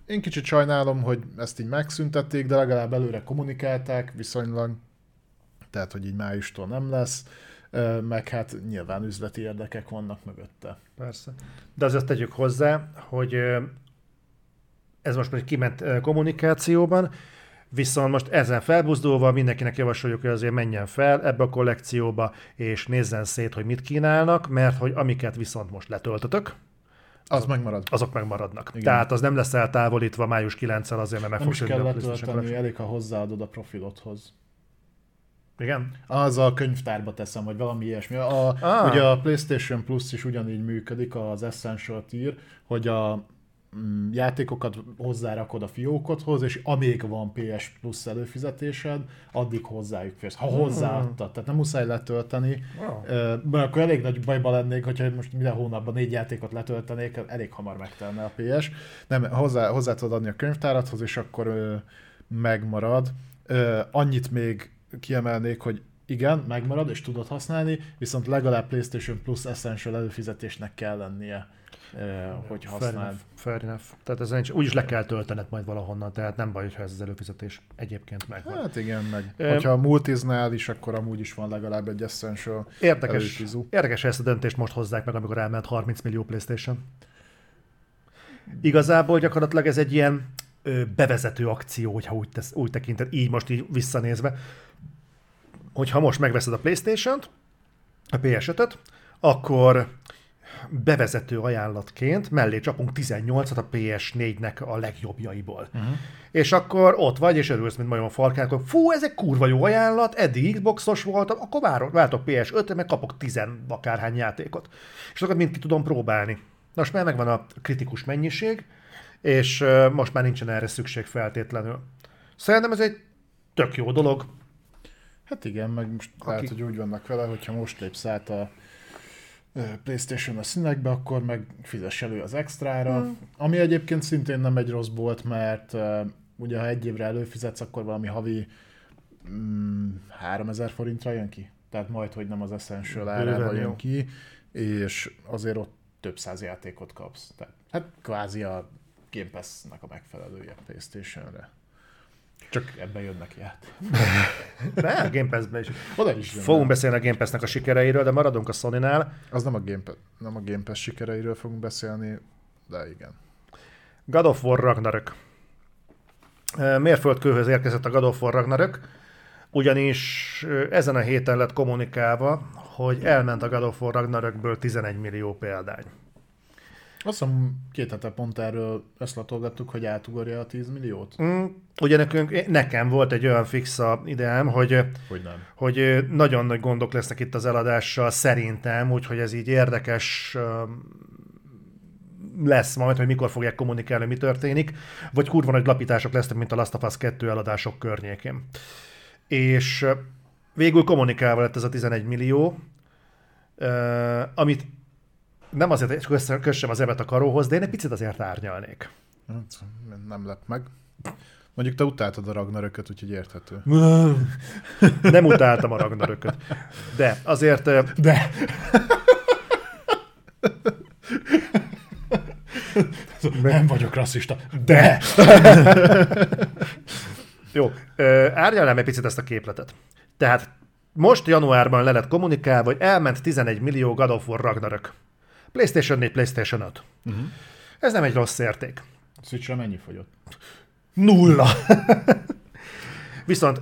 Én kicsit sajnálom, hogy ezt így megszüntették, de legalább előre kommunikálták viszonylag, tehát hogy így májustól nem lesz meg hát nyilván üzleti érdekek vannak mögötte.
Persze. De azért tegyük hozzá, hogy ez most már kiment kommunikációban, Viszont most ezen felbuzdulva mindenkinek javasoljuk, hogy azért menjen fel ebbe a kollekcióba, és nézzen szét, hogy mit kínálnak, mert hogy amiket viszont most letöltötök,
az megmarad.
Azok megmaradnak. Igen. Tehát az nem lesz eltávolítva május 9-el azért, mert meg
nem fog kell letölteni, elég, ha hozzáadod a profilodhoz.
Igen?
Az a könyvtárba teszem, vagy valami ilyesmi. A, ah. Ugye a PlayStation Plus is ugyanígy működik, az Essential Tier, hogy a mm, játékokat hozzárakod a fiókodhoz, és amíg van PS Plus előfizetésed, addig hozzájuk férsz. Ha hozzáadtad, tehát nem muszáj letölteni. Wow. Mert akkor elég nagy bajba lennék, hogyha most minden hónapban négy játékot letöltenék, elég hamar megtelne a PS. Nem, hozzá, hozzá tudod adni a könyvtárathoz, és akkor ö, megmarad. Ö, annyit még kiemelnék, hogy igen, megmarad és tudod használni, viszont legalább PlayStation Plus Essential előfizetésnek kell lennie, hogy használd. Fair enough.
Fair enough. Tehát ez nincs, úgyis le kell töltened majd valahonnan, tehát nem baj, ha ez az előfizetés egyébként megvan.
Hát igen, meg. Um, Hogyha a multiznál is, akkor amúgy is van legalább egy Essential
Érdekes, előfizu. érdekes, ezt a döntést most hozzák meg, amikor elment 30 millió PlayStation. Igazából gyakorlatilag ez egy ilyen bevezető akció, hogyha úgy, tesz, úgy tekinted, így most így visszanézve hogyha most megveszed a Playstation-t, a PS5-öt, akkor bevezető ajánlatként mellé csapunk 18-at a PS4-nek a legjobbjaiból. Uh-huh. És akkor ott vagy, és örülsz, mint majom a farkán, akkor fú, ez egy kurva jó ajánlat, eddig Xboxos voltam, akkor várok, váltok PS5-re, meg kapok 10 akárhány játékot. És akkor mind ki tudom próbálni. Na most már megvan a kritikus mennyiség, és most már nincsen erre szükség feltétlenül. Szerintem ez egy tök jó dolog,
Hát igen, meg most Aki... lehet, hogy úgy vannak vele, hogyha most lépsz át a Playstation a színekbe, akkor meg fizess elő az extrára, hmm. ami egyébként szintén nem egy rossz bolt, mert uh, ugye ha egy évre előfizetsz, akkor valami havi mm, 3000 forintra jön ki. Tehát majd, hogy nem az Essential árával jön ki, és azért ott több száz játékot kapsz. Tehát, hát kvázi a Game Pass-nek a megfelelője Playstation-re. Csak ebben jönnek át.
De a Game Pass-ben is.
Oda is jön.
Fogunk beszélni a Game Pass-nek a sikereiről, de maradunk a Sony-nál.
Az nem a Game Pass, nem a Game Pass sikereiről fogunk beszélni, de igen.
God of War Ragnarök. Mérföldkőhöz érkezett a God of War Ragnarök, ugyanis ezen a héten lett kommunikálva, hogy elment a God of War Ragnarökből 11 millió példány.
Azt hiszem két hete pont erről ezt latolgattuk, hogy átugorja a 10 milliót.
Mm, ugye nekünk, nekem volt egy olyan fix a ideám, hogy,
Hogy nem.
hogy nagyon nagy gondok lesznek itt az eladással, szerintem, úgyhogy ez így érdekes lesz majd, hogy mikor fogják kommunikálni, mi történik, vagy kurva nagy lapítások lesznek, mint a Last of Us 2 eladások környékén. És végül kommunikálva lett ez a 11 millió, amit nem azért, hogy kössem- az ebet a karóhoz, de én egy picit azért árnyalnék.
Hát, Nem lep meg. Mondjuk te utáltad a Ragnarököt, úgyhogy érthető.
Nem utáltam a Ragnarököt. De azért...
De! nem vagyok rasszista. De!
Jó, árnyalnám egy picit ezt a képletet. Tehát most januárban le lett kommunikálva, hogy elment 11 millió God of War Ragnarök. PlayStation 4, PlayStation 5. Uh-huh. Ez nem egy rossz érték.
Switchre mennyi fogyott?
Nulla. Viszont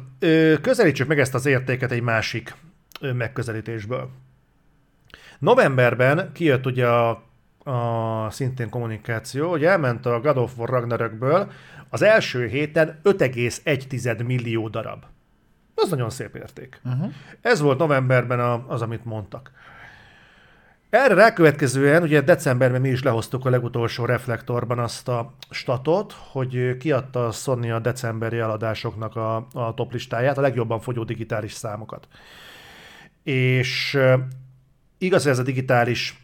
közelítsük meg ezt az értéket egy másik megközelítésből. Novemberben kijött ugye a, a szintén kommunikáció, hogy elment a God of War Ragnarökből az első héten 5,1 millió darab. Az nagyon szép érték.
Uh-huh.
Ez volt novemberben a, az, amit mondtak. Erre rákövetkezően, ugye decemberben mi is lehoztuk a legutolsó reflektorban azt a statot, hogy kiadta a Sony a decemberi eladásoknak a, a top listáját, a legjobban fogyó digitális számokat. És igaz, ez a digitális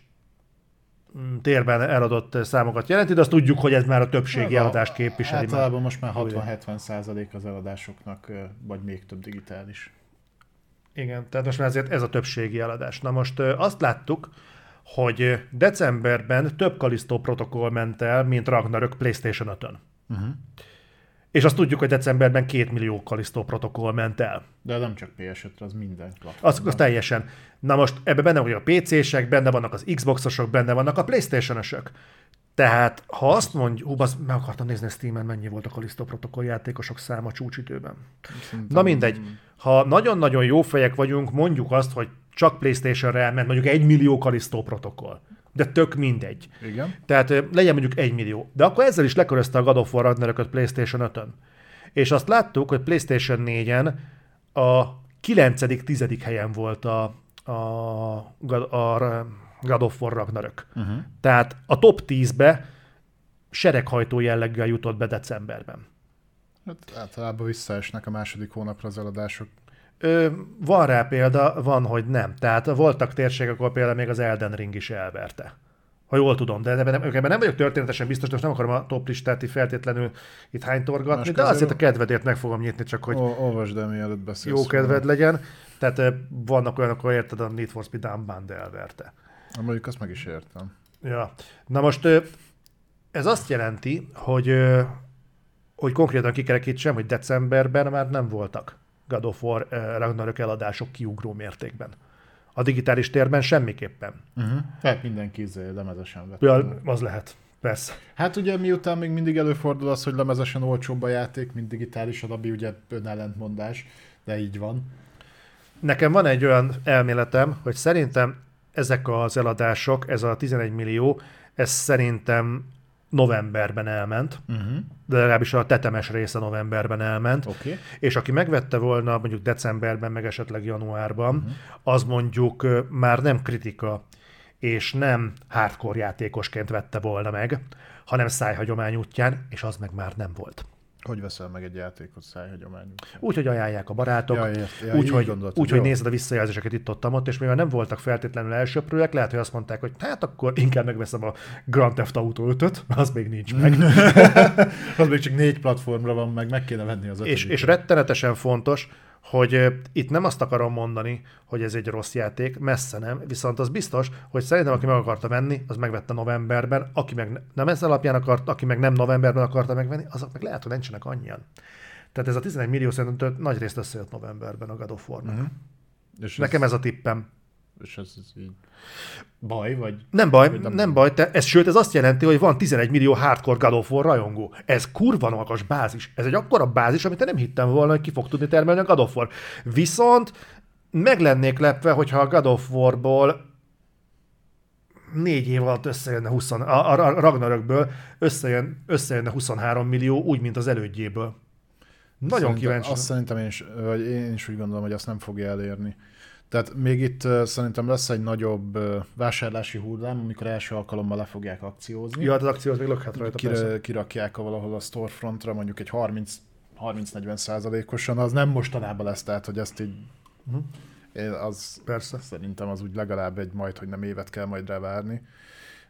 mm, térben eladott számokat jelenti, de azt tudjuk, hogy ez már a többségi
Ez a-
eladást képviseli. már.
Általában most már 60-70 százalék az eladásoknak, vagy még több digitális.
Igen, tehát most már ezért ez a többségi eladás. Na most azt láttuk, hogy decemberben több Kalisztó protokoll ment el, mint Ragnarök PlayStation 5-ön.
Uh-huh.
És azt tudjuk, hogy decemberben 2 millió Kalisztó protokoll ment el.
De nem csak PS5-re, az minden
Az,
platformon.
az teljesen. Na most ebben benne vannak a PC-sek, benne vannak az Xbox-osok, benne vannak a PlayStation-ösök. Tehát, ha azt mondjuk, hú, az, meg akartam nézni a Steam-en, mennyi volt a Kalisztó protokoll játékosok száma csúcsidőben.
Szerintem-
Na mindegy. Ha nagyon-nagyon jó fejek vagyunk, mondjuk azt, hogy csak PlayStation-re elment mondjuk egy millió Kalisztó protokoll. De tök mindegy.
Igen.
Tehát legyen mondjuk egy millió. De akkor ezzel is lekörözte a God of War Ragnarököt PlayStation 5-ön. És azt láttuk, hogy PlayStation 4-en a 9.-10. helyen volt a, a, God- a God of War Ragnarök.
Uh-huh.
Tehát a top 10-be sereghajtó jelleggel jutott be decemberben.
Hát általában visszaesnek a második hónapra az eladások.
Ö, van rá példa, van, hogy nem. Tehát voltak térségek, ahol például még az Elden Ring is elverte. Ha jól tudom, de ebben nem, ebben nem vagyok történetesen biztos, most nem akarom a top listát így feltétlenül itt hánytorgatni,
Más
de azért a kedvedért meg fogom nyitni, csak hogy
Ol- olvasd el, mielőtt beszélsz.
jó kedved legyen. Tehát vannak olyanok, ahol érted, a Need for Speed Unbound elverte.
Na, Mondjuk azt meg is értem.
Ja. Na most ez azt jelenti, hogy, hogy konkrétan kikerekítsem, hogy decemberben már nem voltak God of War ö, Ragnarök eladások kiugró mértékben. A digitális térben semmiképpen.
Uh-huh. Tehát mindenki izé lemezesen vette.
Ja, az lehet. Persze.
Hát ugye miután még mindig előfordul az, hogy lemezesen olcsóbb a játék, mint digitális, ami ugye önellentmondás, de így van.
Nekem van egy olyan elméletem, hogy szerintem ezek az eladások, ez a 11 millió, ez szerintem novemberben elment,
Uh-huh.
de legalábbis a tetemes része novemberben elment.
Okay.
És aki megvette volna mondjuk decemberben, meg esetleg januárban, uh-huh. az mondjuk már nem kritika, és nem hardcore játékosként vette volna meg, hanem szájhagyomány útján, és az meg már nem volt.
Hogy veszel meg egy játékot szájhagyományú?
Úgy, hogy ajánlják a barátok,
Ja, ért- ja,
úgy, hogy, úgy, hogy nézed a visszajelzéseket itt ott, ott, és mivel nem voltak feltétlenül elsőprőek, lehet, hogy azt mondták, hogy hát akkor inkább megveszem a Grand Theft Auto 5-öt, az még nincs meg.
Az még csak négy platformra van meg, meg kéne venni az
és,
ötödiket.
és rettenetesen fontos, hogy itt nem azt akarom mondani, hogy ez egy rossz játék, messze nem, viszont az biztos, hogy szerintem aki meg akarta venni, az megvette novemberben, aki meg ne- nem ez alapján akart, aki meg nem novemberben akarta megvenni, azok meg lehet, hogy nincsenek annyian. Tehát ez a 11 millió szerintem nagy részt összejött novemberben a God of War-nak.
Uh-huh. És
Nekem ez a tippem.
És ez, ez így baj, vagy...
Nem baj,
Vagy nem-
nem baj, te, ez, sőt ez azt jelenti, hogy van 11 millió hardcore God of War rajongó. Ez kurva magas bázis. Ez egy akkora bázis, amit én nem hittem volna, hogy ki fog tudni termelni a God of War. Viszont meg lennék lepve, hogyha a God of War-ból négy év alatt összejönne 20, a, a Ragnarökből összejön, összejönne 23 millió, úgy, mint az elődjéből. Nagyon
Szerintem-
kíváncsi.
Azt szerintem én is, vagy én is úgy gondolom, hogy azt nem fogja elérni. Tehát még itt szerintem lesz egy nagyobb vásárlási hullám, amikor első alkalommal le fogják akciózni.
Ja, hát az akció az még lökhet rajta, persze.
Kire, kirakják valahol a storefrontra, mondjuk egy 30 30-40 százalékosan, az nem mostanában lesz, tehát hogy ezt így én az
Persze.
szerintem az úgy legalább egy majd, hogy nem évet kell majd rá várni.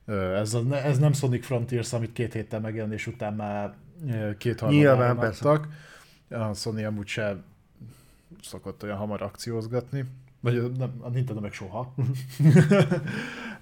Ez, az, ez nem Sonic Frontiers, amit két héttel megjelenés után már két
persze.
adtak. A Sony amúgy se szokott olyan hamar akciózgatni. Vagy nem, a Nintendo meg soha.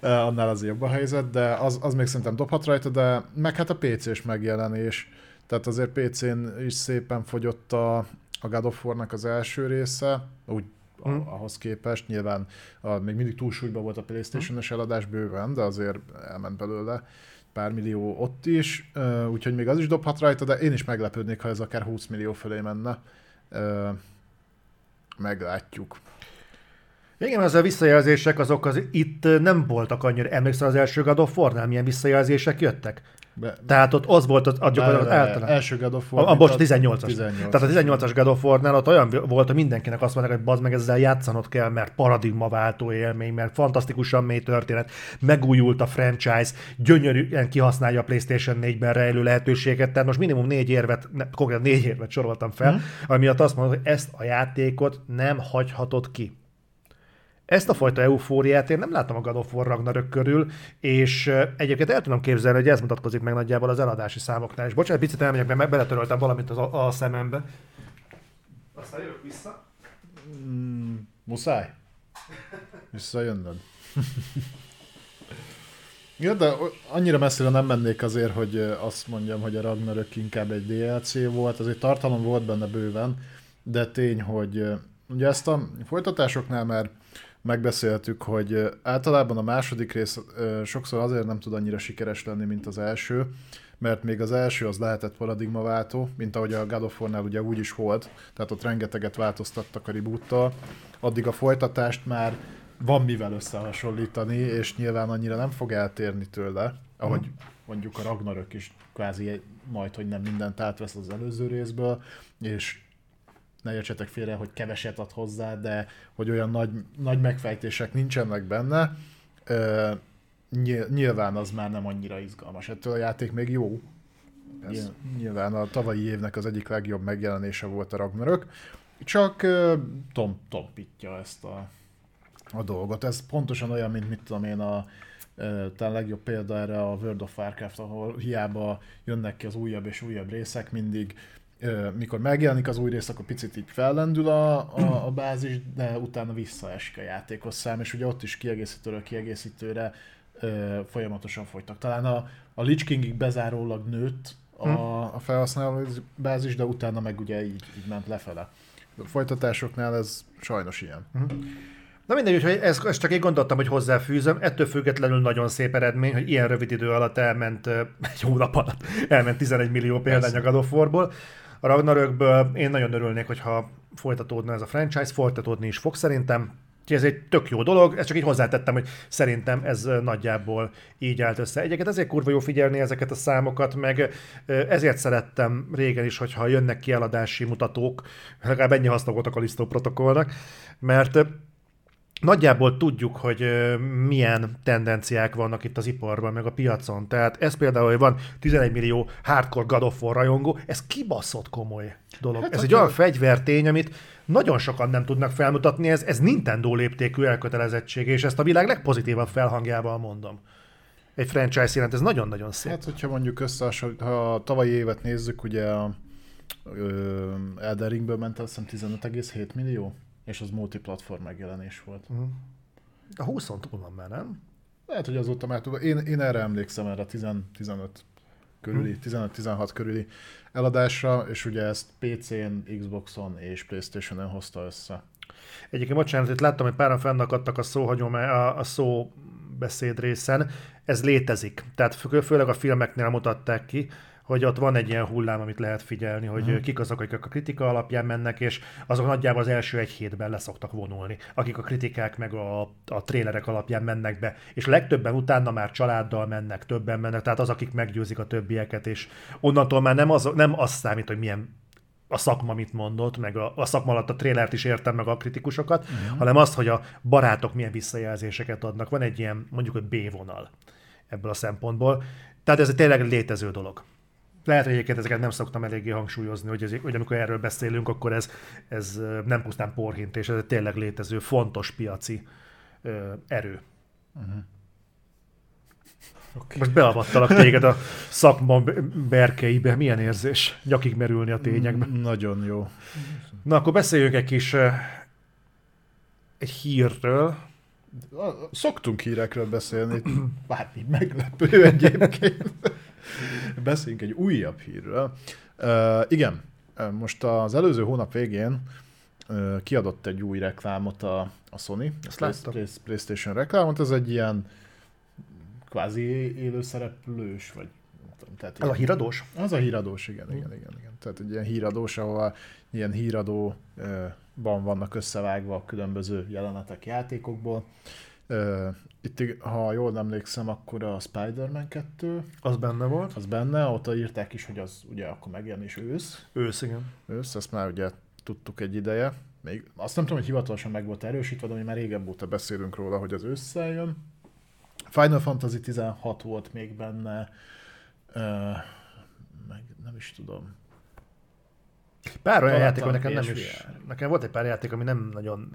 Annál azért jobb a helyzet, de az, az még szerintem dobhat rajta, de meg hát a PC-s megjelenés. Tehát azért PC-n is szépen fogyott a, a God of War-nak az első része, úgy
Mm.
ahhoz képest. Nyilván a, még mindig túlsúlyban volt a Playstation-es eladás bőven, de azért elment belőle pár millió ott is, úgyhogy még az is dobhat rajta, de én is meglepődnék, ha ez akár 20 millió fölé menne. Meglátjuk.
Igen, az a visszajelzések azok az itt nem voltak annyira. Emlékszel az első God of War-nál, milyen visszajelzések jöttek?
Be,
Tehát ott az volt az, az gyakorlatilag
Várj,
általán.
Első God of
A,
War.
a,
mint
bocs, 18-as.
18
Tehát a 18-as God of War-nál ott olyan volt, hogy mindenkinek azt mondták, hogy bazd meg ezzel játszanod kell, mert paradigmaváltó élmény, mert fantasztikusan mély történet, megújult a franchise, gyönyörűen kihasználja a PlayStation 4-ben rejlő lehetőséget, tehát most minimum négy érvet, ne, konkrétan négy érvet soroltam fel,
Mhm.
ami miatt azt mondod, hogy ezt a játékot nem hagyhatod ki. Ezt a fajta eufóriát én nem láttam a God of War Ragnarök körül, és egyébként el tudom képzelni, hogy ez mutatkozik meg nagyjából az eladási számoknál. És bocsánat, picit elmegyek, mert beletöröltem valamit az a, a szemembe. Aztán jövök vissza.
Mm, muszáj? Visszajönnöd? ja, de annyira messzire nem mennék azért, hogy azt mondjam, hogy a Ragnarök inkább egy DLC volt, azért tartalom volt benne bőven, de tény, hogy ugye ezt a folytatásoknál már megbeszéltük, hogy általában a második rész sokszor azért nem tud annyira sikeres lenni, mint az első, mert még az első az lehetett paradigmaváltó, mint ahogy a God of War-nál ugye úgy is volt, tehát ott rengeteget változtattak a reboottal, addig a folytatást már van mivel összehasonlítani, és nyilván annyira nem fog eltérni tőle, ahogy mondjuk a Ragnarök is kvázi majd, hogy nem mindent átvesz az előző részből, és ne értsetek félre, hogy keveset ad hozzá, de hogy olyan nagy, nagy megfejtések nincsenek benne, ö, nyil- nyilván az már nem annyira izgalmas. Ettől a játék még jó. Nyil- Nyilván a tavalyi évnek az egyik legjobb megjelenése volt a Ragnarök, csak ö, tom, tompítja ezt a, a dolgot. Ez pontosan olyan, mint mit tudom én, a talán legjobb példa erre a World of Warcraft, ahol hiába jönnek ki az újabb és újabb részek, mindig mikor megjelenik az új rész, akkor picit így fellendül a, a, a bázis, de utána visszaesik a játékos szám, és ugye ott is kiegészítőről kiegészítőre ö, folyamatosan folytak. Talán a, a Lich Kingig bezárólag nőtt a, a felhasználó bázis, de utána meg ugye így, így ment lefele. A folytatásoknál ez sajnos ilyen.
Na mindegy, úgyhogy ez, ezt csak én gondoltam, hogy hozzáfűzöm. Ettől függetlenül nagyon szép eredmény, hogy ilyen rövid idő alatt elment, egy hónap alatt elment 11 millió példány a God. A Ragnarökből én nagyon örülnék, hogyha folytatódna ez a franchise, folytatódni is fog szerintem. Úgyhogy ez egy tök jó dolog, ezt csak így hozzátettem, hogy szerintem ez nagyjából így állt össze. Egyébként ezért kurva jó figyelni ezeket a számokat, meg ezért szerettem régen is, hogyha jönnek ki eladási mutatók, legalább ennyi haszna a Kalisztó protokollnak, mert nagyjából tudjuk, hogy milyen tendenciák vannak itt az iparban, meg a piacon. Tehát ez például, hogy van 11 millió hardcore God of War rajongó, ez kibaszott komoly dolog. Hát, ez egy olyan fegyvertény, amit nagyon sokan nem tudnak felmutatni, ez, ez Nintendo léptékű elkötelezettség, és ezt a világ legpozitívabb felhangjával mondom. Egy franchise jelent, ez nagyon-nagyon szép.
Hát, hogyha mondjuk összehasonlít, ha a tavalyi évet nézzük, ugye a Elden Ringből ment azt hiszem 15,7 millió, és az multiplatform megjelenés volt.
A 20 túl van már, nem?
Lehet, hogy azóta már tudom. Én, én erre emlékszem, erre 10, 15. körüli, 15-16 körüli eladásra, és ugye ezt PC-n, Xboxon és Playstation-en hozta össze.
Egyébként bocsánat, itt láttam, hogy páran fennakadtak a szóhagyom, a, a szó beszéd részen. Ez létezik. Tehát fő, főleg a filmeknél mutatták ki, hogy ott van egy ilyen hullám, amit lehet figyelni, hogy uh-huh. kik azok, akik a kritika alapján mennek, és azok nagyjából az első egy hétben leszoktak vonulni, akik a kritikák meg a, a trélerek alapján mennek be, és legtöbben utána már családdal mennek, többen mennek, tehát az, akik meggyőzik a többieket, és onnantól már nem az, nem az számít, hogy milyen a szakma mit mondott, meg a, a szakma alatt a trélert is értem, meg a kritikusokat, uh-huh. hanem azt, hogy a barátok milyen visszajelzéseket adnak. Van egy ilyen, mondjuk, hogy B-vonal ebből a szempontból. Tehát ez egy tényleg létező dolog. Lehet, hogy egyébként ezeket nem szoktam eléggé hangsúlyozni, hogy, ez, hogy amikor erről beszélünk, akkor ez, ez nem pusztán porhintés, ez egy tényleg létező, fontos piaci ö, erő. Uh-huh. Okay. Most beavattalak téged a szakma berkeibe. Milyen érzés nyakig merülni a tényekbe?
Mm, nagyon jó.
Na, akkor beszéljünk egy kis egy hírről.
Szoktunk hírekről beszélni, bármi meglepő egyébként. Beszéljünk egy újabb hírről. Uh, igen, most az előző hónap végén uh, kiadott egy új reklámot a, a Sony,
Ezt a
Play, PlayStation reklámot, ez egy ilyen kvázi élőszereplős, vagy
tehát az a híradós?
Az a híradós, igen, igen, igen, igen. Tehát egy ilyen híradós, ahol ilyen híradóban vannak összevágva a különböző jelenetek játékokból. Itt, ha jól emlékszem, akkor a Spider-Man 2.
Az benne volt.
Az benne, ott írták is, hogy az ugye akkor megjelenés ősz.
Ősz, igen.
Ősz, ezt már ugye tudtuk egy ideje. Még azt nem tudom, hogy hivatalosan meg volt erősítve, de mi már régebb óta beszélünk róla, hogy az ősszel jön. Final Fantasy 16 volt még benne, uh, meg nem is tudom.
Pár olyan játék, ami nekem nem is, nekem volt egy pár játék, ami nem nagyon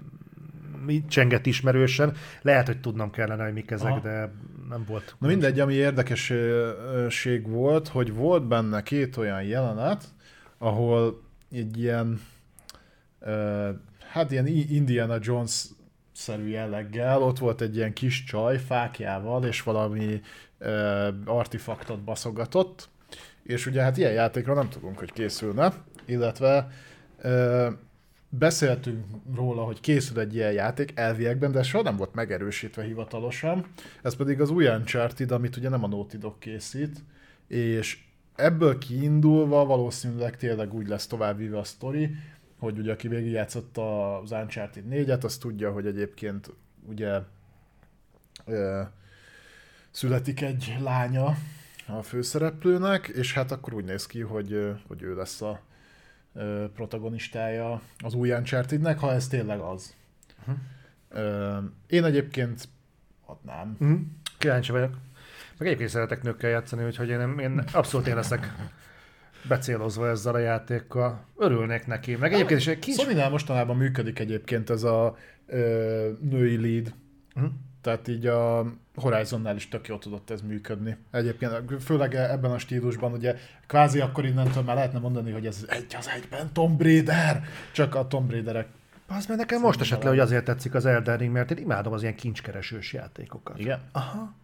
csengett ismerősen. Lehet, hogy tudnom kellene, hogy mik ezek, Aha. de nem volt.
Na mindegy, ami érdekesség volt, hogy volt benne két olyan jelenet, ahol egy ilyen, hát ilyen Indiana Jones szerű jelleggel, ott volt egy ilyen kis csaj fákjával, és valami uh, artifaktot baszogatott, és ugye hát ilyen játékra nem tudunk, hogy készülne, illetve beszéltünk róla, hogy készül egy ilyen játék elviekben, de soha nem volt megerősítve hivatalosan. Ez pedig az új Uncharted, amit ugye nem a Naughty Dog készít, és ebből kiindulva valószínűleg tényleg úgy lesz továbbvíve a sztori, hogy ugye aki végigjátszott az Uncharted 4-et, az tudja, hogy egyébként ugye ö, születik egy lánya a főszereplőnek, és hát akkor úgy néz ki, hogy, hogy ő lesz a ö, protagonistája az új uncharted ha ez tényleg az. Uh-huh. Ö, én egyébként adnám.
Uh-huh. Kíváncsi vagyok. Meg egyébként szeretek nőkkel játszani, úgyhogy én, én abszolút én leszek becélozva ezzel a játékkal. Örülnék neki. Meg egyébként is egy kis...
sony mostanában működik egyébként ez a ö, női lead. Uh-huh. Tehát így a Horizonnál is tök jól tudott ez működni. Egyébként főleg ebben a stílusban, ugye kvázi akkor innentől már lehetne mondani, hogy ez egy az egyben Tomb Raider, csak a Tomb Raiderek
az mert nekem most esett le, hogy azért tetszik az Elden Ring, mert én imádom az ilyen kincskeresős játékokat.
Igen?
Aha.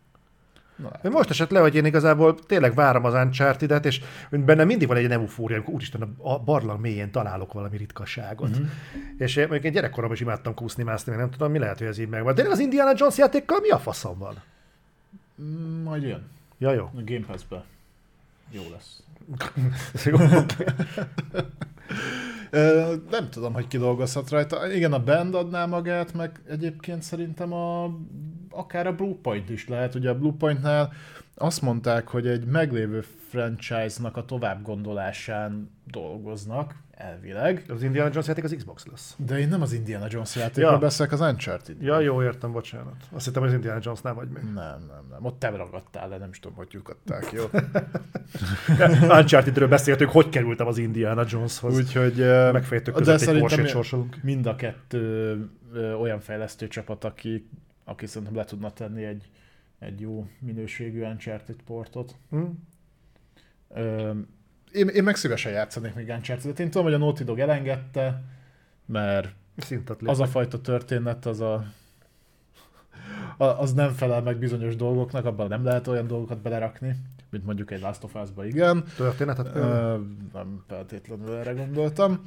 Na, hát. Most esett le, hogy én igazából tényleg várom az uncharted és benne mindig van egy eufória, amikor úristen a barlang mélyén találok valami ritkaságot. Uh-huh. És én, én gyerekkoromban is imádtam kúszni, mászni, nem tudom, mi lehet, hogy ez így megvan. De az Indiana Jones játékkal mi a faszom van?
Mm, majd jön.
Ja, jó.
A Game Pass-be. Jó lesz. nem tudom, hogy kidolgozhat rajta. Igen, a band adná magát, meg egyébként szerintem a, akár a Bluepoint is lehet. Ugye a Bluepointnál azt mondták, hogy egy meglévő franchise-nak a tovább gondolásán dolgoznak, elvileg.
Az Indiana Jones játék az Xbox lesz.
De én nem az Indiana Jones játékról ja. beszélek, az Uncharted.
Ja, jó, értem, bocsánat. Azt hittem, az Indiana Jones nem vagy még.
Nem, nem, nem. Ott te ragadtál le, nem is tudom, hogy lyukadták, jó?
Uncharted-ről beszéltünk, hogy kerültem az Indiana Joneshoz.
Úgyhogy
megfejtük között egy Porsche sorsolunk.
Mind a kettő olyan fejlesztő csapat, aki, aki szerintem le tudna tenni egy, egy jó minőségű Uncharted portot. Hmm. Ö, én, én meg szívesen játszanék még uncharted Én tudom, hogy a Naughty Dog elengedte, mert az a fajta történet, az a, az nem felel meg bizonyos dolgoknak, abban nem lehet olyan dolgokat belerakni. Mint mondjuk egy Last of Us-ba, igen.
Történetet
Ö, nem feltétlenül erre gondoltam.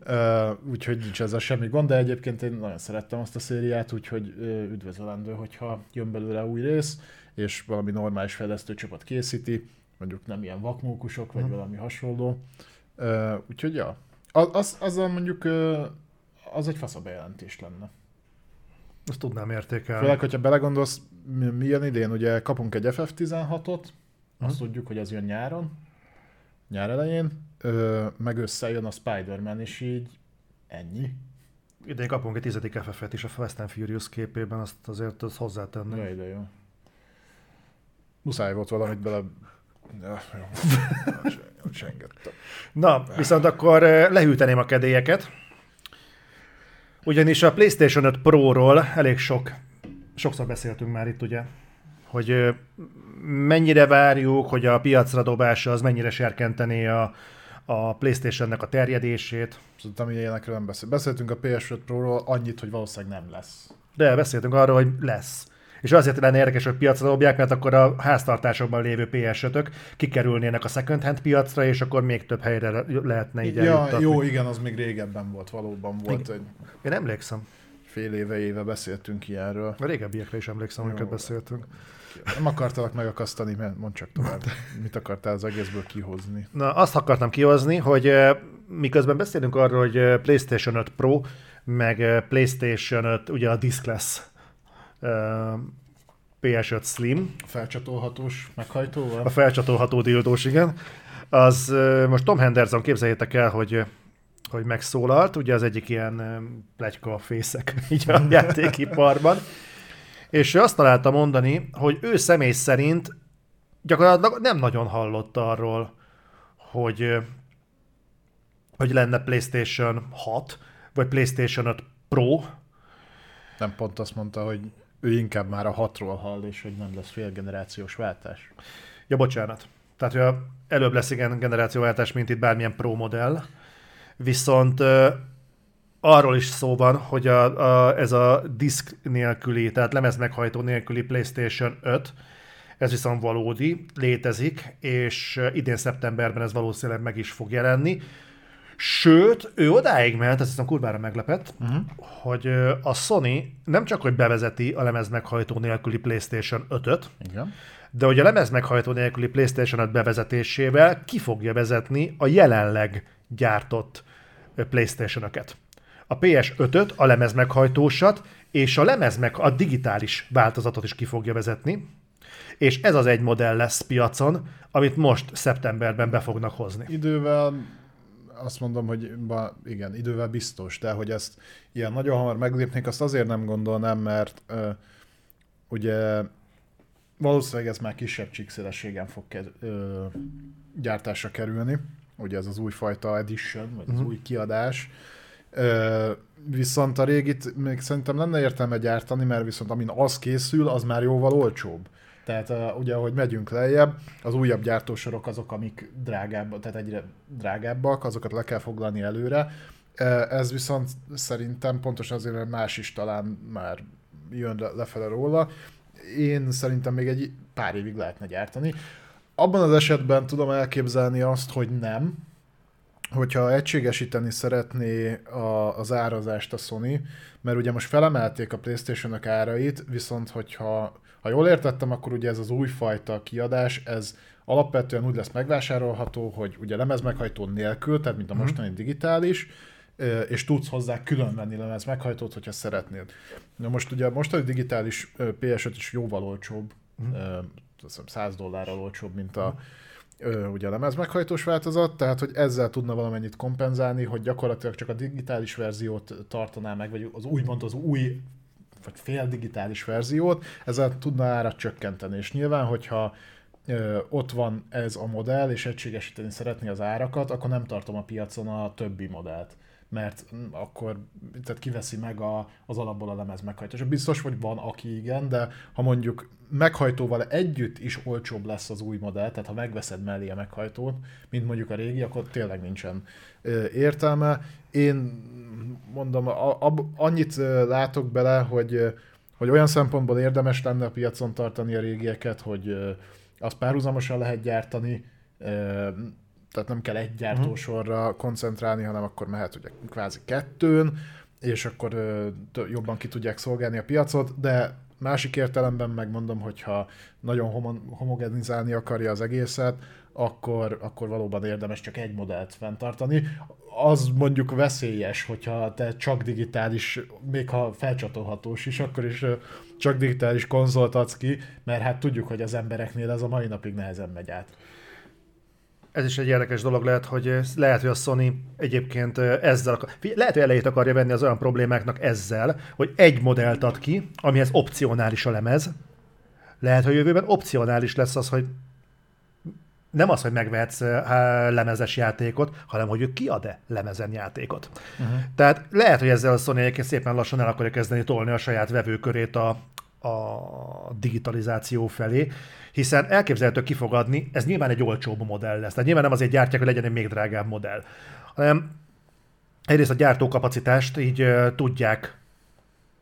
Ö, úgyhogy nincs ezzel semmi gond, de egyébként én nagyon szerettem azt a szériát, úgyhogy üdvözölendő, hogyha jön belőle új rész, és valami normális fejlesztőcsapat készíti, mondjuk nem ilyen vakmókusok, vagy
Mhm.
valami hasonló. Ö, úgyhogy ja, az, az, azzal mondjuk az egy fasz a bejelentés lenne.
Azt tudnám értékelni.
Főleg, hogyha belegondolsz, mi, mi jön idén, ugye kapunk egy FF16-ot, azt tudjuk, hogy ez jön nyáron, nyár elején, ö, meg összejön a Spider-Man, és így ennyi.
Idén kapunk egy tizedik FF-et is a Fast and Furious képében, azt azért azt hozzátenni.
Jaj, de jó. Muszáj volt valamit bele... Ja, jó.
Na, viszont akkor eh, lehűteném a kedélyeket. Ugyanis a PlayStation 5 Pro-ról elég sok, sokszor beszéltünk már itt ugye, hogy mennyire várjuk, hogy a piacra dobása az mennyire serkentené a, a PlayStation-nek a terjedését.
Szerintem ilyenekről nem beszél. Beszéltünk a PS5 Pro-ról annyit, hogy valószínűleg nem lesz.
De beszéltünk arról, hogy lesz. És azért lenne érdekes, hogy piacra dobják, mert akkor a háztartásokban lévő PS5-ök kikerülnének a second hand piacra, és akkor még több helyre le- lehetne így
Ja,
eljuttatni.
jó, igen, az még régebben volt, valóban volt. Egy
Én emlékszem.
Fél éve, éve beszéltünk ilyenről.
A régebbiekre is emlékszem, amiket beszéltünk.
Nem akartalak megakasztani, mert mondd csak tovább. Mit akartál az egészből kihozni?
Na, azt akartam kihozni, hogy eh, miközben beszélünk arról, hogy eh, PlayStation 5 Pro, meg eh, PlayStation 5, ugye a Discless eh, PS5 Slim,
Felcsatolhatós meghajtóval?
a felcsatolható dildós, igen, az most Tom Henderson, képzeljétek el, hogy hogy megszólalt, ugye az egyik ilyen pletyka fészek így a játékiparban, és ő azt találta mondani, hogy ő személy szerint gyakorlatilag nem nagyon hallott arról, hogy, hogy lenne PlayStation 6, vagy PlayStation 5 Pro.
Nem pont azt mondta, hogy ő inkább már a hatról hall, és hogy nem lesz félgenerációs váltás.
Ja, bocsánat. Tehát, hogy előbb lesz igen generációváltás, mint itt bármilyen Pro modell. Viszont arról is szó van, hogy a, a, ez a disk nélküli, tehát lemez meghajtó nélküli PlayStation 5, ez viszont valódi, létezik, és idén szeptemberben ez valószínűleg meg is fog jelenni. Sőt, ő odáig ment, ez hiszem kurvára meglepett, uh-huh. hogy a Sony nem csak, hogy bevezeti a lemez meghajtó nélküli PlayStation 5-öt,
Igen.
de hogy a lemez meghajtó nélküli PlayStation 5 bevezetésével ki fogja vezetni a jelenleg gyártott PlayStation-öket. A PS5-öt, a lemez meghajtósat, és a lemez meg a digitális változatot is ki fogja vezetni, és ez az egy modell lesz piacon, amit most szeptemberben be fognak hozni.
Idővel azt mondom, hogy ba, igen, idővel biztos, de hogy ezt ilyen nagyon hamar meglépnék, azt azért nem gondolnám, mert ö, ugye valószínűleg ez már kisebb csíkszélességen fog kez, ö, gyártásra kerülni, ugye ez az újfajta edition, vagy az
Mhm.
új kiadás, Ö, viszont a régit még szerintem lenne értelme gyártani, mert viszont amin az készül, az már jóval olcsóbb. Tehát uh, ugye, ahogy megyünk lejjebb, az újabb gyártósorok azok, amik drágább, tehát egyre drágábbak, azokat le kell foglalni előre. Ez viszont szerintem pontosan azért, mert más is talán már jön le- lefele róla. Én szerintem még egy pár évig lehetne gyártani. Abban az esetben tudom elképzelni azt, hogy nem, hogyha egységesíteni szeretné a, az árazást a Sony, mert ugye most felemelték a playstation árait, viszont hogyha ha jól értettem, akkor ugye ez az újfajta kiadás, ez alapvetően úgy lesz megvásárolható, hogy ugye lemezmeghajtó nélkül, tehát mint a mostani digitális, és tudsz hozzá külön venni lemez meghajtót, hogyha szeretnéd. Na most ugye a mostani digitális ö, PS5 is jóval olcsóbb, mm. Azt hiszem 100 dollárral olcsóbb, mint a, ö, ugye a lemez meghajtós változat, tehát hogy ezzel tudna valamennyit kompenzálni, hogy gyakorlatilag csak a digitális verziót tartaná meg, vagy az úgymond az új vagy fél digitális verziót, ezzel tudna árat csökkenteni. És nyilván, hogyha ö, ott van ez a modell, és egységesíteni szeretné az árakat, akkor nem tartom a piacon a többi modellt mert mm, akkor tehát kiveszi meg a, az alapból a lemez meghajtás. Biztos, hogy van, aki igen, de ha mondjuk meghajtóval együtt is olcsóbb lesz az új modell, tehát ha megveszed mellé a meghajtót, mint mondjuk a régi, akkor tényleg nincsen értelme. Én mondom, a, a, annyit látok bele, hogy, hogy olyan szempontból érdemes lenne a piacon tartani a régieket, hogy azt párhuzamosan lehet gyártani, tehát nem kell egy gyártósorra koncentrálni, hanem akkor mehet ugye kvázi kettőn, és akkor jobban ki tudják szolgálni a piacot, de másik értelemben megmondom, hogyha nagyon homogenizálni akarja az egészet, akkor, akkor valóban érdemes csak egy modellt fenntartani. Az mondjuk veszélyes, hogyha te csak digitális, még ha felcsatolhatós is, akkor is csak digitális konzolt adsz ki, mert hát tudjuk, hogy az embereknél ez a mai napig nehezen megy át.
Ez is egy érdekes dolog lehet, hogy lehet, hogy a Sony egyébként ezzel akar, lehet, hogy elejét akarja venni az olyan problémáknak ezzel, hogy egy modellt ad ki, amihez opcionális a lemez. Lehet, hogy jövőben opcionális lesz az, hogy nem az, hogy megvehetsz lemezes játékot, hanem hogy ő kiad-e lemezen játékot. Uh-huh. Tehát lehet, hogy ezzel a Sony egyébként szépen lassan el akarja kezdeni tolni a saját vevőkörét a, a digitalizáció felé, hiszen elképzelhető kifogadni, ez nyilván egy olcsóbb modell lesz. Tehát nyilván nem azért gyártják, hogy legyen egy még drágább modell, hanem egyrészt a gyártókapacitást így uh, tudják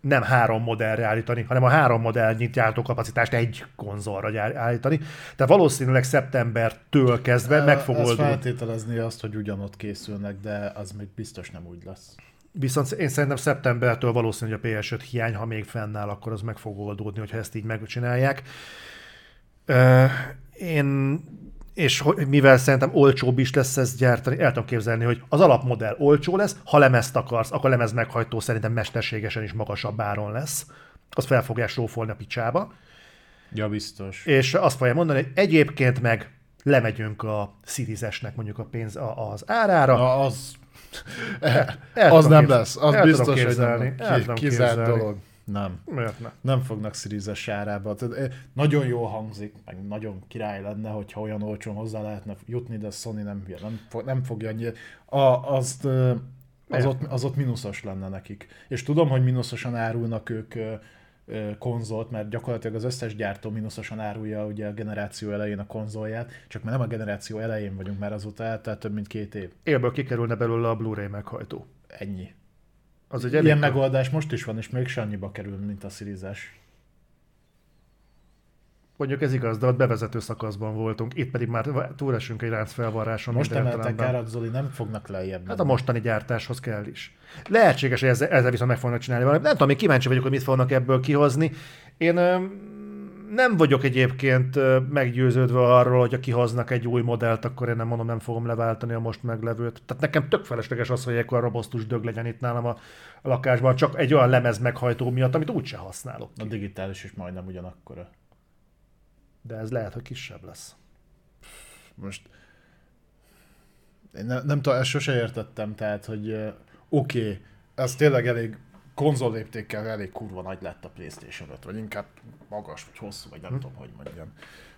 nem három modellre állítani, hanem a három modellnyi gyártókapacitást egy konzolra állítani. Tehát valószínűleg szeptembertől kezdve meg fog oldani.
feltételezni azt, hogy ugyanott készülnek, de az még biztos nem úgy lesz.
Viszont én szerintem szeptembertől valószínű, hogy a PS5 hiány, ha még fennáll, akkor az meg fog oldódni, hogyha ezt így megcsinálják. Én és mivel szerintem olcsóbb is lesz ezt gyártani, el tudom képzelni, hogy az alapmodell olcsó lesz, ha lemezt akarsz, akkor lemez meghajtó szerintem mesterségesen is magasabb áron lesz. Azt fel fogják sófolni a picsába.
Ja, biztos.
És azt fogja mondani, hogy egyébként meg lemegyünk a Series-esnek mondjuk a pénz az árára.
Na, az el, el az nem lesz. Az biztos, hogy nem. Kizárt dolog. Nem.
Miért ne?
Nem fognak Series árába. Eh, nagyon jól hangzik, meg nagyon király lenne, hogyha olyan olcsón hozzá lehetne jutni, de Sony nem, nem, fog, nem fogja annyi. A, azt, eh, az, ott, az ott mínuszos lenne nekik. És tudom, hogy mínuszosan árulnak ők eh, konzolt, mert gyakorlatilag az összes gyártó mínuszosan árulja ugye a generáció elején a konzolját, csak már nem a generáció elején vagyunk már azóta eltelt több mint két év.
Élből kikerülne belőle a Blu-ray meghajtó.
Ennyi. Az egy Ilyen megoldás most is van, és még annyiba kerül, mint a Series
Mondjuk ez igaz, de ott bevezető szakaszban voltunk, itt pedig már túlesünk egy ránc felvarráson.
Most emeltek árat, Zoli, nem fognak lejjebb.
Hát a mostani gyártáshoz kell is. Lehetséges, hogy ezzel, ezzel viszont meg fognak csinálni valamit. Nem tudom, még kíváncsi vagyok, hogy mit fognak ebből kihozni. Én nem vagyok egyébként meggyőződve arról, hogy ha kihoznak egy új modellt, akkor én nem mondom, nem fogom leváltani a most meglevőt. Tehát nekem tök felesleges az, hogy ekkor robosztus dög legyen itt nálam a lakásban, csak egy olyan lemez meghajtó miatt, amit úgyse használok.
A digitális is majdnem ugyanakkora.
De ez lehet, hogy kisebb lesz.
Most én nem, nem tudom, ezt sose értettem, tehát, hogy oké, okay, ez tényleg elég konzol léptékkel elég kurva nagy lett a Playstation 5, vagy inkább magas, vagy hosszú, vagy nem hm. tudom, hogy mondjam.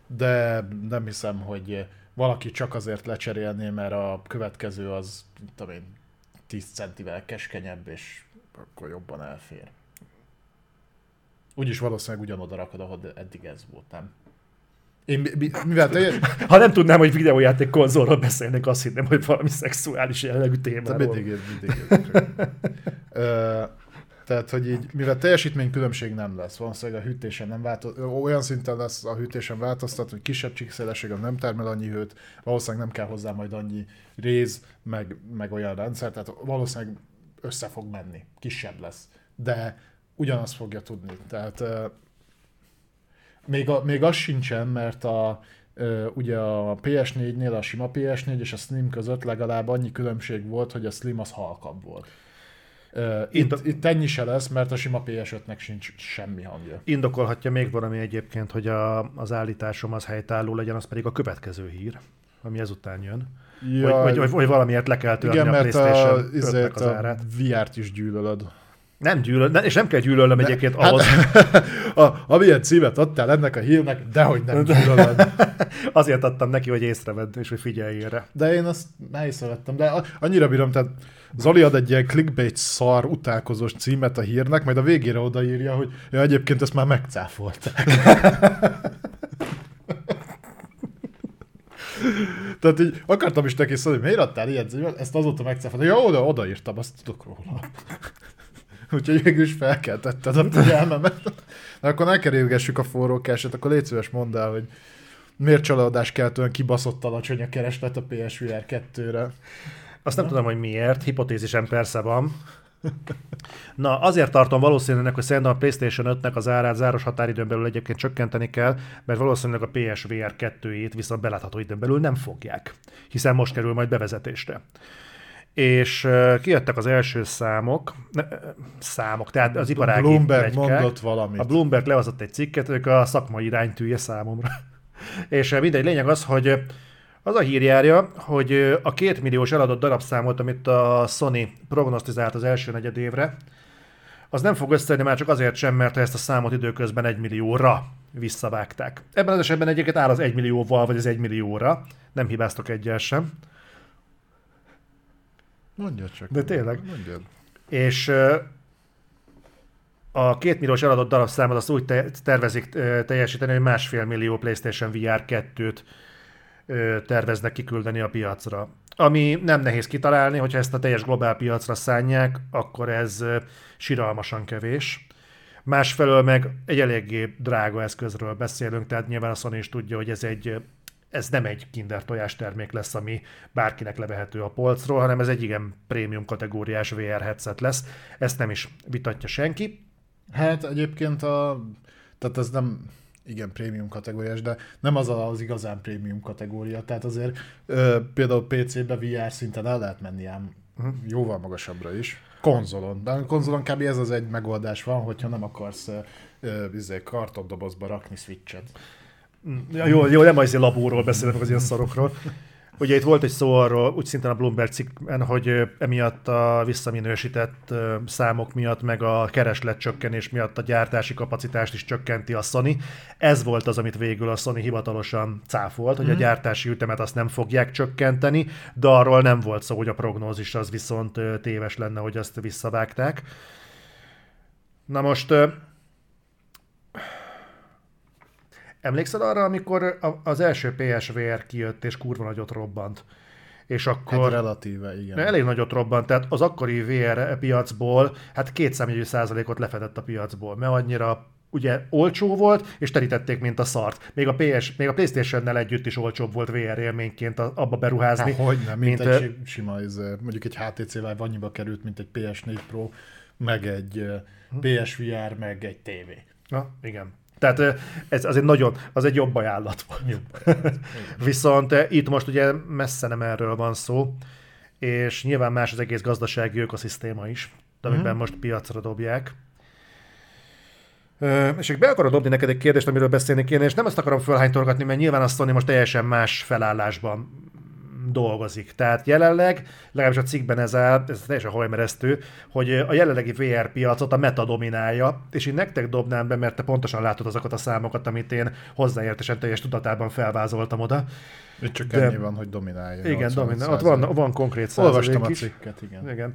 De nem hiszem, hogy valaki csak azért lecserélné, mert a következő az, tudom én, 10 centivel keskenyebb, és akkor jobban elfér. Úgyis valószínűleg ugyanoda rakod, ahol eddig ez volt, nem? Én, mivel te...
Ha nem tudnám, hogy videójáték konzolról beszélnek, azt hinném, hogy valami szexuális jellegű témáról.
Mindig, mindig. Tehát, hogy így, mivel teljesítmény különbség nem lesz, valószínűleg a hűtésen nem változ, olyan szinten lesz a hűtésen változtat, hogy kisebb csíkszélesség nem termel annyi hőt, valószínűleg nem kell hozzá majd annyi réz, meg, meg olyan rendszer, tehát valószínűleg össze fog menni, kisebb lesz. De ugyanazt fogja tudni. Tehát még, a, még az sincsen, mert a, ugye a PS4-nél a sima PS4 és a Slim között legalább annyi különbség volt, hogy a Slim az halkabb volt. Itt, Indo- itt ennyi se lesz, mert a sima PS5-nek sincs semmi hangja.
Indokolhatja még valami egyébként, hogy a, az állításom az helytálló legyen, az pedig a következő hír, ami ezután jön. Ja, hogy, hogy, hogy valamiért le kell törni igen, a PlayStation a, 5 az árát.
VR-t is gyűlölöd.
Nem gyűlöl, és nem kell gyűlölnöm egyébként hát, ahhoz.
a, amilyen címet adtál ennek a hírnek, dehogy nem gyűlölöd.
Azért adtam neki, hogy észrevedd, és hogy figyelj erre.
De én azt ne észrevettem, de annyira bírom, tehát Zoli ad egy ilyen clickbait szar, utálkozós címet a hírnek, majd a végére odaírja, hogy ja, egyébként ezt már megcáfolták. Tehát így akartam is neki szólni, hogy miért adtál ilyet, ezt azóta megcáfoltam. Ja, oda, odaírtam, azt tudok róla. Úgyhogy végül is felkeltetted a figyelmemet. Na, akkor ne kerülgessük a forrókását, akkor légy szíves mondd el, hogy miért csalódás keltően kibaszott alacsony a kereslet a PSVR 2-re?
Azt nem tudom, hogy miért, hipotézisem persze van. Na, azért tartom valószínűleg, hogy szerintem a PlayStation 5-nek az árát záros határidőn belül egyébként csökkenteni kell, mert valószínűleg a PSVR 2-ét viszont belátható időn belül nem fogják, hiszen most kerül majd bevezetésre. És kijöttek az első számok, ne, számok, tehát az iparági
Bloomberg
plegykák.
mondott valamit.
A Bloomberg lehozott egy cikket, ők a szakmai iránytűje számomra. És mindegy, lényeg az, hogy az a hír járja, hogy a két milliós eladott darabszámot, amit a Sony prognosztizált az első negyed évre, az nem fog összejönni már csak azért sem, mert ezt a számot időközben egy millióra visszavágták. Ebben az esetben egyébként áll az egy millióval, vagy az egy millióra. Nem hibáztok egyel sem.
Mondja csak.
De tényleg.
Mondjad.
És a két milliós eladott darabszámot azt úgy te- tervezik teljesíteni, hogy másfél millió PlayStation VR 2-t ö, terveznek kiküldeni a piacra. Ami nem nehéz kitalálni, hogyha ezt a teljes globál piacra szánják, akkor ez siralmasan kevés. Másfelől meg egy eléggé drága eszközről beszélünk, tehát nyilván a Sony is tudja, hogy ez egy ez nem egy kinder tojás termék lesz, ami bárkinek levehető a polcról, hanem ez egy igen prémium kategóriás VR headset lesz. Ezt nem is vitatja senki.
Hát egyébként a... Tehát ez nem igen, prémium kategóriás, de nem az az igazán prémium kategória. Tehát azért ö, például PC-be VR szinten el lehet menni ám
Mhm.
jóval magasabbra is. Konzolon. De konzolon kb. ez az egy megoldás van, hogyha nem akarsz ö, izé, kartondobozba rakni switchet.
Ja, jó, jó, nem az ilyen labóról beszélek, az ilyen szarokról. Ugye itt volt egy szó arról, úgy szintén a Bloomberg cikkben, hogy emiatt a visszaminősített számok miatt, meg a kereslet csökkenés miatt a gyártási kapacitást is csökkenti a Sony. Ez volt az, amit végül a Sony hivatalosan cáfolt, hogy a gyártási ütemet azt nem fogják csökkenteni, de arról nem volt szó, hogy a prognózis az viszont téves lenne, hogy azt visszavágták. Na most ö, Emlékszel arra, amikor az első PSVR kijött, és kurva nagyot robbant? És
Hát
akkor
relatíve, igen.
elég nagyot robbant, tehát az akkori VR piacból, hát két számjegyű százalékot lefedett a piacból, mert annyira ugye olcsó volt, és terítették, mint a szart. Még a, PS, még a Playstation-nel együtt is olcsóbb volt VR élményként abba beruházni.
Hát, hogy nem, mint,
mint,
egy
ö,
si- sima, ez, mondjuk egy HTC Vive annyiba került, mint egy PS4 Pro, meg egy
Hm.
PSVR, meg egy TV.
Na, igen. Tehát ez az egy nagyon, az egy jobb ajánlat volt.
Jobb.
Viszont eh, itt most ugye messze nem erről van szó, és nyilván más az egész gazdasági ökoszisztéma is, amiben
Mhm.
most piacra dobják. Ö, és még be akarod dobni neked egy kérdést, amiről beszélni kéne, és nem azt akarom fölhánytorgatni, mert nyilván a Sony most teljesen más felállásban dolgozik. Tehát jelenleg, legalábbis a cikkben ez áll, ez teljesen hajmeresztő, hogy a jelenlegi VR piacot a Meta dominálja, és én nektek dobnám be, mert te pontosan látod azokat a számokat, amit én hozzáértesen teljes tudatában felvázoltam oda.
Itt csak
De-
ennyi van, hogy dominálja.
Igen,
85
dominál. Ott van, van konkrét százalék
Olvastam a cikket, igen.
Igen.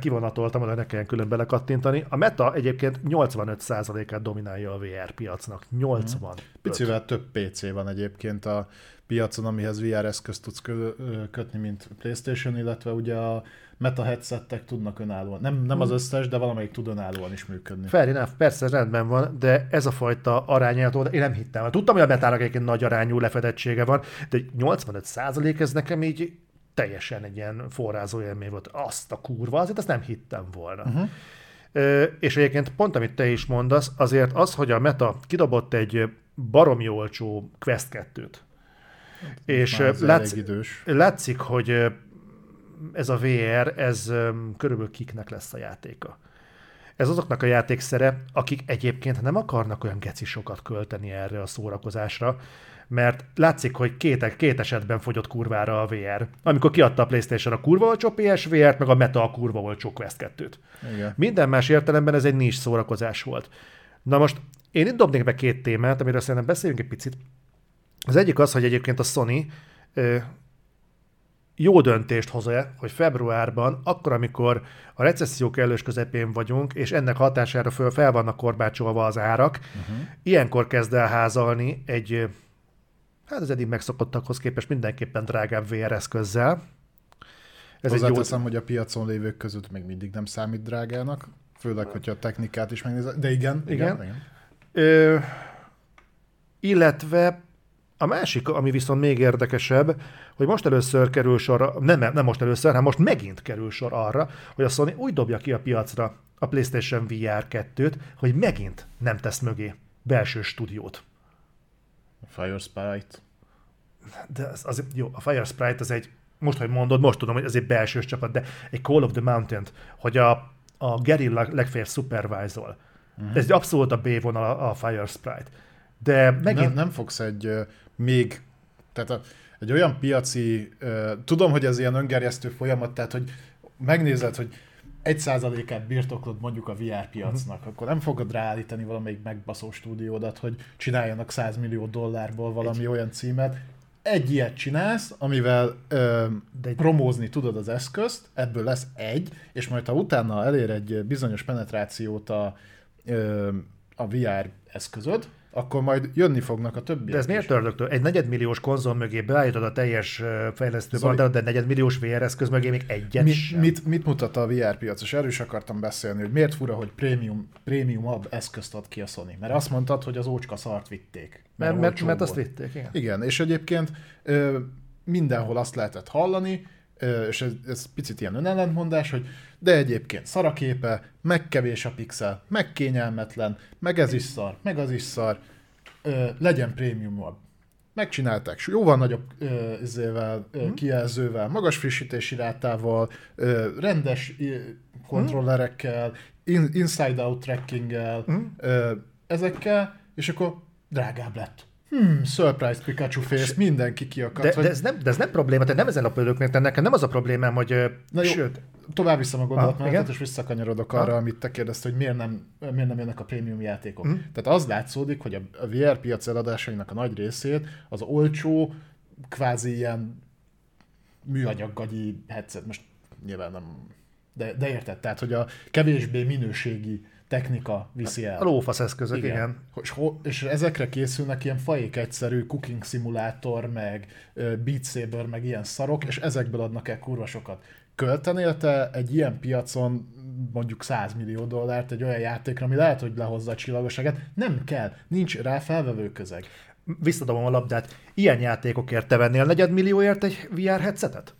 Kivonatoltam, oda ne kelljen külön belekattintani. A Meta egyébként 85%-át dominálja a VR piacnak. 80.
Picivel több PC van egyébként a piacon, amihez VR eszközt tudsz kötni, mint PlayStation, illetve ugye a Meta headsettek tudnak önállóan. Nem, nem az összes, de valamelyik tud önállóan is működni.
Fair enough, persze rendben van, de ez a fajta arányától én nem hittem. Tudtam, hogy a metának egyébként nagy arányú lefedettsége van, de 85% ez nekem így teljesen egy ilyen forrázó élmény volt. Azt a kurva, azért azt nem hittem volna. Uh-huh. És egyébként pont amit te is mondasz, azért az, hogy a Meta kidobott egy baromi olcsó Quest 2-t, és
Már ez
látsz,
idős.
látszik, hogy ez a VR, ez körülbelül kiknek lesz a játéka. Ez azoknak a játékszere, akik egyébként nem akarnak olyan geci sokat költeni erre a szórakozásra, mert látszik, hogy két, két esetben fogyott kurvára a VR. Amikor kiadta a PlayStation a kurva olcsó PSVR-t, meg a Meta a kurva olcsó Quest 2-t.
Igen.
Minden más értelemben ez egy nis szórakozás volt. Na most én itt dobnék be két témát, amiről szerintem beszéljünk egy picit. Az egyik az, hogy egyébként a Sony ö, jó döntést hoz-e, hogy februárban, akkor, amikor a recesszió kellős közepén vagyunk, és ennek hatására föl fel vannak korbácsolva az árak, uh-huh. ilyenkor kezd el házalni egy, hát az eddig megszokottakhoz képest mindenképpen drágább VR eszközzel.
Ez egy jó... hogy a piacon lévők között még mindig nem számít drágának, főleg, hogyha a technikát is megnézed. De igen, igen.
Igen.
igen.
Ö, illetve A másik, ami viszont még érdekesebb, hogy most először kerül sor, nem, nem most először, hanem most megint kerül sor arra, hogy a Sony úgy dobja ki a piacra a PlayStation VR 2-t, hogy megint nem tesz mögé belső stúdiót.
A Fire Sprite.
De az, az, jó, a Fire Sprite az egy, most, hogy mondod, most tudom, hogy az egy belsős csapat, de egy Call of the Mountain-t, hogy a, a Guerrilla legfeljebb supervisor, uh-huh. ez egy abszolút a B-vonal a, a Fire Sprite. De megint...
Nem, nem fogsz egy még, tehát a, egy olyan piaci, uh, tudom, hogy ez ilyen öngerjesztő folyamat, tehát hogy megnézed, hogy egy százalékát birtoklod mondjuk a VR piacnak, uh-huh. akkor nem fogod ráállítani valamelyik megbaszó stúdiódat, hogy csináljanak 100 millió dollárból valami egy. olyan címet. Egy ilyet csinálsz, amivel ö, De egy... promózni tudod az eszközt, ebből lesz egy, és majd ha utána elér egy bizonyos penetrációt a, ö, a VR eszközöd, akkor majd jönni fognak a többiek
De ez miért ördögtől? Egy negyedmilliós konzol mögé beállítod a teljes fejlesztő szóval bandát, de negyedmilliós VR eszköz mögé még egyet
mit, sem. Mit, mit mutat a VR piac? És erről is akartam beszélni, hogy miért fura, hogy prémium, prémiumabb eszközt ad ki a Sony. Mert azt mondtad, hogy az ócska szart vitték.
Mert, mert, mert azt vitték, igen.
Igen, és egyébként ö, mindenhol azt lehetett hallani, és ez, ez picit ilyen önellentmondás, hogy de egyébként szaraképe, meg kevés a pixel, meg kényelmetlen, meg ez is szar, meg az is szar, ö, legyen prémiumabb. Megcsinálták jóval nagyobb ö, izével, ö, hmm. kijelzővel, magas frissítési rátával, ö, rendes ö, kontrollerekkel, in, inside-out trackinggel, hmm. ö, ezekkel, és akkor drágább lett hmm, surprise Pikachu face, mindenki kiakadt.
De, hogy... de, ez nem, de ez nem probléma, tehát nem ezen a pődök, mert nekem nem az a problémám, hogy Na jó, sőt.
Tovább viszem a gondolatmenetet, és visszakanyarodok arra, ah. amit te kérdezte, hogy miért nem, miért nem jönnek a prémium játékok. Mm. Tehát az látszódik, hogy a, a VR piac eladásainak a nagy részét az olcsó, kvázi ilyen műanyaggagyi headset, most nyilván nem, de, de érted, tehát, hogy a kevésbé minőségi technika viszi el.
A lófasz eszközök, igen. igen.
És, és ezekre készülnek ilyen fajék egyszerű cooking szimulátor, meg Beat Saber, meg ilyen szarok, és ezekből adnak el kurva sokat. Költenél te egy ilyen piacon mondjuk 100 millió dollárt egy olyan játékra, ami lehet, hogy lehozza a csillagosságet? Nem kell, nincs rá felvevő közeg.
Visszadom a labdát. Ilyen játékokért te vennél negyed millióért egy VR headsetet?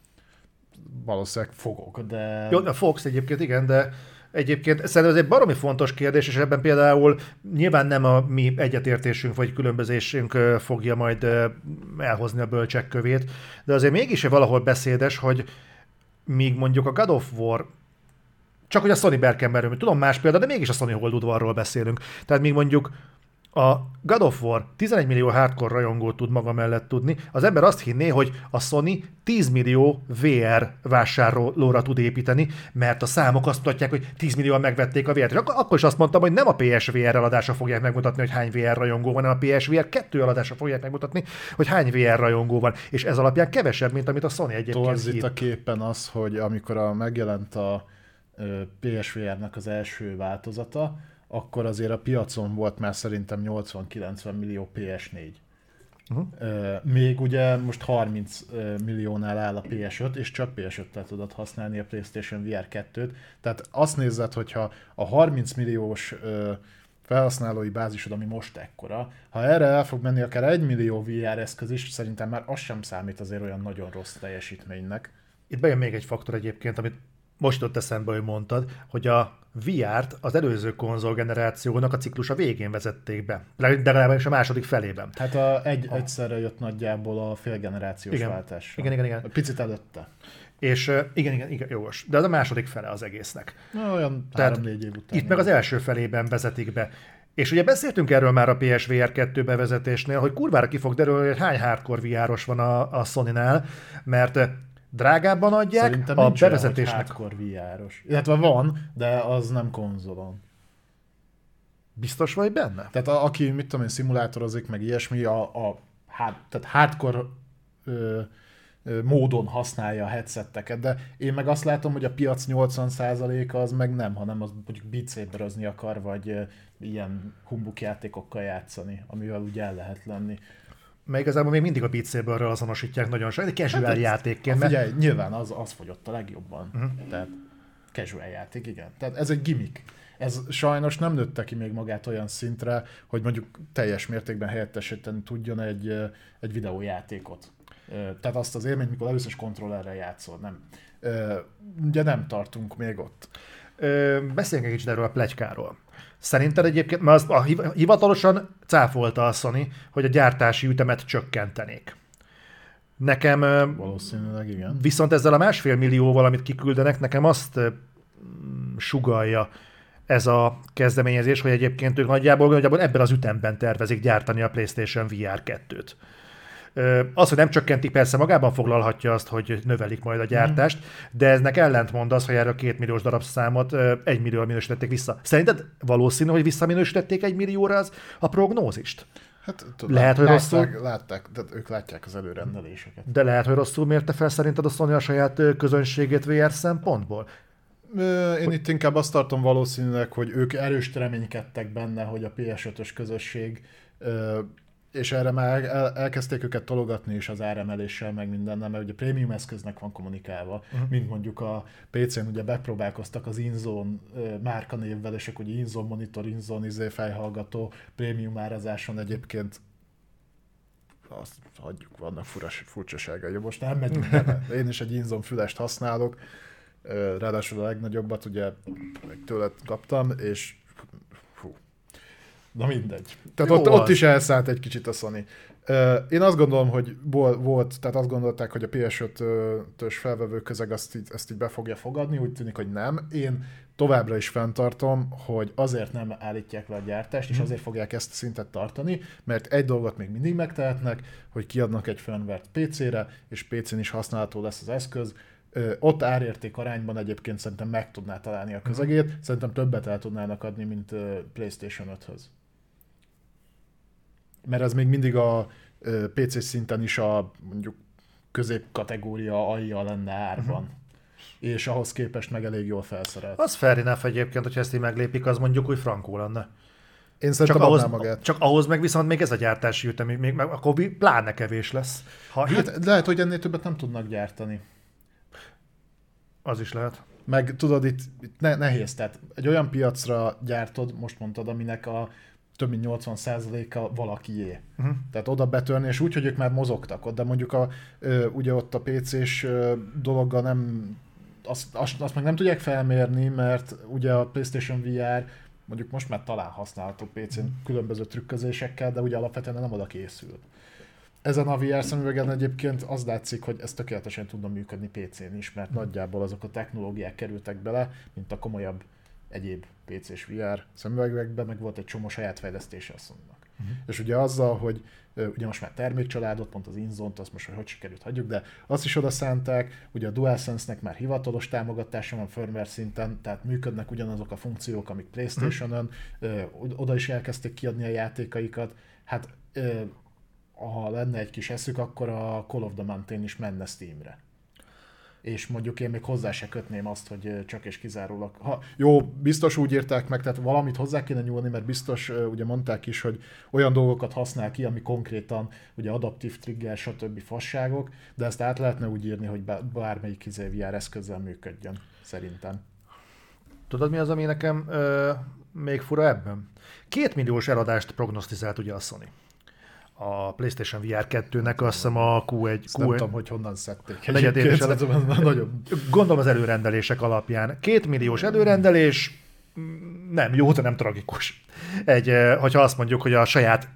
Valószínűleg fogok, de...
Jó, fogsz egyébként, igen, de Egyébként szerintem ez egy baromi fontos kérdés, és ebben például nyilván nem a mi egyetértésünk vagy különbözésünk fogja majd elhozni a bölcsek kövét, de azért mégis valahol beszédes, hogy míg mondjuk a God of War csak hogy a Sony Berkenberről, tudom más példa, de mégis a Sony Holdudvarról beszélünk. Tehát még mondjuk a God of War 11 millió hardcore rajongót tud maga mellett tudni, az ember azt hinné, hogy a Sony 10 millió VR vásárlóra tud építeni, mert a számok azt mutatják, hogy 10 millióan megvették a VR-t. És akkor, is azt mondtam, hogy nem a PSVR eladása fogják megmutatni, hogy hány VR rajongó van, hanem a PSVR 2 eladása fogják megmutatni, hogy hány VR rajongó van. És ez alapján kevesebb, mint amit a Sony egyébként
itt a képen az, hogy amikor a, megjelent a PSVR-nek az első változata, akkor azért a piacon volt már szerintem 80-90 millió PS4. Uh-huh. Még ugye most 30 milliónál áll a PS5, és csak PS5-tel tudod használni a PlayStation VR 2-t. Tehát azt nézed, hogyha a 30 milliós felhasználói bázisod, ami most ekkora, ha erre el fog menni akár 1 millió VR eszköz is, szerintem már az sem számít azért olyan nagyon rossz teljesítménynek.
Itt bejön még egy faktor egyébként, amit most ott eszembe, hogy mondtad, hogy a VR-t az előző konzolgenerációnak a ciklusa végén vezették be, de legalábbis a második felében.
Hát a egy, a... egyszerre jött nagyjából a félgenerációs
igen.
váltás.
Igen, igen, igen.
Picit előtte.
És igen, igen, igen, jogos. De az a második fele az egésznek.
Na, olyan három-négy év után.
Itt meg az első felében vezetik be. És ugye beszéltünk erről már a PSVR 2 bevezetésnél, hogy kurvára ki fog derülni, hogy hány hardcore VR-os van a, a Sony-nál, mert drágábban adják
Szerintem a bevezetésnek. Olyan, VR-os. Illetve van, de az nem konzolon.
Biztos vagy benne?
Tehát a, aki, mit tudom én, szimulátorozik, meg ilyesmi, a, a hát, tehát hardcore ö, ö, módon használja a headsetteket, de én meg azt látom, hogy a piac 80%-a az meg nem, hanem az mondjuk beat akar, vagy ö, ilyen humbuk játékokkal játszani, amivel úgy el lehet lenni
mert igazából még mindig a Beat Saberről azonosítják nagyon sok, egy casual hát játékként.
Mert... nyilván az, az fogyott a legjobban. Uh-huh. Tehát casual játék, igen. Tehát ez egy gimmick. Ez sajnos nem nőtte ki még magát olyan szintre, hogy mondjuk teljes mértékben helyettesíteni tudjon egy, egy videójátékot. Tehát azt az élményt, mikor először is kontrollerrel játszol, nem. Ugye nem tartunk még ott.
Beszéljünk egy kicsit erről a plegykáról. Szerinted egyébként, mert az, a hivatalosan cáfolta a Sony, hogy a gyártási ütemet csökkentenék. Nekem...
Valószínűleg igen.
Viszont ezzel a másfél millióval, amit kiküldenek, nekem azt sugalja ez a kezdeményezés, hogy egyébként ők nagyjából, nagyjából ebben az ütemben tervezik gyártani a PlayStation VR 2-t. Az, hogy nem csökkentik, persze magában foglalhatja azt, hogy növelik majd a gyártást, de eznek ellentmond az, hogy erre a két milliós darabszámot egy millió minősítették vissza. Szerinted valószínű, hogy visszaminősítették egy millióra az a prognózist?
Hát, tudom, lehet, hogy rosszul... Látták, látták, de ők látják az előrendeléseket.
De lehet, hogy rosszul mérte fel szerinted a Sony a saját közönségét VR szempontból?
Én itt inkább azt tartom valószínűleg, hogy ők erős reménykedtek benne, hogy a PS5-ös közösség és erre már el, elkezdték őket tologatni is az áremeléssel, meg mindennel, mert ugye prémium eszköznek van kommunikálva, uh-huh. mint mondjuk a PC-n ugye bepróbálkoztak az InZone márkanévvel, és akkor ugye InZone monitor, InZone izé fejhallgató, prémium árazáson egyébként azt hagyjuk, vannak furas, furcsaságai. Most nem megyünk bele. Én is egy InZone fülest használok, ráadásul a legnagyobbat ugye tőled kaptam, és Na mindegy. Tehát ott, ott is elszállt egy kicsit a Sony. Én azt gondolom, hogy volt, tehát azt gondolták, hogy a PS5-ös felvevő közeg azt így, ezt így be fogja fogadni, úgy tűnik, hogy nem. Én továbbra is fenntartom, hogy azért nem állítják le a gyártást, és mhm. azért fogják ezt a szintet tartani, mert egy dolgot még mindig megtehetnek, hogy kiadnak egy firmware PC-re, és PC-n is használható lesz az eszköz, ott árérték arányban egyébként szerintem meg tudná találni a mhm. közegét, szerintem többet el tudnának adni, mint PlayStation 5-höz mert ez még mindig a PC szinten is a mondjuk középkategória alja lenne árban. Uh-huh. És ahhoz képest meg elég jól felszerelt.
Az fair enough egyébként, hogyha ezt így meglépik, az mondjuk úgy frankó lenne.
Én szerintem
csak ahhoz,
magát.
Csak ahhoz meg viszont még ez a gyártási ütem, még, meg akkor pláne kevés lesz.
Ha hát hit... lehet, hogy ennél többet nem tudnak gyártani.
Az is lehet.
Meg tudod, itt, itt ne, nehéz, tehát egy olyan piacra gyártod, most mondtad, aminek a több mint 80%-a valakié. Uh-huh. Tehát oda betörni, és úgy, hogy ők már mozogtak ott, de mondjuk a, ugye ott a PC-s dologgal nem, azt, azt, azt meg nem tudják felmérni, mert ugye a PlayStation VR mondjuk most már talán használható PC-n uh-huh. különböző trükközésekkel, de ugye alapvetően nem oda készül. Ezen a VR szemüvegen egyébként az látszik, hogy ez tökéletesen tudna működni PC-n is, mert uh-huh. nagyjából azok a technológiák kerültek bele, mint a komolyabb egyéb PC-s VR szemüvegekben, meg volt egy csomó saját fejlesztése a sony uh-huh. És ugye azzal, hogy ugye most már termékcsaládot, pont az Inzont, azt most, hogy hogy sikerült hagyjuk, de azt is oda szánták, ugye a DualSense-nek már hivatalos támogatása van firmware szinten, tehát működnek ugyanazok a funkciók, amik Playstation-on, uh-huh. oda is elkezdték kiadni a játékaikat, hát ha lenne egy kis eszük, akkor a Call of the Mountain is menne Steamre és mondjuk én még hozzá se kötném azt, hogy csak és kizárólag. Ha, jó, biztos úgy írták meg, tehát valamit hozzá kéne nyúlni, mert biztos ugye mondták is, hogy olyan dolgokat használ ki, ami konkrétan ugye adaptív trigger, stb. fasságok, de ezt át lehetne úgy írni, hogy bármelyik izé VR eszközzel működjön, szerintem.
Tudod mi az, ami nekem ö, még fura ebben? Két milliós eladást prognosztizált ugye a Sony a PlayStation VR 2-nek, azt hiszem a Q1... Q1
nem tudom, hogy honnan szedték.
Negyedéves nagyobb. Gondolom az előrendelések alapján. Két milliós előrendelés, nem jó, de nem tragikus. Egy, eh, hogyha azt mondjuk, hogy a saját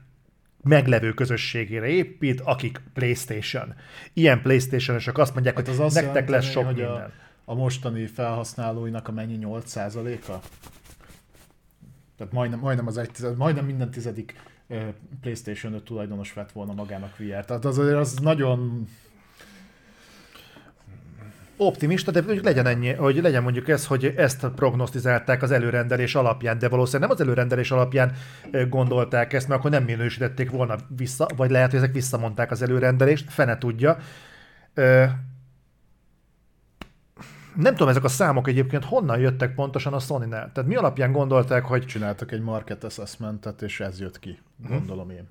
meglevő közösségére épít, akik PlayStation. Ilyen PlayStation-esek azt mondják, hát az hogy azt nektek jelenteni, lesz sok hogy minden. A,
a mostani felhasználóinak a mennyi 8%-a? Tehát majdnem, majdnem, az egy, majdnem minden tizedik PlayStation 5 tulajdonos vett volna magának VR. Tehát az azért az nagyon
optimista, de hogy legyen ennyi, hogy legyen mondjuk ez, hogy ezt prognosztizálták az előrendelés alapján, de valószínűleg nem az előrendelés alapján gondolták ezt, mert akkor nem minősítették volna vissza, vagy lehet, hogy ezek visszamondták az előrendelést, fene tudja nem tudom, ezek a számok egyébként honnan jöttek pontosan a Sony-nál. Tehát mi alapján gondolták, hogy...
Csináltak egy market assessmentet, és ez jött ki, gondolom én.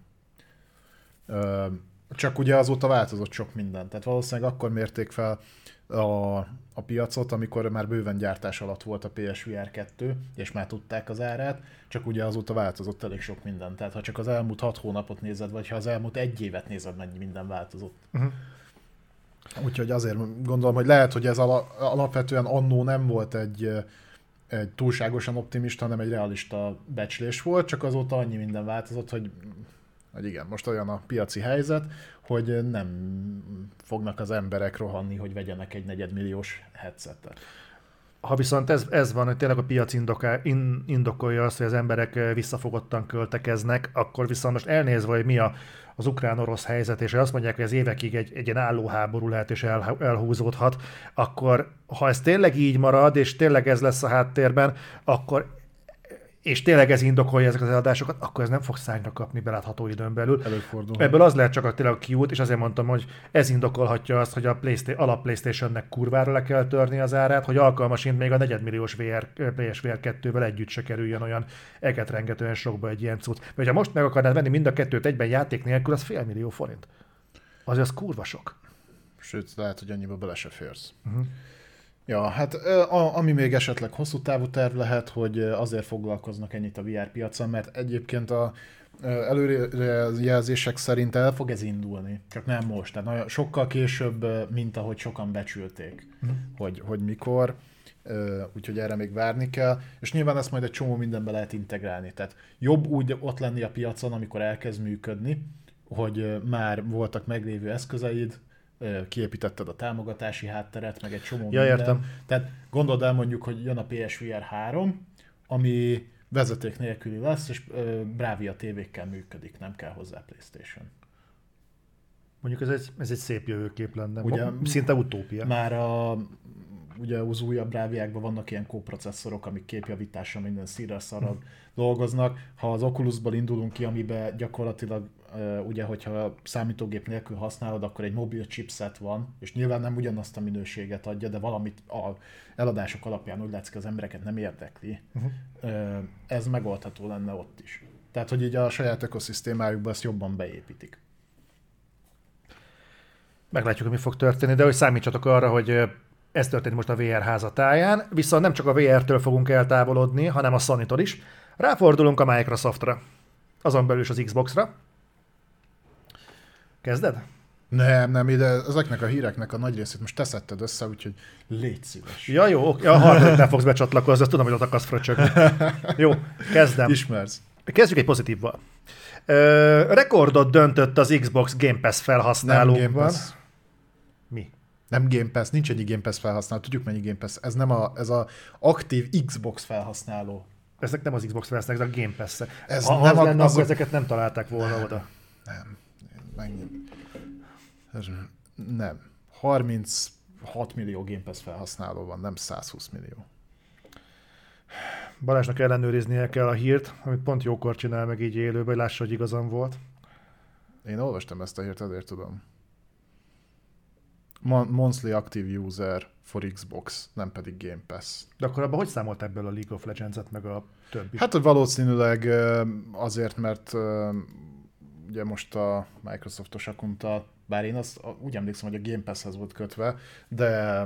Ö, Csak ugye azóta változott sok minden. Tehát valószínűleg akkor mérték fel a, a piacot, amikor már bőven gyártás alatt volt a PSVR 2, és már tudták az árát, csak ugye azóta változott elég sok minden. Tehát ha csak az elmúlt hat hónapot nézed, vagy ha az elmúlt egy évet nézed, mennyi minden változott. Uh-huh. Úgyhogy azért gondolom, hogy lehet, hogy ez alapvetően annó nem volt egy, egy túlságosan optimista, hanem egy realista becslés volt, csak azóta annyi minden változott, hogy hogy igen, most olyan a piaci helyzet, hogy nem fognak az emberek rohanni, hogy vegyenek egy negyedmilliós headsetet.
Ha viszont ez, ez van, hogy tényleg a piac indoká, in, indokolja azt, hogy az emberek visszafogottan költekeznek, akkor viszont most elnézve, hogy mi a, az ukrán-orosz helyzet, és azt mondják, hogy ez évekig egy, egy ilyen álló háború lehet és el, elhúzódhat, akkor ha ez tényleg így marad, és tényleg ez lesz a háttérben, akkor és tényleg ez indokolja ezeket az eladásokat, akkor ez nem fog szányra kapni belátható időn belül.
Előfordul.
Ebből az lehet csak a tényleg kiút, és azért mondtam, hogy ez indokolhatja azt, hogy a Playstation, alap Playstation-nek kurvára le kell törni az árát, hogy alkalmasint még a negyedmilliós VR, PSVR 2-vel együtt se kerüljön olyan eget rengetően sokba egy ilyen cucc. Mert ha most meg akarnád venni mind a kettőt egyben játék nélkül, az fél millió forint. Azért az kurva sok.
Sőt, lehet, hogy annyiba bele se férsz. Uh-huh. Ja, hát a, ami még esetleg hosszú távú terv lehet, hogy azért foglalkoznak ennyit a VR piacon, mert egyébként a előrejelzések szerint el fog ez indulni, csak nem most, tehát nagyon, sokkal később, mint ahogy sokan becsülték, mm. hogy, hogy mikor, úgyhogy erre még várni kell, és nyilván ezt majd egy csomó mindenbe lehet integrálni, tehát jobb úgy ott lenni a piacon, amikor elkezd működni, hogy már voltak meglévő eszközeid, kiépítetted a támogatási hátteret, meg egy csomó
ja, minden. értem.
Tehát gondold el mondjuk, hogy jön a PSVR 3, ami vezeték nélküli lesz, és Bravia tévékkel működik, nem kell hozzá PlayStation.
Mondjuk ez egy, ez egy szép jövőkép lenne. Ugye, Szinte utópia.
Már a, ugye az újabb Braviákban vannak ilyen kóprocesszorok, amik képjavításra minden szírra szarra hmm. dolgoznak. Ha az Oculusból indulunk ki, amiben gyakorlatilag ugye, hogyha számítógép nélkül használod, akkor egy mobil chipset van, és nyilván nem ugyanazt a minőséget adja, de valamit a eladások alapján úgy látszik, az embereket nem érdekli. Uh-huh. Ez megoldható lenne ott is. Tehát, hogy így a saját ökoszisztémájukba ezt jobban beépítik.
Meglátjuk, hogy mi fog történni, de hogy számítsatok arra, hogy ez történik most a VR házatáján, viszont nem csak a VR-től fogunk eltávolodni, hanem a sony is. Ráfordulunk a Microsoftra, azon belül is az Xbox-ra, Kezded?
Nem, nem, ide ezeknek a híreknek a nagy részét most teszetted össze, úgyhogy légy szíves.
Ja, jó, oké, a harmadiknál fogsz becsatlakozni, tudom, hogy ott akarsz fröcsögni. Jó, kezdem.
Ismersz.
Kezdjük egy pozitívval. Ö, rekordot döntött az Xbox Game Pass felhasználókban. Nem Game Pass. Mi?
Nem Game Pass, nincs ennyi Game Pass felhasználó, tudjuk mennyi Game Pass. Ez nem a, ez a aktív Xbox felhasználó.
Ezek nem az Xbox felhasználók, ez a Game Pass. Ez ha nem az lenne, az akkor ezeket nem találták volna nem, oda.
Nem, mennyi? Nem. 36 millió Game Pass felhasználó van, nem 120 millió.
Balázsnak ellenőriznie kell a hírt, amit pont jókor csinál meg így élőben, hogy lássa, hogy igazam volt.
Én olvastam ezt a hírt, ezért tudom. Monthly Active User for Xbox, nem pedig Game Pass.
De akkor abban hogy számolt ebből a League of Legends-et, meg a többi?
Hát valószínűleg azért, mert ugye most a Microsoftos akunta, bár én azt úgy emlékszem, hogy a Game Pass-hez volt kötve, de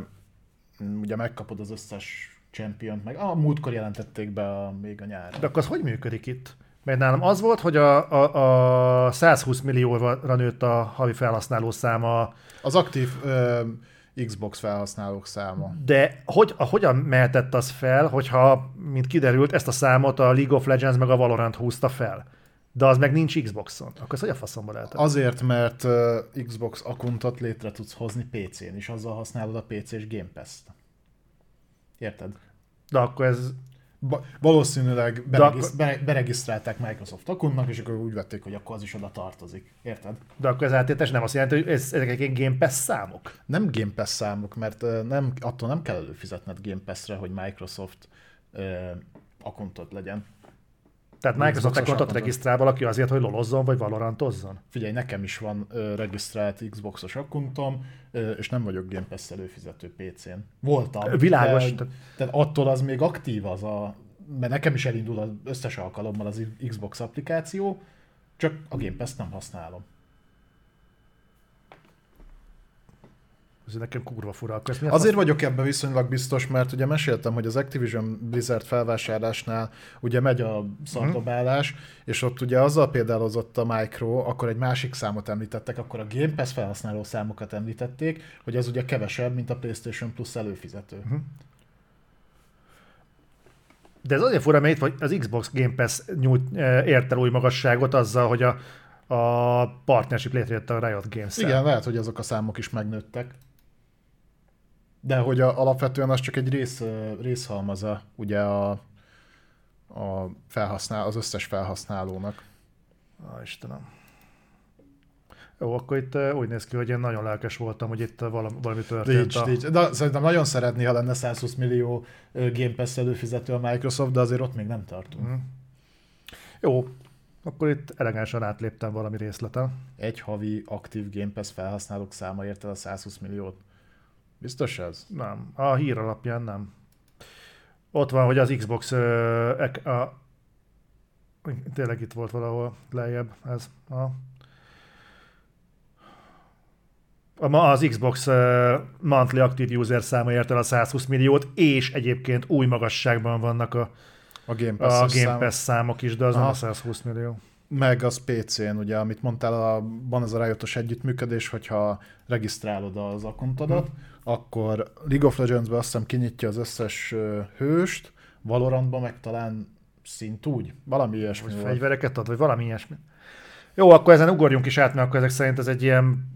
mm, ugye megkapod az összes champion meg a múltkor jelentették be a, még a nyár.
De akkor az hogy működik itt? Mert nálam az volt, hogy a, a, a 120 millióra nőtt a havi felhasználó száma.
Az aktív ö, Xbox felhasználók száma.
De hogy, a, hogyan mehetett az fel, hogyha, mint kiderült, ezt a számot a League of Legends meg a Valorant húzta fel? De az meg nincs Xboxon. Akkor ez hogy a faszomba lehet?
Azért, mert uh, Xbox akuntot létre tudsz hozni PC-n, és azzal használod a PC-s Game Pass-t. Érted?
De akkor ez...
Ba- valószínűleg beregiszt- akkor... beregisztrálták Microsoft akuntnak, és akkor úgy vették, hogy akkor az is oda tartozik. Érted?
De akkor ez áttétes nem azt jelenti, hogy ez, ezek egy Game Pass számok?
Nem Game Pass számok, mert nem, attól nem kell előfizetned Game Pass-re, hogy Microsoft uh, akuntot legyen.
Tehát Microsoft accountot regisztrál valaki azért, hogy lolozzon, vagy valorantozzon?
Figyelj, nekem is van ö, regisztrált Xboxos akkuntom, ö, és nem vagyok Game Pass előfizető PC-n. Voltam.
Világos.
De, tehát attól az még aktív az a... Mert nekem is elindul az összes alkalommal az Xbox applikáció, csak a Game Pass-t nem használom.
Ez nekem kurva fura. Akkor
Azért vagyok ebben viszonylag biztos, mert ugye meséltem, hogy az Activision Blizzard felvásárlásnál ugye megy a szardobálás, mm. és ott ugye azzal példálozott a Micro, akkor egy másik számot említettek, akkor a Game Pass felhasználó számokat említették, hogy az ugye kevesebb, mint a PlayStation Plus előfizető. Mm.
De ez azért fura, mert itt az Xbox Game Pass nyújt, eh, ért el új magasságot azzal, hogy a, a partnership létrejött a Riot games.
Igen, lehet, hogy azok a számok is megnőttek. De hogy a, alapvetően az csak egy rész, részhalmaza ugye a, a felhasznál, az összes felhasználónak.
Á, Istenem. Jó, akkor itt úgy néz ki, hogy én nagyon lelkes voltam, hogy itt valami, valami történt. Nincs,
a... nincs. De szerintem nagyon szeretné, ha lenne 120 millió Game Pass előfizető a Microsoft, de azért ott még nem tartunk. Mm.
Jó, akkor itt elegánsan átléptem valami részleten.
Egy havi aktív Game Pass felhasználók száma érte a 120 milliót. Biztos ez?
Nem. A hír alapján nem. Ott van, hogy az Xbox ö, a, tényleg itt volt valahol lejjebb ez. A, az Xbox monthly active user száma ért el a 120 milliót, és egyébként új magasságban vannak a,
a Game Pass,
a Game Pass szám. számok is, de az Aha. nem a 120 millió.
Meg az PC-n, ugye, amit mondtál, a, van az a rájöttos együttműködés, hogyha regisztrálod az akontodat, hmm akkor League of Legends-ben azt hiszem kinyitja az összes hőst, Valorantban meg talán szint úgy, valami ilyesmi.
Vagy fegyvereket ad, vagy valami ilyesmi. Jó, akkor ezen ugorjunk is át, mert akkor ezek szerint ez egy ilyen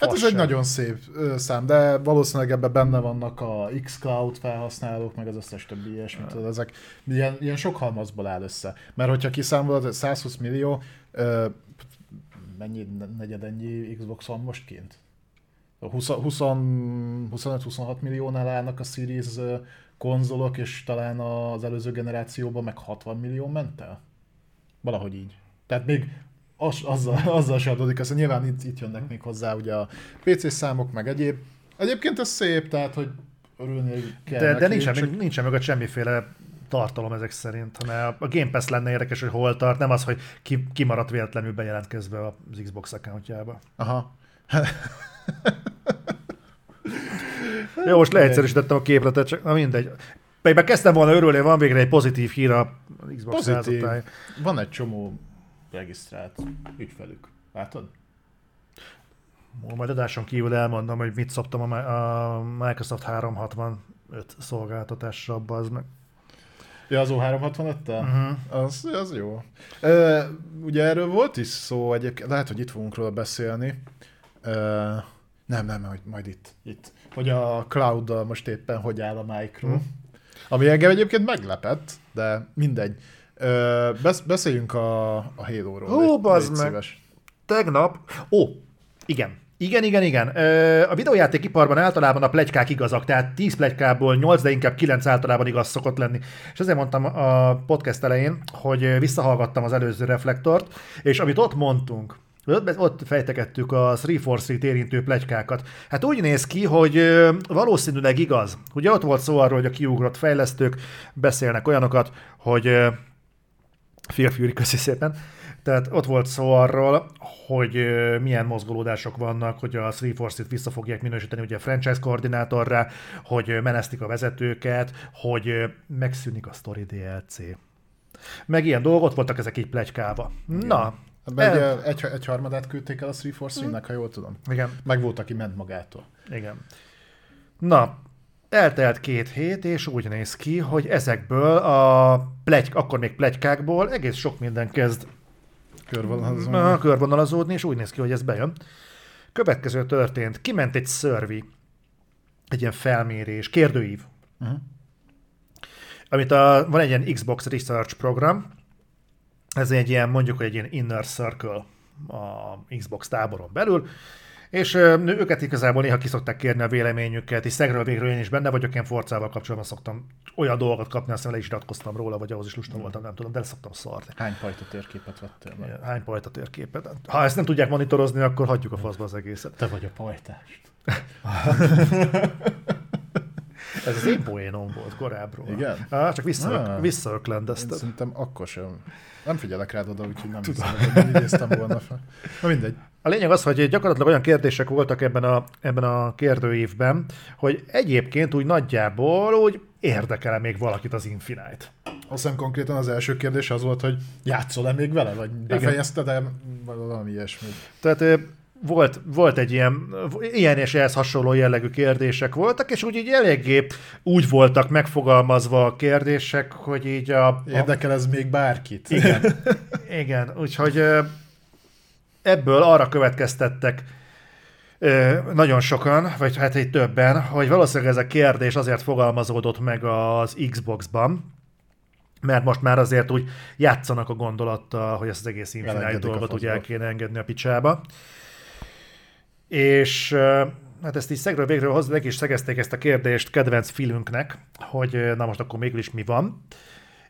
Hát ez egy nagyon szép szám, de valószínűleg ebben benne vannak a xCloud felhasználók, meg az összes többi ilyesmit. Ja. Ezek ilyen, ilyen sok halmazból áll össze. Mert hogyha kiszámolod, 120 millió, mennyi negyed ennyi Xbox van most kint? 25-26 milliónál állnak a Series konzolok, és talán az előző generációban meg 60 millió ment el? Valahogy így. Tehát még az, azzal, azzal se adódik, azt nyilván itt, itt jönnek még hozzá ugye a PC számok, meg egyéb. Egyébként ez szép, tehát hogy örülni
kell De, neki, de nincsen, csak... nincsen mögött semmiféle tartalom ezek szerint, hanem a Game Pass lenne érdekes, hogy hol tart, nem az, hogy ki, kimaradt véletlenül bejelentkezve az Xbox accountjába.
Aha.
Jó, most leegyszerűsítettem a képletet, csak na mindegy. Pedig kezdtem volna örülni, van végre egy pozitív hír a Xbox pozitív.
Van egy csomó regisztrált ügyfelük. Látod?
Majd adáson kívül elmondom, hogy mit szoptam a Microsoft 365 szolgáltatásra, az meg.
Ja, az O365-tel? Uh-huh. Az, az jó. Uh, ugye erről volt is szó, egyébként lehet, hogy itt fogunk róla beszélni. Uh, nem, nem, majd, majd itt, itt. Hogy a cloud most éppen hogy áll a Micro. Hmm. Ami engem egyébként meglepett, de mindegy. Ö, besz, beszéljünk a, a Halo-ról.
Ó, bazd meg. Szíves. Tegnap, ó, igen, igen, igen, igen. A videójátékiparban általában a plegykák igazak, tehát 10 plegykából 8, de inkább 9 általában igaz szokott lenni. És ezért mondtam a podcast elején, hogy visszahallgattam az előző reflektort, és amit ott mondtunk, ott, ott fejtegettük a 343-t érintő plegykákat. Hát úgy néz ki, hogy valószínűleg igaz. Ugye ott volt szó arról, hogy a kiugrott fejlesztők beszélnek olyanokat, hogy Fear Fury, köszi szépen. Tehát ott volt szó arról, hogy milyen mozgolódások vannak, hogy a 343-t vissza fogják minősíteni ugye a franchise koordinátorra, hogy menesztik a vezetőket, hogy megszűnik a story DLC. Meg ilyen dolgok, voltak ezek így plegykálva. Na,
Ebben el... egy, egy, egy harmadát küldték el a 343-nek, mm. ha jól tudom.
Igen.
Meg volt, aki ment magától.
Igen. Na, eltelt két hét, és úgy néz ki, hogy ezekből a plegy, akkor még plegykákból egész sok minden kezd körvonalazódni. körvonalazódni, és úgy néz ki, hogy ez bejön. Következő történt, kiment egy szörvi, egy ilyen felmérés, kérdőív, uh-huh. amit a, van egy ilyen Xbox Research program, ez egy ilyen, mondjuk, egy ilyen inner circle a Xbox táboron belül, és őket igazából néha kiszokták kérni a véleményüket, és szegről végről én is benne vagyok, én forcával kapcsolatban szoktam olyan dolgokat kapni, aztán le is iratkoztam róla, vagy ahhoz is lustam voltam, nem tudom, de szoktam szarni.
Hány pajta térképet vettél
meg? Hány pajta térképet? Ha ezt nem tudják monitorozni, akkor hagyjuk a faszba az egészet.
Te vagy a pajtást.
Ez az én poénom volt korábbról.
Igen?
Ah, csak vissza, visszaöklendezted.
Szerintem akkor sem. Nem figyelek rád oda, úgyhogy nem hiszem, hogy idéztem volna fel. Na mindegy.
A lényeg az, hogy gyakorlatilag olyan kérdések voltak ebben a, ebben a kérdőívben, hogy egyébként úgy nagyjából úgy érdekel még valakit az Infinite.
Azt hiszem konkrétan az első kérdés az volt, hogy játszol-e még vele, vagy befejezted e valami ilyesmi.
Tehát volt, volt egy ilyen, ilyen és ehhez hasonló jellegű kérdések voltak, és úgy így eléggé úgy voltak megfogalmazva a kérdések, hogy így a... a...
Érdekel ez még bárkit?
Igen, igen, úgyhogy ebből arra következtettek nagyon sokan, vagy hát egy többen, hogy valószínűleg ez a kérdés azért fogalmazódott meg az Xbox-ban, mert most már azért úgy játszanak a gondolattal, hogy ezt az egész Infinite dolgot úgy el kéne engedni a picsába. És hát ezt így szegről végről hozzá, meg is szegezték ezt a kérdést kedvenc filmünknek, hogy na most akkor mégis mi van.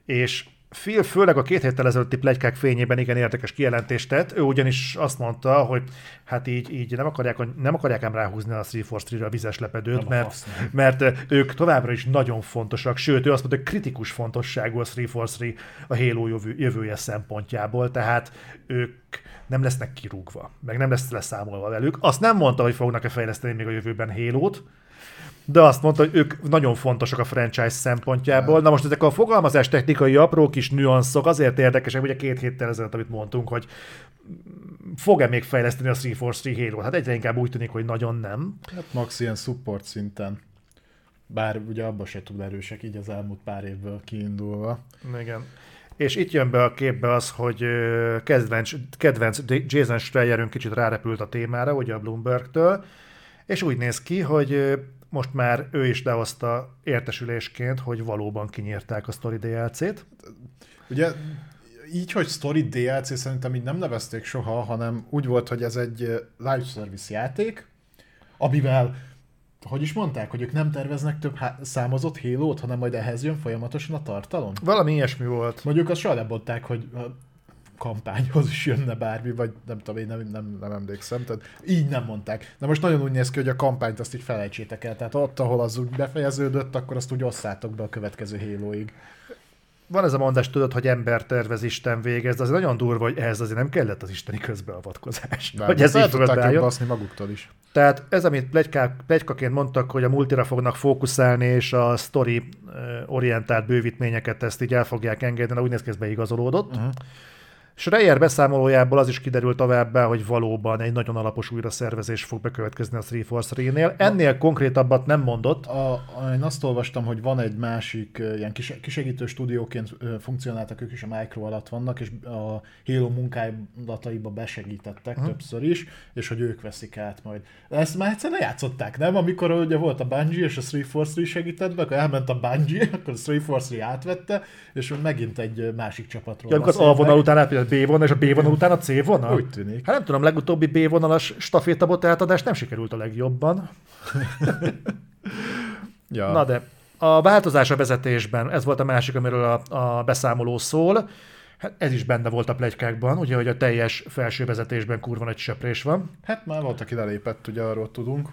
És Phil főleg a két héttel ezelőtti plegykák fényében igen érdekes kijelentést tett. Ő ugyanis azt mondta, hogy hát így, így nem, akarják, nem akarják ám ráhúzni a 343-re a vizes lepedőt, nem mert, mert ők továbbra is nagyon fontosak, sőt, ő azt mondta, hogy kritikus fontosságú a 343 a Halo jövő, jövője szempontjából, tehát ők nem lesznek kirúgva, meg nem lesz leszámolva velük. Azt nem mondta, hogy fognak-e fejleszteni még a jövőben Halo-t, de azt mondta, hogy ők nagyon fontosak a franchise szempontjából. Na most ezek a fogalmazás technikai apró kis nüanszok azért érdekesek, ugye két héttel ezelőtt, amit mondtunk, hogy fog-e még fejleszteni a 343 Halo? Hát egyre inkább úgy tűnik, hogy nagyon nem.
Hát max ilyen support szinten. Bár ugye abba se tud erősek így az elmúlt pár évből kiindulva.
Igen. És itt jön be a képbe az, hogy kedvenc, kedvenc Jason Schreierünk kicsit rárepült a témára, ugye a Bloomberg-től, és úgy néz ki, hogy most már ő is lehozta értesülésként, hogy valóban kinyírták a Story DLC-t.
Ugye így, hogy Story DLC szerintem így nem nevezték soha, hanem úgy volt, hogy ez egy live service játék, amivel hogy is mondták, hogy ők nem terveznek több há- számozott halo hanem majd ehhez jön folyamatosan a tartalom?
Valami ilyesmi volt.
Mondjuk azt soha nem mondták, hogy kampányhoz is jönne bármi, vagy nem tudom, én nem, nem, nem emlékszem. Tehát így nem mondták. De most nagyon úgy néz ki, hogy a kampányt azt így felejtsétek el. Tehát ott, ahol az úgy befejeződött, akkor azt úgy osszátok be a következő hélóig.
Van ez a mondás, tudod, hogy ember tervez, Isten végez, de az nagyon durva, hogy ehhez azért nem kellett az isteni közbeavatkozás.
De hogy ez így tudták baszni maguktól is.
Tehát ez, amit plegykaként mondtak, hogy a multira fognak fókuszálni, és a story orientált bővítményeket ezt így el fogják engedni, de úgy néz ki, ez beigazolódott. Uh-huh. Schreier beszámolójából az is kiderült továbbá, hogy valóban egy nagyon alapos újraszervezés fog bekövetkezni a 343-nél. Ennél konkrétabbat nem mondott.
A, a, én azt olvastam, hogy van egy másik ilyen kis, kisegítő stúdióként funkcionáltak, ők is a Micro alatt vannak, és a Halo munkálataiba besegítettek uh-huh. többször is, és hogy ők veszik át majd. Ezt már egyszer lejátszották, nem? Amikor ugye volt a Bungie, és a 343 segített be, akkor elment a Bungie, akkor a 343 átvette, és megint egy másik csapatról.
Ja, amikor az A vonal után B vonal, és a B vonal után a C vonal?
Úgy tűnik.
Hát nem tudom, legutóbbi B vonalas stafétabot átadás nem sikerült a legjobban. ja. Na de, a változás a vezetésben, ez volt a másik, amiről a, a beszámoló szól. Hát ez is benne volt a plegykákban, ugye, hogy a teljes felső vezetésben kurva nagy söprés van.
Hát már volt, aki lelépett, ugye arról tudunk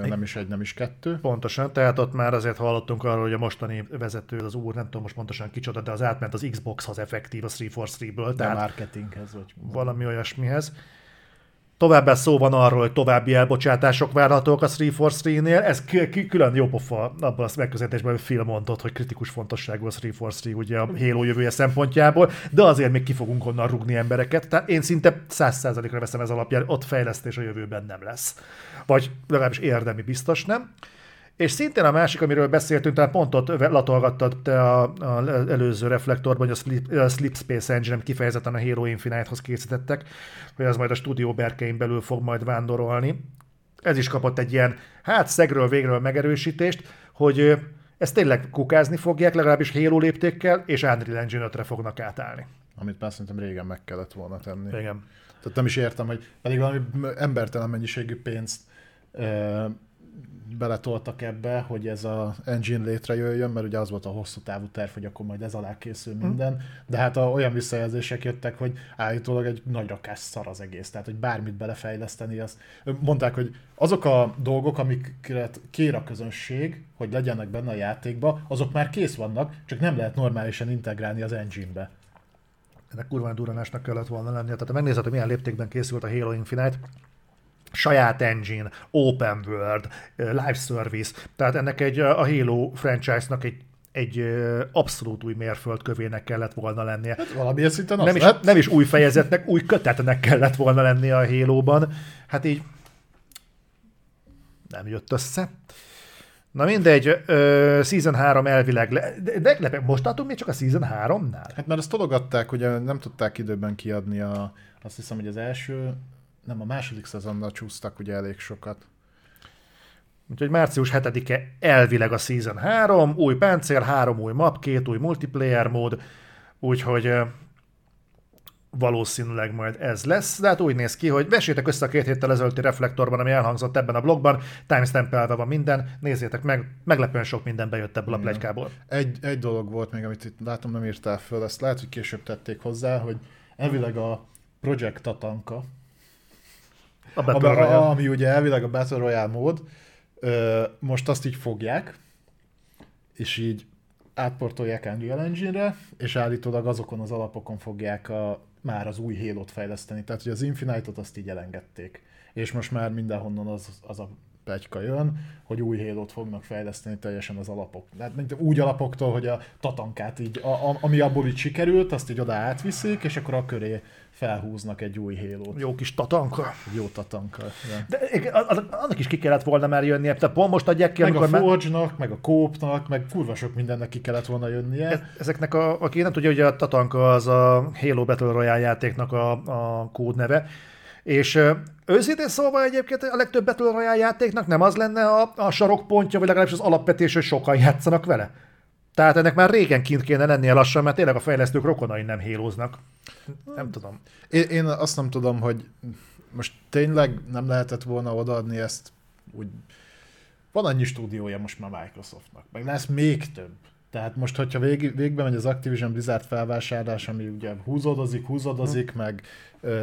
nem is egy, nem is kettő.
Pontosan, tehát ott már azért hallottunk arról, hogy a mostani vezető, az úr, nem tudom most pontosan kicsoda, de az átment az Xbox-hoz effektív a 343-ből.
Tehát marketinghez, vagy
valami olyasmihez. Továbbá szó van arról, hogy további elbocsátások várhatók a 343-nél. Ez külön jó pofa abban a megközelítésben, hogy film mondott, hogy kritikus fontosságú a 343 ugye a Halo jövője szempontjából, de azért még ki fogunk onnan rugni embereket. Tehát én szinte 100%-ra veszem ez alapján, ott fejlesztés a jövőben nem lesz vagy legalábbis érdemi biztos nem. És szintén a másik, amiről beszéltünk, tehát pont ott latolgattad te a, a előző reflektorban, hogy a Sleep, a Sleep Space Engine kifejezetten a Hero Infinite-hoz készítettek, hogy az majd a stúdió berkein belül fog majd vándorolni. Ez is kapott egy ilyen, hát szegről végről megerősítést, hogy ezt tényleg kukázni fogják, legalábbis Halo léptékkel, és Unreal Engine 5-re fognak átállni.
Amit már szerintem régen meg kellett volna tenni.
Igen.
Tehát nem is értem, hogy pedig valami embertelen mennyiségű pénzt beletoltak ebbe, hogy ez a engine létrejöjjön, mert ugye az volt a hosszú távú terv, hogy akkor majd ez alá készül hm. minden, de hát a, olyan visszajelzések jöttek, hogy állítólag egy nagy rakás szar az egész, tehát hogy bármit belefejleszteni, azt mondták, hogy azok a dolgok, amiket kér a közönség, hogy legyenek benne a játékba, azok már kész vannak, csak nem lehet normálisan integrálni az engine-be.
ennek kurva duranásnak kellett volna lennie. Tehát ha megnézed, hogy milyen léptékben készült a Halo Infinite, saját engine, open world, live service, tehát ennek egy, a Halo franchise-nak egy egy abszolút új mérföldkövének kellett volna lennie.
Hát valamilyen szinten
nem, is, nem is új fejezetnek, új kötetnek kellett volna lennie a Halo-ban. Hát így nem jött össze. Na mindegy, uh, Season 3 elvileg, le, de, de most tartunk még csak a Season 3-nál?
Hát mert azt tologatták, ugye nem tudták időben kiadni a, azt hiszem, hogy az első, nem a második szezonnal csúsztak ugye elég sokat.
Úgyhogy március 7-e elvileg a Season 3, új páncél, három új map, két új multiplayer mód, úgyhogy valószínűleg majd ez lesz, de hát úgy néz ki, hogy vesétek össze a két héttel ezelőtti reflektorban, ami elhangzott ebben a blogban, timestampelve van minden, nézzétek meg, meglepően sok minden bejött ebből a plegykából.
Egy, egy dolog volt még, amit itt látom nem írtál föl, ezt lehet, hogy később tették hozzá, hogy elvileg a Project Tatanka, a Battle ami, Royale. ami ugye elvileg a Battle Royale mód, most azt így fogják, és így átportolják Unreal Engine-re, és állítólag azokon az alapokon fogják a, már az új Halo-t fejleszteni. Tehát, hogy az Infinite-ot azt így elengedték. És most már mindenhonnan az, az a pegyka jön, hogy új halo fognak fejleszteni teljesen az alapok. Tehát úgy alapoktól, hogy a tatankát így, a, a, ami abból így sikerült, azt így oda átviszik, és akkor a köré felhúznak egy új hélót.
Jó kis tatanka.
Jó tatanka. Ja.
De annak is ki kellett volna már jönnie, tehát pont most adják ki,
meg a Forge-nak, meg... meg a Coop-nak, meg kurva sok mindennek ki kellett volna jönnie.
Ezeknek, a, aki nem tudja, hogy a tatanka az a Halo Battle Royale játéknak a, a kódneve, és őszintén szóval egyébként a legtöbb Battle Royale játéknak nem az lenne a, a sarokpontja, vagy legalábbis az alapvetés, hogy sokan játszanak vele? Tehát ennek már régen kint kéne lennie lassan, mert tényleg a fejlesztők rokonai nem hélóznak. Nem tudom.
Én, én azt nem tudom, hogy most tényleg nem lehetett volna odaadni ezt úgy... Van annyi stúdiója most már Microsoftnak, meg lesz még több. Tehát most, hogyha vég, végbe megy az Activision Blizzard felvásárlás, ami ugye húzódozik, húzódozik, hmm. meg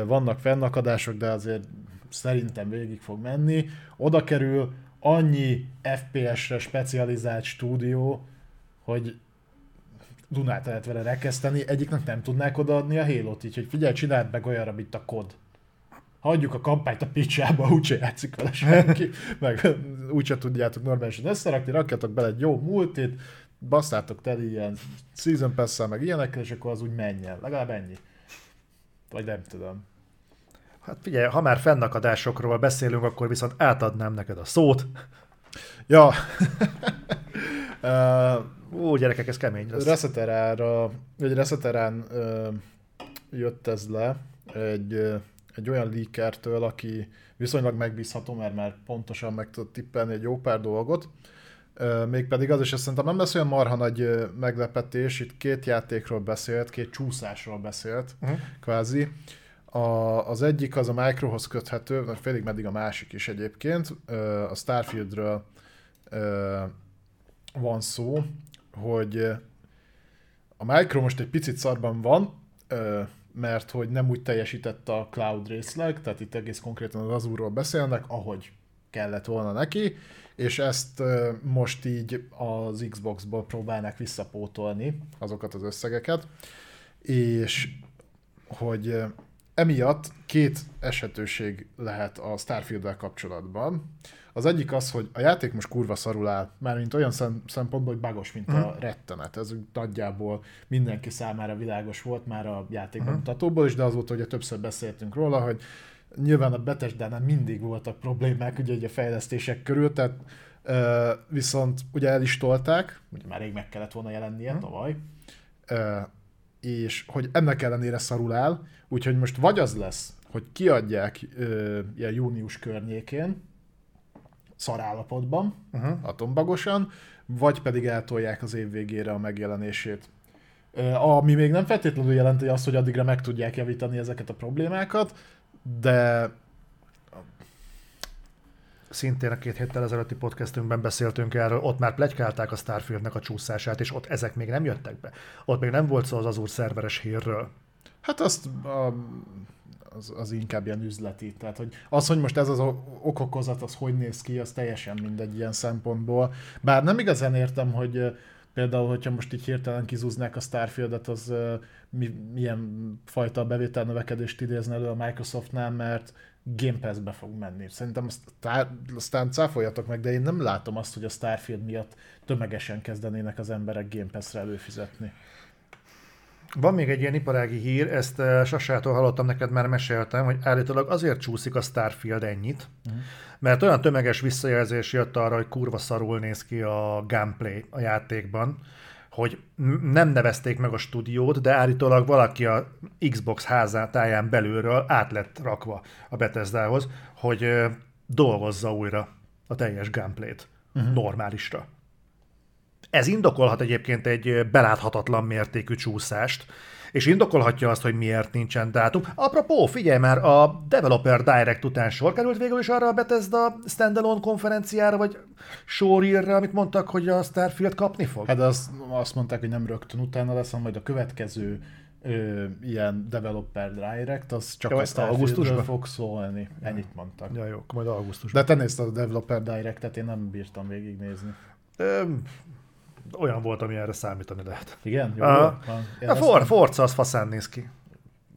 vannak fennakadások, de azért szerintem végig fog menni, oda kerül annyi FPS-re specializált stúdió, hogy Dunát lehet vele rekeszteni, egyiknek nem tudnák odaadni a Halo-t, így hogy figyelj, csináld meg olyanra, mint a kod. Hagyjuk a kampányt a picsába, úgyse játszik vele senki, meg úgyse tudjátok normálisan összerakni, rakjatok bele egy jó multit, basszátok teli ilyen season pass meg ilyenekkel, és akkor az úgy menjen. Legalább ennyi. Vagy nem tudom.
Hát figyelj, ha már fennakadásokról beszélünk, akkor viszont átadnám neked a szót.
Ja.
Ó, gyerekek, ez kemény lesz.
Reszeterára, egy Reszeterán jött ez le, egy, egy olyan leakertől, aki viszonylag megbízható, mert már pontosan meg tud tippelni egy jó pár dolgot. Mégpedig az is, azt szerintem nem lesz olyan marha nagy meglepetés, itt két játékról beszélt, két csúszásról beszélt, uh-huh. kvázi. A, az egyik az a Microhoz köthető, vagy félig meddig a másik is egyébként, a Starfieldről van szó, hogy a Micro most egy picit szarban van, mert hogy nem úgy teljesített a cloud részleg, tehát itt egész konkrétan az Azure-ról beszélnek, ahogy kellett volna neki, és ezt most így az Xbox-ból próbálnak visszapótolni azokat az összegeket, és hogy emiatt két esetőség lehet a Starfield-del kapcsolatban. Az egyik az, hogy a játék most kurva szarul áll, mármint olyan szempontból, hogy bagos, mint a mhm. rettenet. Ez nagyjából mindenki számára világos volt már a játék bemutatóból is, de az volt, hogy többször beszéltünk róla, hogy nyilván a Bethesda-nál mindig voltak problémák ugye, a fejlesztések körül, tehát uh, viszont ugye el is tolták, ugye már rég meg kellett volna jelennie uh-huh. tavaly, uh, és hogy ennek ellenére szarul áll, úgyhogy most vagy az lesz, hogy kiadják uh, ilyen június környékén, szarállapotban, uh-huh. atombagosan, vagy pedig eltolják az év végére a megjelenését. Ami még nem feltétlenül jelenti azt, hogy addigra meg tudják javítani ezeket a problémákat, de
szintén a két héttel ezelőtti podcastünkben beszéltünk erről, ott már plegykálták a Starfieldnek a csúszását, és ott ezek még nem jöttek be. Ott még nem volt szó az Azure szerveres hírről.
Hát azt a, az, az inkább ilyen üzleti. Tehát, hogy az, hogy most ez az okokozat, az hogy néz ki, az teljesen mindegy ilyen szempontból. Bár nem igazán értem, hogy Például, hogyha most így hirtelen kizúznák a Starfieldet, az mi, milyen fajta bevételnövekedést idézne elő a Microsoftnál, mert Game Pass-be fog menni. Szerintem azt tár, aztán cáfoljatok meg, de én nem látom azt, hogy a Starfield miatt tömegesen kezdenének az emberek Game Pass-re előfizetni.
Van még egy ilyen iparági hír, ezt uh, Sasától hallottam, neked már meséltem, hogy állítólag azért csúszik a Starfield ennyit, uh-huh. mert olyan tömeges visszajelzés jött arra, hogy kurva szarul néz ki a gameplay a játékban, hogy nem nevezték meg a stúdiót, de állítólag valaki a Xbox házátáján belülről át lett rakva a Bethesdához, hogy uh, dolgozza újra a teljes gameplayt uh-huh. normálisra. Ez indokolhat egyébként egy beláthatatlan mértékű csúszást, és indokolhatja azt, hogy miért nincsen dátum. Apropó, figyelj már, a Developer Direct után sor került végül is arra a Bethesda standalone konferenciára, vagy showreel amit mondtak, hogy a Starfield kapni fog?
Hát azt, azt mondták, hogy nem rögtön utána lesz, hanem majd a következő ö, ilyen Developer Direct, az csak
Jó,
a
ezt
Starfieldről
augusztusban?
fog szólni. Ennyit mondtak.
Ja, jó, majd augusztusban.
De te nézted a Developer Direct-et, én nem bírtam végignézni.
De... olyan volt, ami erre számítani lehet.
Igen? Jó,
Aha.
jó?
A For, Forza az faszán néz ki.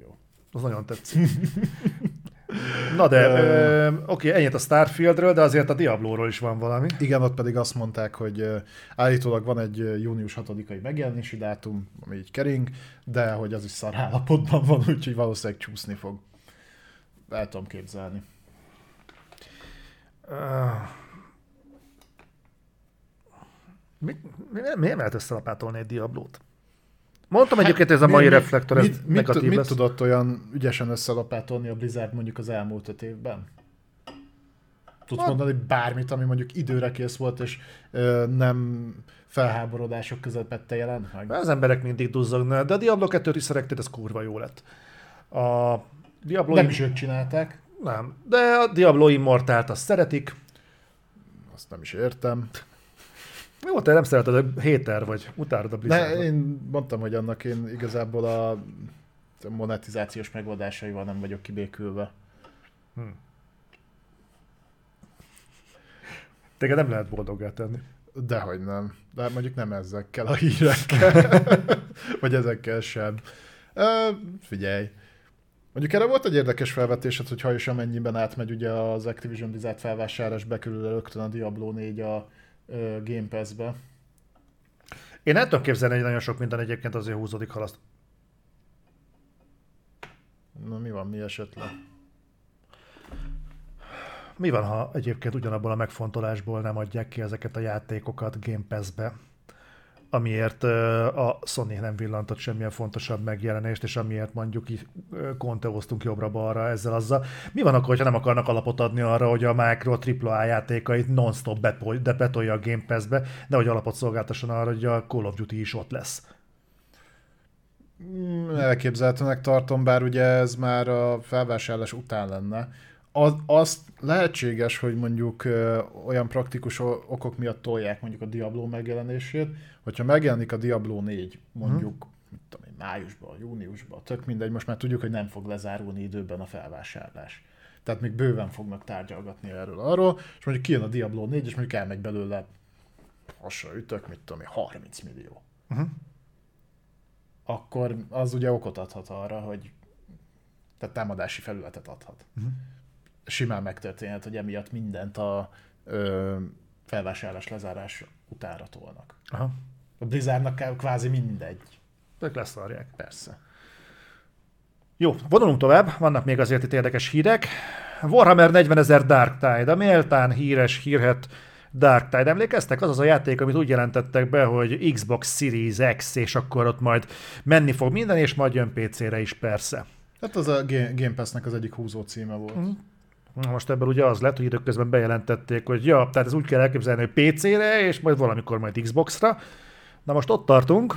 Jó.
Az nagyon tetszik. Na de, ö, oké, ennyit a Starfieldről, de azért a Diablóról is van valami.
Igen, ott pedig azt mondták, hogy állítólag van egy június 6-ai megjelenési dátum, ami így kering, de hogy az is szar állapotban van, úgyhogy valószínűleg csúszni fog. El tudom képzelni.
Ö, Mi, mi, miért lehet összelapátolni egy Diablót? Mondtam egyébként, ez a mai
Mi-
reflektor, ez
mit, mit,
negatív
mit
lesz.
tudott olyan ügyesen összelapátolni a Blizzard mondjuk az elmúlt öt évben? Tudsz
Hát-
mondani bármit, ami mondjuk időre kész volt, és ö, nem felháborodások közepette jelent meg?
Az emberek mindig duzzognak, de a Diablo 2-t is szeretted, ez kurva jó lett. A Diablo
Nem is ők csinálták,
nem, de a Diablo Immortalt azt szeretik.
azt nem is értem.
Jó, te nem szereted a héter, vagy utálod a
De
Blizzardot.
én mondtam, hogy annak én igazából a monetizációs megoldásaival nem vagyok kibékülve.
Téged nem lehet boldoggá tenni.
Dehogy nem. De mondjuk nem ezekkel a hírekkel. Vagy ezekkel sem. Ö, figyelj. Mondjuk erre volt egy érdekes felvetésed, hogy ha és amennyiben átmegy ugye az Activision Blizzard felvásárlás, bekerül rögtön a Diablo 4 a Game Pass-be.
Én el tudom képzelni, hogy nagyon sok minden egyébként azért húzódik halaszt.
Na mi van, mi esett le?
Mi van, ha egyébként ugyanabból a megfontolásból nem adják ki ezeket a játékokat Game Pass-be, amiért a Sony nem villantott semmilyen fontosabb megjelenést, és amiért mondjuk konteóztunk jobbra-balra ezzel azzal. Mi van akkor, hogyha nem akarnak alapot adni arra, hogy a Micro AAA játékait non-stop bepol- de betolja a Game Pass-be, de hogy alapot szolgáltasson arra, hogy a Call of Duty is ott lesz.
Mm, Elképzelhetőnek tartom, bár ugye ez már a felvásárlás után lenne. Az, azt lehetséges, hogy mondjuk ö, olyan praktikus okok miatt tolják mondjuk a Diablo megjelenését, hogyha megjelenik a Diablo 4 mondjuk, mit tudom én, májusban, júniusban, tök mindegy, most már tudjuk, hogy nem fog lezárulni időben a felvásárlás. Tehát még bőven fognak tárgyalgatni erről arról, és mondjuk kijön a Diablo 4, és mondjuk elmegy belőle hasra ütök, mit tudom én, 30 millió
Uh-huh.
akkor az ugye okot adhat arra, hogy tehát támadási felületet adhat. Uh-huh. Simán megtörténhet, hogy emiatt mindent a ö, felvásárlás lezárás utára tolnak.
Aha.
A Blizzardnak kvázi mindegy.
Ők leszarják.
Persze.
Jó, vonulunk tovább, vannak még azért itt érdekes hírek. Warhammer 40 ezer Dark Tide, a méltán híres, hírhet Dark Tide. Emlékeztek? Az az a játék, amit úgy jelentettek be, hogy Xbox Series X, és akkor ott majd menni fog minden, és majd jön PC-re is persze.
Hát az a Ga- Game Pass-nek az egyik húzó címe volt.
Most ebből ugye az lett, hogy időközben bejelentették, hogy ja, tehát ez úgy kell elképzelni, hogy PC-re, és majd valamikor majd Xbox-ra. Na most ott tartunk,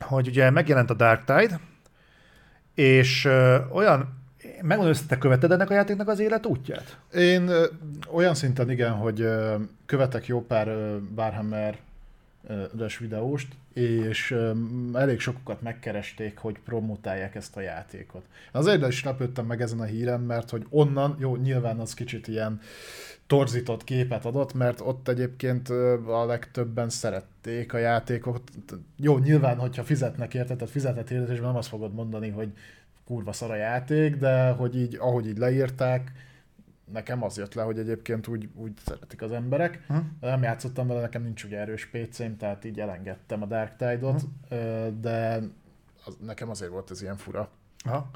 hogy ugye megjelent a Dark Tide, és ö, olyan, megmondom, hogy te követed ennek a játéknak az élet útját?
Én ö, olyan szinten igen, hogy ö, követek jó pár ö, Warhammer üres videóst, és elég sokukat megkeresték, hogy promotálják ezt a játékot. Azért is lepődtem meg ezen a híren, mert hogy onnan, jó, nyilván az kicsit ilyen torzított képet adott, mert ott egyébként a legtöbben szerették a játékot. Jó, nyilván, hogyha fizetnek érte, tehát fizetett hirdetésben nem azt fogod mondani, hogy kurva szar a játék, de hogy így, ahogy így leírták, nekem az jött le, hogy egyébként úgy, úgy szeretik az emberek. Hm? Nem játszottam vele, nekem nincs ugye erős PC-m, tehát így elengedtem a Dark Tide-ot, hm? de az, nekem azért volt ez ilyen fura.
Aha.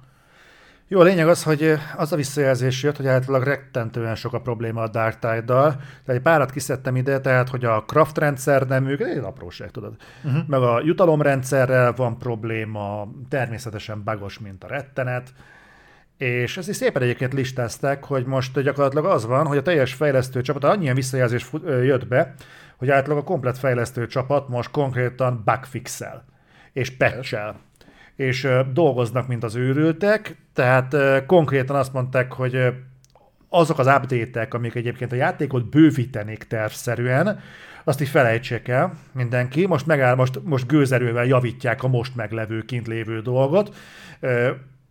Jó, a lényeg az, hogy az a visszajelzés jött, hogy általában rettentően sok a probléma a Dark Tide-dal. Tehát egy párat kiszedtem ide, tehát hogy a craft rendszer nem működik, egy apróság, tudod. Uh-huh. Meg a jutalomrendszerrel van probléma, természetesen bagos, mint a rettenet. És ezt is szépen egyébként listázták, hogy most gyakorlatilag az van, hogy a teljes fejlesztő csapat, annyian visszajelzés jött be, hogy általában a komplet fejlesztő csapat most konkrétan bugfixel és patchel és dolgoznak, mint az őrültek, tehát konkrétan azt mondták, hogy azok az update-ek, amik egyébként a játékot bővítenék tervszerűen, azt így felejtsék el mindenki. Most megáll, most, most gőzerővel javítják a most meglevő, kint lévő dolgot.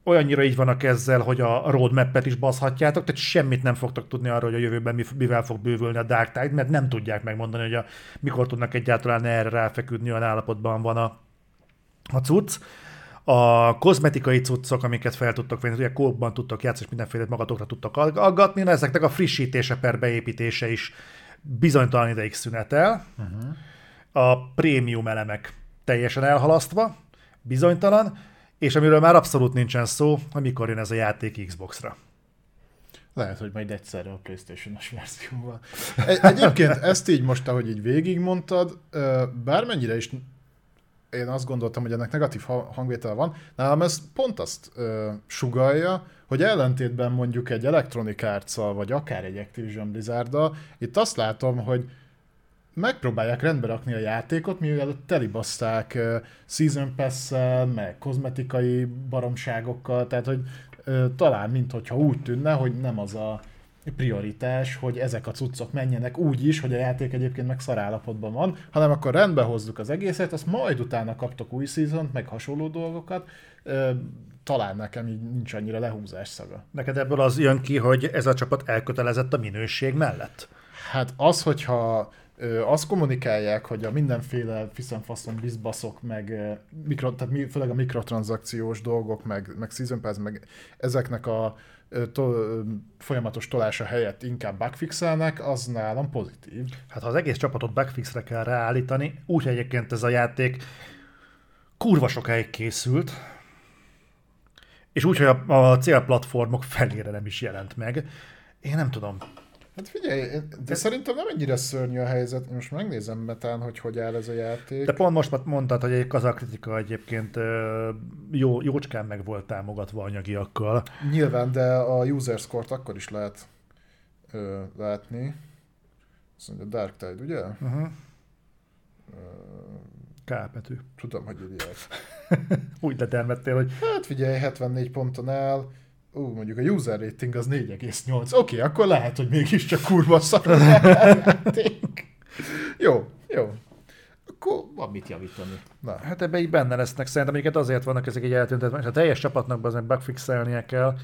Olyannyira így vannak ezzel, hogy a roadmap-et is baszhatjátok, tehát semmit nem fogtok tudni arról, hogy a jövőben mivel fog bővülni a Dark Tide, mert nem tudják megmondani, hogy a, mikor tudnak egyáltalán erre ráfeküdni, olyan állapotban van a, a cucc. A kozmetikai cuccok, amiket fel tudtok venni, ugye kódban tudtok játszani, és mindenféle magatokra tudtok aggatni, na ezeknek a frissítése per beépítése is bizonytalan ideig szünetel. Uh-huh. A prémium elemek teljesen elhalasztva, bizonytalan, és amiről már abszolút nincsen szó, hogy mikor jön ez a játék Xbox-ra.
Lehet, hogy majd egyszerre a Playstation-os verzióval. Egy, egyébként ezt így most, ahogy így végigmondtad, bármennyire is én azt gondoltam, hogy ennek negatív hangvétele van. Nálam ez pont azt ö, sugalja, hogy ellentétben mondjuk egy Electronic arts vagy akár egy Activision blizzard itt azt látom, hogy megpróbálják rendbe rakni a játékot, mivel telibaszták Season pass meg kozmetikai baromságokkal, tehát hogy talán mintha úgy tűnne, hogy nem az a prioritás, hogy ezek a cuccok menjenek úgy is, hogy a játék egyébként meg szarállapotban van, hanem akkor rendbe hozzuk az egészet, azt majd utána kaptok új szezont, meg hasonló dolgokat, talán nekem így nincs annyira lehúzás szaga.
Neked ebből az jön ki, hogy ez a csapat elkötelezett a minőség mellett?
Hát az, hogyha ö, azt kommunikálják, hogy a mindenféle fiszemfaszon bizbaszok, meg mikro, tehát mi, főleg a mikrotranszakciós dolgok, meg, meg season pass, meg ezeknek a to, folyamatos tolása helyett inkább bugfixelnek, az nálam pozitív.
Hát ha az egész csapatot bugfixre kell ráállítani, úgy egyébként ez a játék kurva sokáig készült, és úgy, hogy a, a célplatformok felére nem is jelent meg. Én nem tudom.
Hát figyelj, de, de szerintem nem ennyire szörnyű a helyzet. Most megnézem metán, hogy hogy áll ez a játék.
De pont most mondtad, hogy egy kazakritika egyébként jó, jócskán meg volt támogatva anyagiakkal.
Nyilván, de a user score-t akkor is lehet ö, látni. Azt mondja Dark Tide, ugye? Uh-huh.
Kápetű.
Tudom, hogy írják.
Úgy letermettél, hogy...
Hát figyelj, 74 ponton áll Ú, mondjuk a user rating az 4,8. Oké, okay, akkor lehet, hogy mégiscsak kurva szar Jó, jó. Akkor van mit javítani.
Na. Hát ebbe így benne lesznek. Szerintem amiket azért vannak ezek egy eltüntetve, és a teljes csapatnak azért bugfixelnie kell.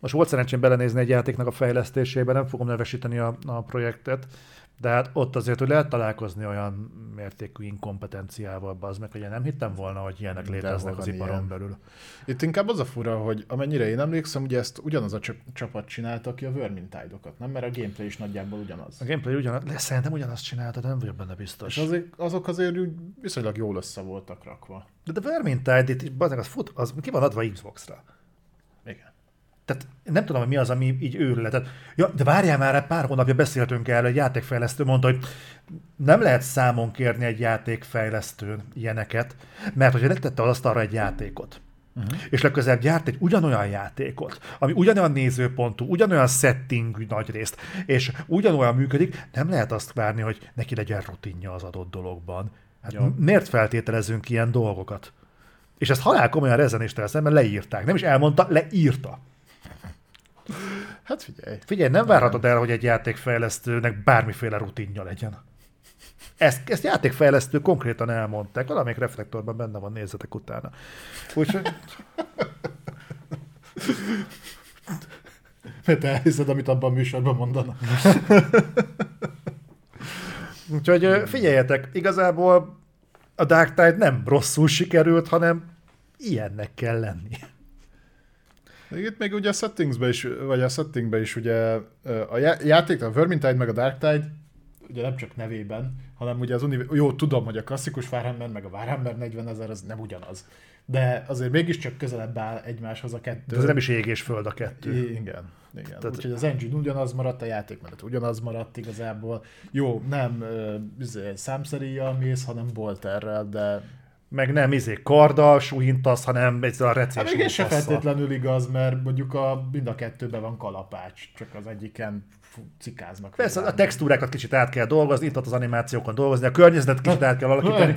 Most volt szerencsém belenézni egy játéknak a fejlesztésébe, nem fogom nevesíteni a, a projektet, de hát ott azért, hogy lehet találkozni olyan mértékű inkompetenciával, az meg, hogy én nem hittem volna, hogy ilyenek De léteznek az iparon ilyen. belül.
Itt inkább az a fura, hogy amennyire én emlékszem, ugye ezt ugyanaz a csapat csinálta, aki a Vermintide-okat, nem? Mert a gameplay is nagyjából ugyanaz.
A gameplay ugyanaz, de szerintem ugyanazt csinálta, de nem vagyok benne biztos.
És azért, azok azért viszonylag jól össze voltak rakva.
De a Vermintide, itt, az, fut, az ki van adva Xbox-ra. Tehát nem tudom, hogy mi az, ami így őrületet. Ja, de várjál már, pár hónapja beszéltünk erről, egy játékfejlesztő mondta, hogy nem lehet számon kérni egy játékfejlesztőn ilyeneket, mert hogyha letette az asztalra egy játékot, Uh-huh. És legközelebb gyárt egy ugyanolyan játékot, ami ugyanolyan nézőpontú, ugyanolyan settingű nagy részt, és ugyanolyan működik, nem lehet azt várni, hogy neki legyen rutinja az adott dologban. Hát ja. miért feltételezünk ilyen dolgokat? És ezt halál komolyan rezenéstől szemben leírták. Nem is elmondta, leírta.
Hát figyelj.
Figyelj, nem várhatod el, hogy egy játékfejlesztőnek bármiféle rutinja legyen. Ezt, ezt játékfejlesztő konkrétan elmondták, valamelyik reflektorban benne van, nézzetek utána. Úgyhogy
Mert elhiszed, amit abban a műsorban mondanak.
Úgyhogy figyeljetek, igazából a Dark Tide nem rosszul sikerült, hanem ilyennek kell lenni.
Itt még ugye a settingsbe is, vagy a settingbe is ugye a já- játék, a Vermintide meg a Dark Tide, ugye nem csak nevében, hanem ugye az univ- jó, tudom, hogy a klasszikus Warhammer meg a Warhammer 40 ezer az nem ugyanaz. De azért mégiscsak közelebb áll egymáshoz a kettő.
De ez nem is ég és föld a kettő.
I- Igen, igen.
Tehát-.
Úgyhogy az engine ugyanaz maradt, a játékmenet ugyanaz maradt igazából. Jó, nem ö, izé, számszeríjjal mész, hanem bolterrel, de
Meg nem izé karddal súhintasz, hanem egy a
hát
recés
még ez se feltétlenül igaz, mert mondjuk a, mind a kettőben van kalapács, csak az egyiken cikáznak.
Persze, a textúrákat kicsit át kell dolgozni, itt ott az animációkon dolgozni, a környezetet kicsit át kell alakítani.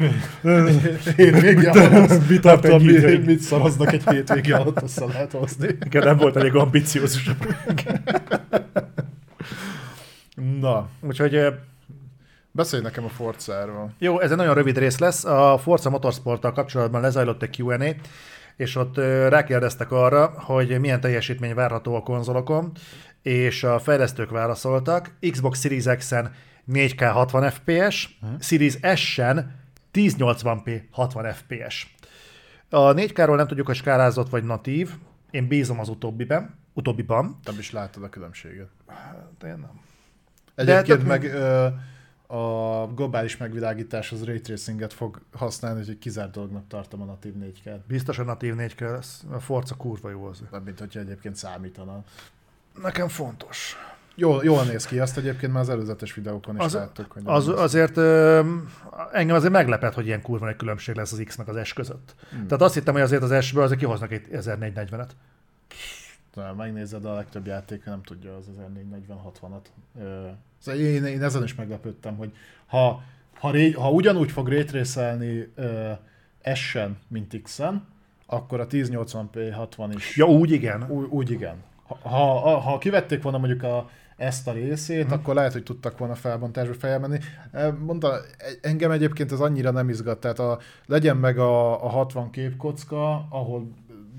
Hétvégi alatt,
Mit tart
nem
egy
tudom,
idő?
mit, szaroznak egy hétvégi alatt, össze lehet hozni.
Igen, nem volt elég ambiciózus.
Na,
Úgyhogy
beszélj nekem a Forzáról.
Jó, ez egy nagyon rövid rész lesz. A Forza Motorsporttal kapcsolatban lezajlott egy Q&A, és ott rákérdeztek arra, hogy milyen teljesítmény várható a konzolokon, és a fejlesztők válaszoltak. Xbox Series X-en 4K 60 FPS, Series S-en 1080p 60 FPS. A 4K-ról nem tudjuk, hogy skálázott vagy natív. Én bízom az utóbbiben. Utóbbiban.
Nem is látod a különbséget.
De én nem.
Egyébként
tök-
meg ö, a globális megvilágítás az ray tracinget fog használni, úgyhogy kizárt dolognak tartom a natív 4 k
Biztos a natív 4K lesz. A Forza kurva jó az.
Nem, mint hogyha egyébként számítana.
Nekem fontos.
Jól, jól néz ki, azt egyébként már az előzetes videókon is
Az-
láttuk. Hogy
Az, azért ö, engem azért meglepett, hogy ilyen kurva nagy különbség lesz az X meg az S között. Hmm. Tehát azt hittem, hogy azért az S-ből azért kihoznak egy 1440-et.
Na, megnézed a legtöbb játék, nem tudja az 1440-60-at. Ö, Szóval én, én ezen is meglepődtem, hogy ha, ha, ré, ha ugyanúgy fog raytracelni ö, S-en, mint X-en, akkor a 1080p 60 is
Ja, úgy igen.
Úgy, úgy igen. Ha, ha, ha kivették volna mondjuk a, ezt a részét,
Mhm.
akkor lehet, hogy tudtak volna felbontásba feljamenni. Mondta, engem egyébként ez annyira nem izgat, tehát a, legyen meg a, a 60 képkocka, ahol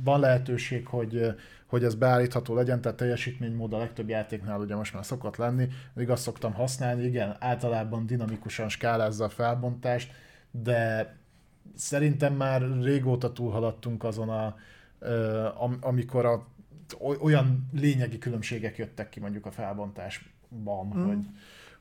van lehetőség, hogy, hogy ez beállítható legyen, tehát teljesítménymód a legtöbb játéknál ugye most már szokott lenni, még azt szoktam használni, igen, általában dinamikusan skálázza a felbontást, de szerintem már régóta túlhaladtunk azon a, amikor a, oly- olyan lényegi különbségek jöttek ki mondjuk a felbontásban, mm. hogy,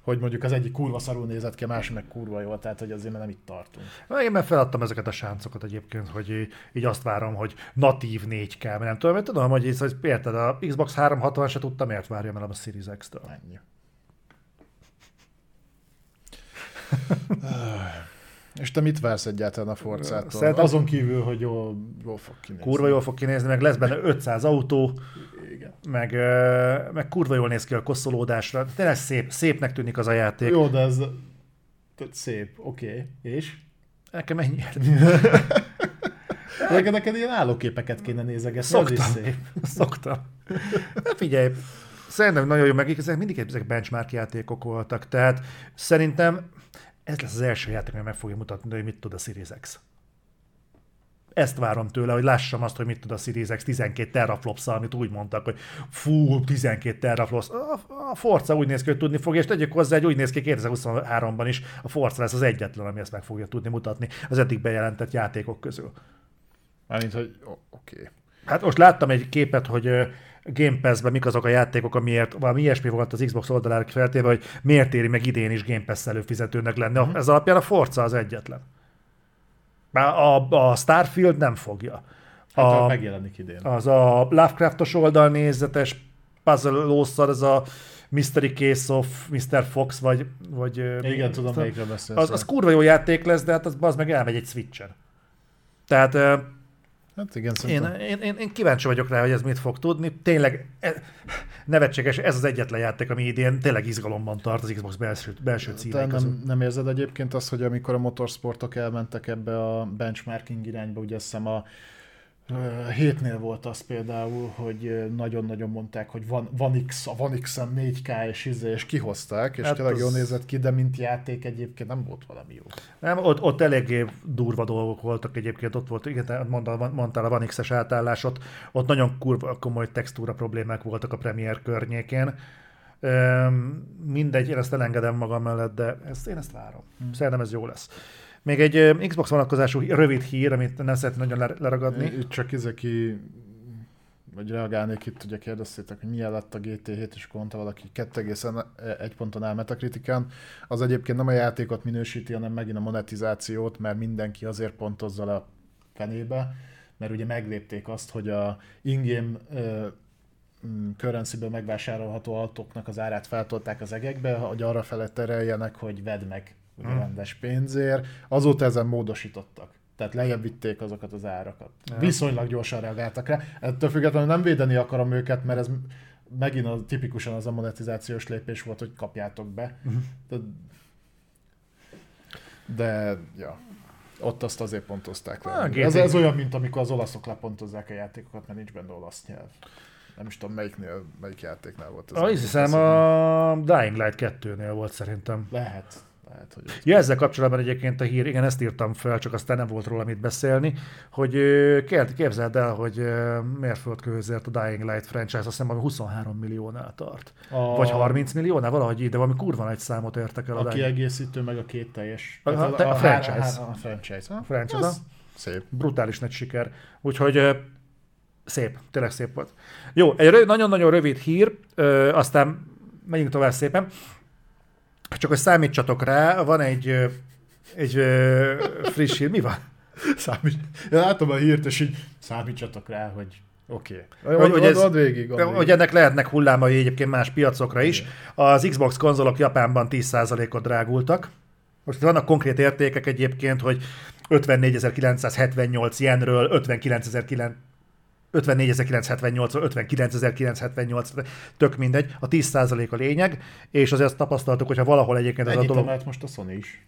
hogy mondjuk az egyik kurva szarul nézett ki, a másik meg kurva jól, tehát hogy azért nem itt tartunk.
Én már feladtam ezeket a sáncokat egyébként, hogy így- azt várom, hogy natív 4K, mert nem tudom, mert tudom, hogy, így, hogy érted, a Xbox 360 se tudta, miért várjam el a Series X-től.
Ennyi. És te mit vársz egyáltalán a Forzától?
Szerintem-
Azon kívül, hogy jól, jól fog kinézni.
Kurva jól fog kinézni, meg lesz benne 500 autó,
Igen.
meg, meg kurva jól néz ki a koszolódásra. Tényleg szép, szépnek tűnik az a játék.
Jó, de ez tehát szép, oké. Okay. És?
Nekem ennyi.
Neked, neked ilyen állóképeket kéne nézegetni, az is
Szoktam.
szép.
Szoktam. Na figyelj, szerintem nagyon jó, meg ezek mindig ezek benchmark játékok voltak, tehát szerintem ez lesz az első játék, ami meg fogja mutatni, hogy mit tud a Series X. Ezt várom tőle, hogy lássam azt, hogy mit tud a Series X 12 teraflops amit úgy mondtak, hogy fú, 12 teraflops. A, Forza úgy néz ki, hogy tudni fog, és tegyük hozzá, hogy úgy néz ki 2023-ban is, a Forza lesz az egyetlen, ami ezt meg fogja tudni mutatni az eddig bejelentett játékok közül.
Mármint, hogy oké. Okay.
Hát most láttam egy képet, hogy Game Pass-ben mik azok a játékok, amiért valami ilyesmi volt az Xbox oldalára feltéve, hogy miért éri meg idén is Game Pass előfizetőnek lenni.
Mhm.
Ez alapján a Forza az egyetlen. A, a Starfield nem fogja.
Hát
A,
megjelenik idén.
az a Lovecraftos oldalnézetes puzzle lószar, ez a Mystery Case of Mr. Fox, vagy... vagy
Igen, tudom, melyikről beszélsz.
az, az kurva jó játék lesz, de hát az, az meg elmegy egy Switchen. Tehát
Hát igen,
én,
szerintem.
én, én, én kíváncsi vagyok rá, hogy ez mit fog tudni. Tényleg e, nevetséges, ez az egyetlen játék, ami idén tényleg izgalomban tart az Xbox belső, belső címei közül.
nem, nem érzed egyébként azt, hogy amikor a motorsportok elmentek ebbe a benchmarking irányba, ugye azt hiszem a Hétnél volt az például, hogy nagyon-nagyon mondták, hogy van, van X, a van X-en 4K és, izé, és kihozták, és hát tényleg az... jól nézett ki, de mint játék egyébként nem volt valami jó.
Nem, ott, ott eléggé durva dolgok voltak egyébként, ott volt, igen, mondtál, mondtál a van X-es átállás, ott, ott nagyon kurva komoly textúra problémák voltak a Premiere környékén. Üm, mindegy, én ezt elengedem magam mellett, de ezt, én ezt várom. Hmm. Szerintem ez jó lesz. Még egy Xbox vonatkozású rövid hír, amit nem szeretném nagyon leragadni.
Itt csak ezeki vagy reagálnék itt, ugye kérdeztétek, hogy milyen lett a GT7, és mondta valaki 2,1 ponton áll Metacriticán. Az egyébként nem a játékot minősíti, hanem megint a monetizációt, mert mindenki azért pontozza le a fenébe, mert ugye meglépték azt, hogy a ingame currency megvásárolható autóknak az árát feltolták az egekbe, hogy arra felett tereljenek, hogy vedd meg ugye hmm. rendes pénzért. Azóta ezen módosítottak. Tehát lejjebb vitték azokat az árakat. Ja. Viszonylag gyorsan reagáltak rá. Ettől függetlenül nem védeni akarom őket, mert ez megint a, tipikusan az a monetizációs lépés volt, hogy kapjátok be. Uh-huh. De, de, ja, ott azt azért pontozták le. Ah, ez, ez olyan, mint amikor az olaszok lepontozzák a játékokat, mert nincs benne olasz nyelv. Nem is tudom, melyiknél, melyik játéknál volt
ez. Ah, hiszem a Dying Light 2-nél volt szerintem.
Lehet. Lehet, hogy
ja, ezzel kapcsolatban egyébként a hír, igen, ezt írtam fel, csak aztán nem volt róla mit beszélni, hogy képzeld el, hogy mérföldkőzért a Dying Light franchise azt hiszem, 23 milliónál tart. A... Vagy 30 milliónál, valahogy így, de valami kurva nagy számot értek el.
A, a kiegészítő, meg a két teljes.
A, a, a, a, franchise.
A, franchise.
A franchise. Szép. Brutális nagy siker. Úgyhogy szép, tényleg szép volt. Jó, egy nagyon-nagyon rövid hír, aztán megyünk tovább szépen. Csak hogy számítsatok rá, van egy, egy friss hír. Mi van?
Számít. Ja, látom a hírt, és így számítsatok rá, hogy Oké.
Okay. Hogy, hogy, ez, végig, ad hogy ennek lehetnek hullámai egyébként más piacokra is. Az Xbox konzolok Japánban 10%-ot drágultak. Most vannak konkrét értékek egyébként, hogy 54.978 jenről 59.900 54.978 59.978, tök mindegy, a 10% a lényeg, és azért azt tapasztaltuk, hogyha valahol egyébként
ez Ennyit a dolog... most a Sony is.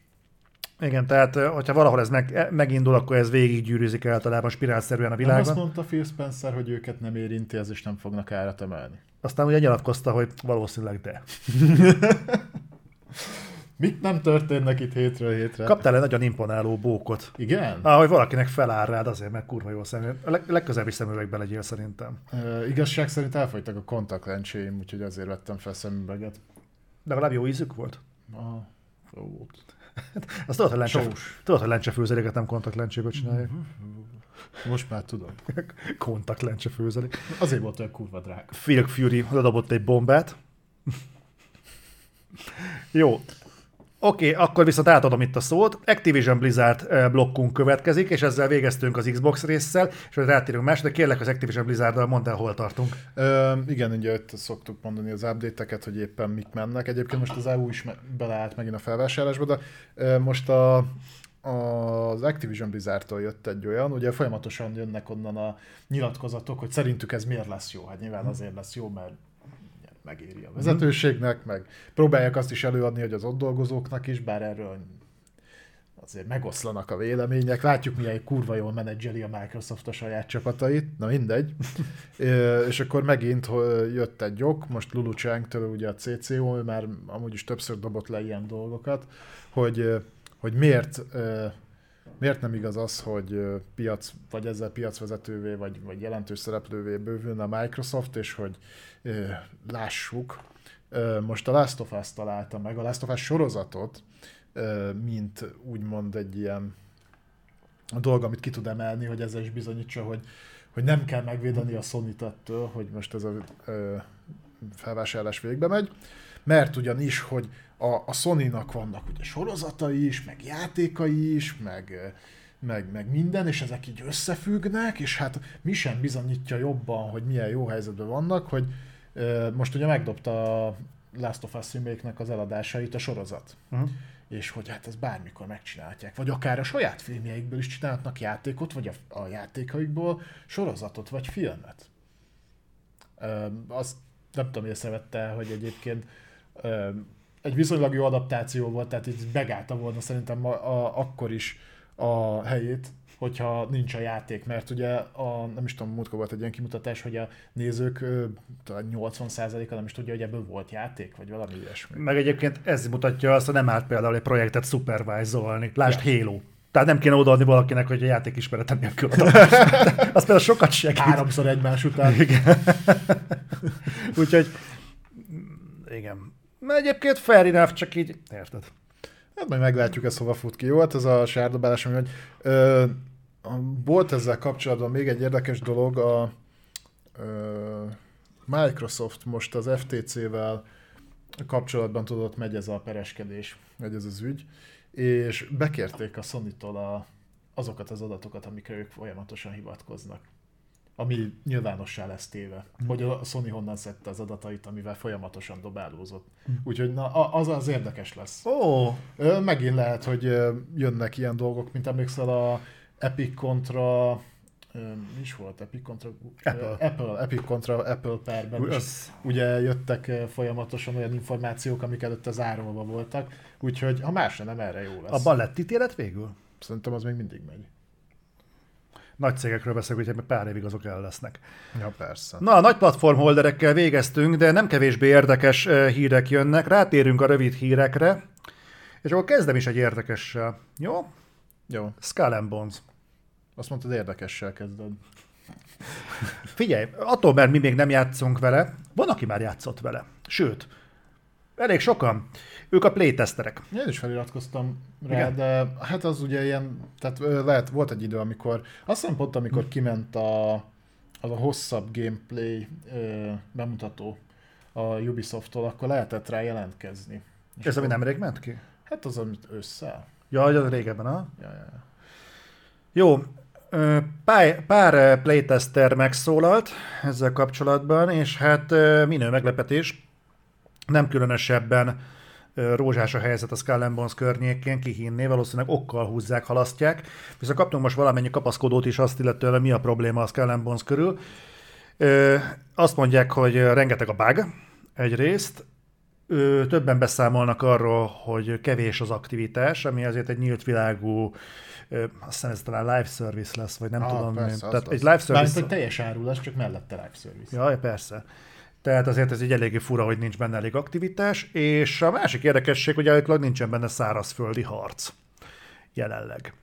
Igen, tehát hogyha valahol ez meg, megindul, akkor ez végiggyűrűzik általában spirálszerűen a világon. Nem
azt mondta Phil Spencer, hogy őket nem érinti ez, és nem fognak árat emelni.
Aztán ugye nyilatkozta, hogy valószínűleg de.
Mit nem történnek itt hétről hétre?
Kaptál egy nagyon imponáló bókot.
Igen?
Ah, hogy valakinek feláll rád azért, mert kurva jó szemüveg. A leg- legközelebbi szemüvegbe legyél szerintem.
Uh, igazság szerint elfogytak a kontaktlencséim, úgyhogy azért vettem fel szemüveget.
De legalább jó ízük volt?
Aha, jó volt.
Azt tudod, hogy lencse, tudod, hogy lencsefőzeléket nem kontaktlencséből csinálják.
Most már tudom.
kontaktlencse főzelék.
Azért volt olyan kurva drága.
Phil Fury ledobott egy bombát. Jó, Oké, okay, akkor viszont átadom itt a szót. Activision Blizzard blokkunk következik, és ezzel végeztünk az Xbox résszel, és hogy rátérünk más, de kérlek az Activision Blizzard-dal mondd el, hol tartunk.
Ö, igen, ugye itt szoktuk mondani az update-eket, hogy éppen mik mennek. Egyébként most az EU is beleállt megint a felvásárlásba, de ö, most a, az Activision Blizzardtól jött egy olyan, ugye folyamatosan jönnek onnan a nyilatkozatok, hogy szerintük ez miért lesz jó. Hát nyilván azért lesz jó, mert megéri a vezetőségnek, meg próbálják azt is előadni, hogy az ott dolgozóknak is, bár erről azért megoszlanak a vélemények. Látjuk, milyen kurva jól menedzseli a Microsoft a saját csapatait, na mindegy. és akkor megint jött egy ok, most Lulu Chang-től ugye a CCO, ő már amúgy is többször dobott le ilyen dolgokat, hogy, hogy miért miért nem igaz az, hogy piac, vagy ezzel piacvezetővé, vagy, vagy jelentős szereplővé bővülne a Microsoft, és hogy lássuk, most a Last of Us találta meg, a Last of Us sorozatot, mint úgymond egy ilyen dolog, amit ki tud emelni, hogy ezzel is bizonyítsa, hogy, hogy nem kell megvédeni a sony ettől, hogy most ez a felvásárlás végbe megy, mert ugyanis, hogy a, a Sony-nak vannak ugye sorozatai is, meg játékai is, meg, meg, meg minden, és ezek így összefüggnek, és hát mi sem bizonyítja jobban, hogy milyen jó helyzetben vannak, hogy most ugye megdobta a Last of Us remake az eladásait a sorozat. Uh-huh. És hogy hát ez bármikor megcsinálhatják. Vagy akár a saját filmjeikből is csinálhatnak játékot, vagy a, a játékaikból sorozatot, vagy filmet. Ö, azt nem tudom, észrevette, hogy egyébként ö, egy viszonylag jó adaptáció volt, tehát így begálta volna szerintem a, a, akkor is a helyét hogyha nincs a játék, mert ugye a, nem is tudom, múltkor volt egy ilyen kimutatás, hogy a nézők talán 80%-a nem is tudja, hogy ebből volt játék, vagy valami ilyesmi.
Meg egyébként ez mutatja azt, hogy nem állt például egy projektet supervise-olni. Lásd ja. Halo. Tehát nem kéne odaadni valakinek, hogy a játék ismeretem nélkül adom. Az például sokat segít.
Háromszor egymás után.
Igen. Úgyhogy igen. Mert egyébként fair enough, csak így, érted?
Hát majd meglátjuk, ez hova fut ki. Jó, hát ez a sárdobálás, ami hogy ö, volt ezzel kapcsolatban még egy érdekes dolog, a ö, Microsoft most az FTC-vel kapcsolatban tudott, megy ez a pereskedés, megy ez az ügy, és bekérték a Sony-tól a, azokat az adatokat, amikre ők folyamatosan hivatkoznak ami nyilvánossá lesz téve. Mm. Hogy a Sony honnan szedte az adatait, amivel folyamatosan dobálózott. Mm. Úgyhogy na, az az érdekes lesz.
Ó.
Oh. Megint lehet, hogy jönnek ilyen dolgok, mint emlékszel a Epic kontra mi is volt Epic kontra
Apple,
Apple Epic kontra Apple
Uj, az...
ugye jöttek folyamatosan olyan információk, amik előtt az árulva voltak, úgyhogy ha más nem erre jó lesz.
Abban lett ítélet végül?
Szerintem az még mindig megy
nagy cégekről beszélünk, hogy pár évig azok el lesznek.
Ja, persze.
Na, a nagy platformholderekkel végeztünk, de nem kevésbé érdekes hírek jönnek. Rátérünk a rövid hírekre, és akkor kezdem is egy érdekessel. Jó?
Jó.
Skull and Bones.
Azt mondtad, érdekessel kezded.
Figyelj, attól, mert mi még nem játszunk vele, van, aki már játszott vele. Sőt, elég sokan. Ők a playtesterek.
Én is feliratkoztam rá, Igen. de hát az ugye ilyen, tehát lehet, volt egy idő, amikor, azt hiszem pont amikor kiment a, az a hosszabb gameplay ö, bemutató a Ubisoft-tól, akkor lehetett rá jelentkezni.
És Ez, ami nemrég ment ki?
Hát az, amit össze.
Ja, az régebben, ha?
Ja, ja, ja.
Jó, pár, pár playtester megszólalt ezzel kapcsolatban, és hát minő meglepetés, nem különösebben rózsás a helyzet a Skull Bones környékén, kihinné, valószínűleg okkal húzzák, halasztják. Viszont kaptunk most valamennyi kapaszkodót is azt illetően, mi a probléma a Skull Bones körül. Azt mondják, hogy rengeteg a bug egyrészt, többen beszámolnak arról, hogy kevés az aktivitás, ami azért egy nyílt világú azt hiszem ez talán live service lesz, vagy nem ah, tudom.
Persze,
Tehát
az.
egy live service...
Mármint, hogy teljes árulás, csak mellette live service.
Ja, persze. Tehát azért ez így eléggé fura, hogy nincs benne elég aktivitás, és a másik érdekesség, hogy állítólag nincsen benne szárazföldi harc jelenleg.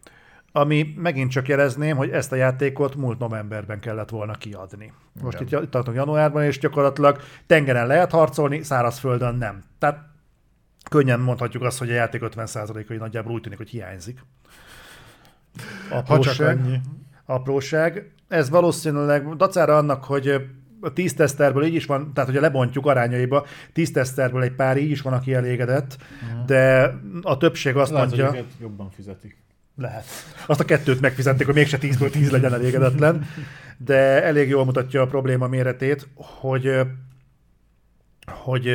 Ami megint csak jelezném, hogy ezt a játékot múlt novemberben kellett volna kiadni. Most Igen. itt tartunk januárban, és gyakorlatilag tengeren lehet harcolni, szárazföldön nem. Tehát könnyen mondhatjuk azt, hogy a játék 50%-ai nagyjából úgy tűnik, hogy hiányzik.
Apróság.
Apróság. Ez valószínűleg dacára annak, hogy a tíz teszterből így is van, tehát hogyha lebontjuk arányaiba, tíz teszterből egy pár így is van, aki elégedett, uh-huh. de a többség azt
Lehet,
mondja...
Hogy jobban fizetik.
Lehet. Azt a kettőt megfizették, hogy mégse tízből tíz legyen elégedetlen, de elég jól mutatja a probléma méretét, hogy hogy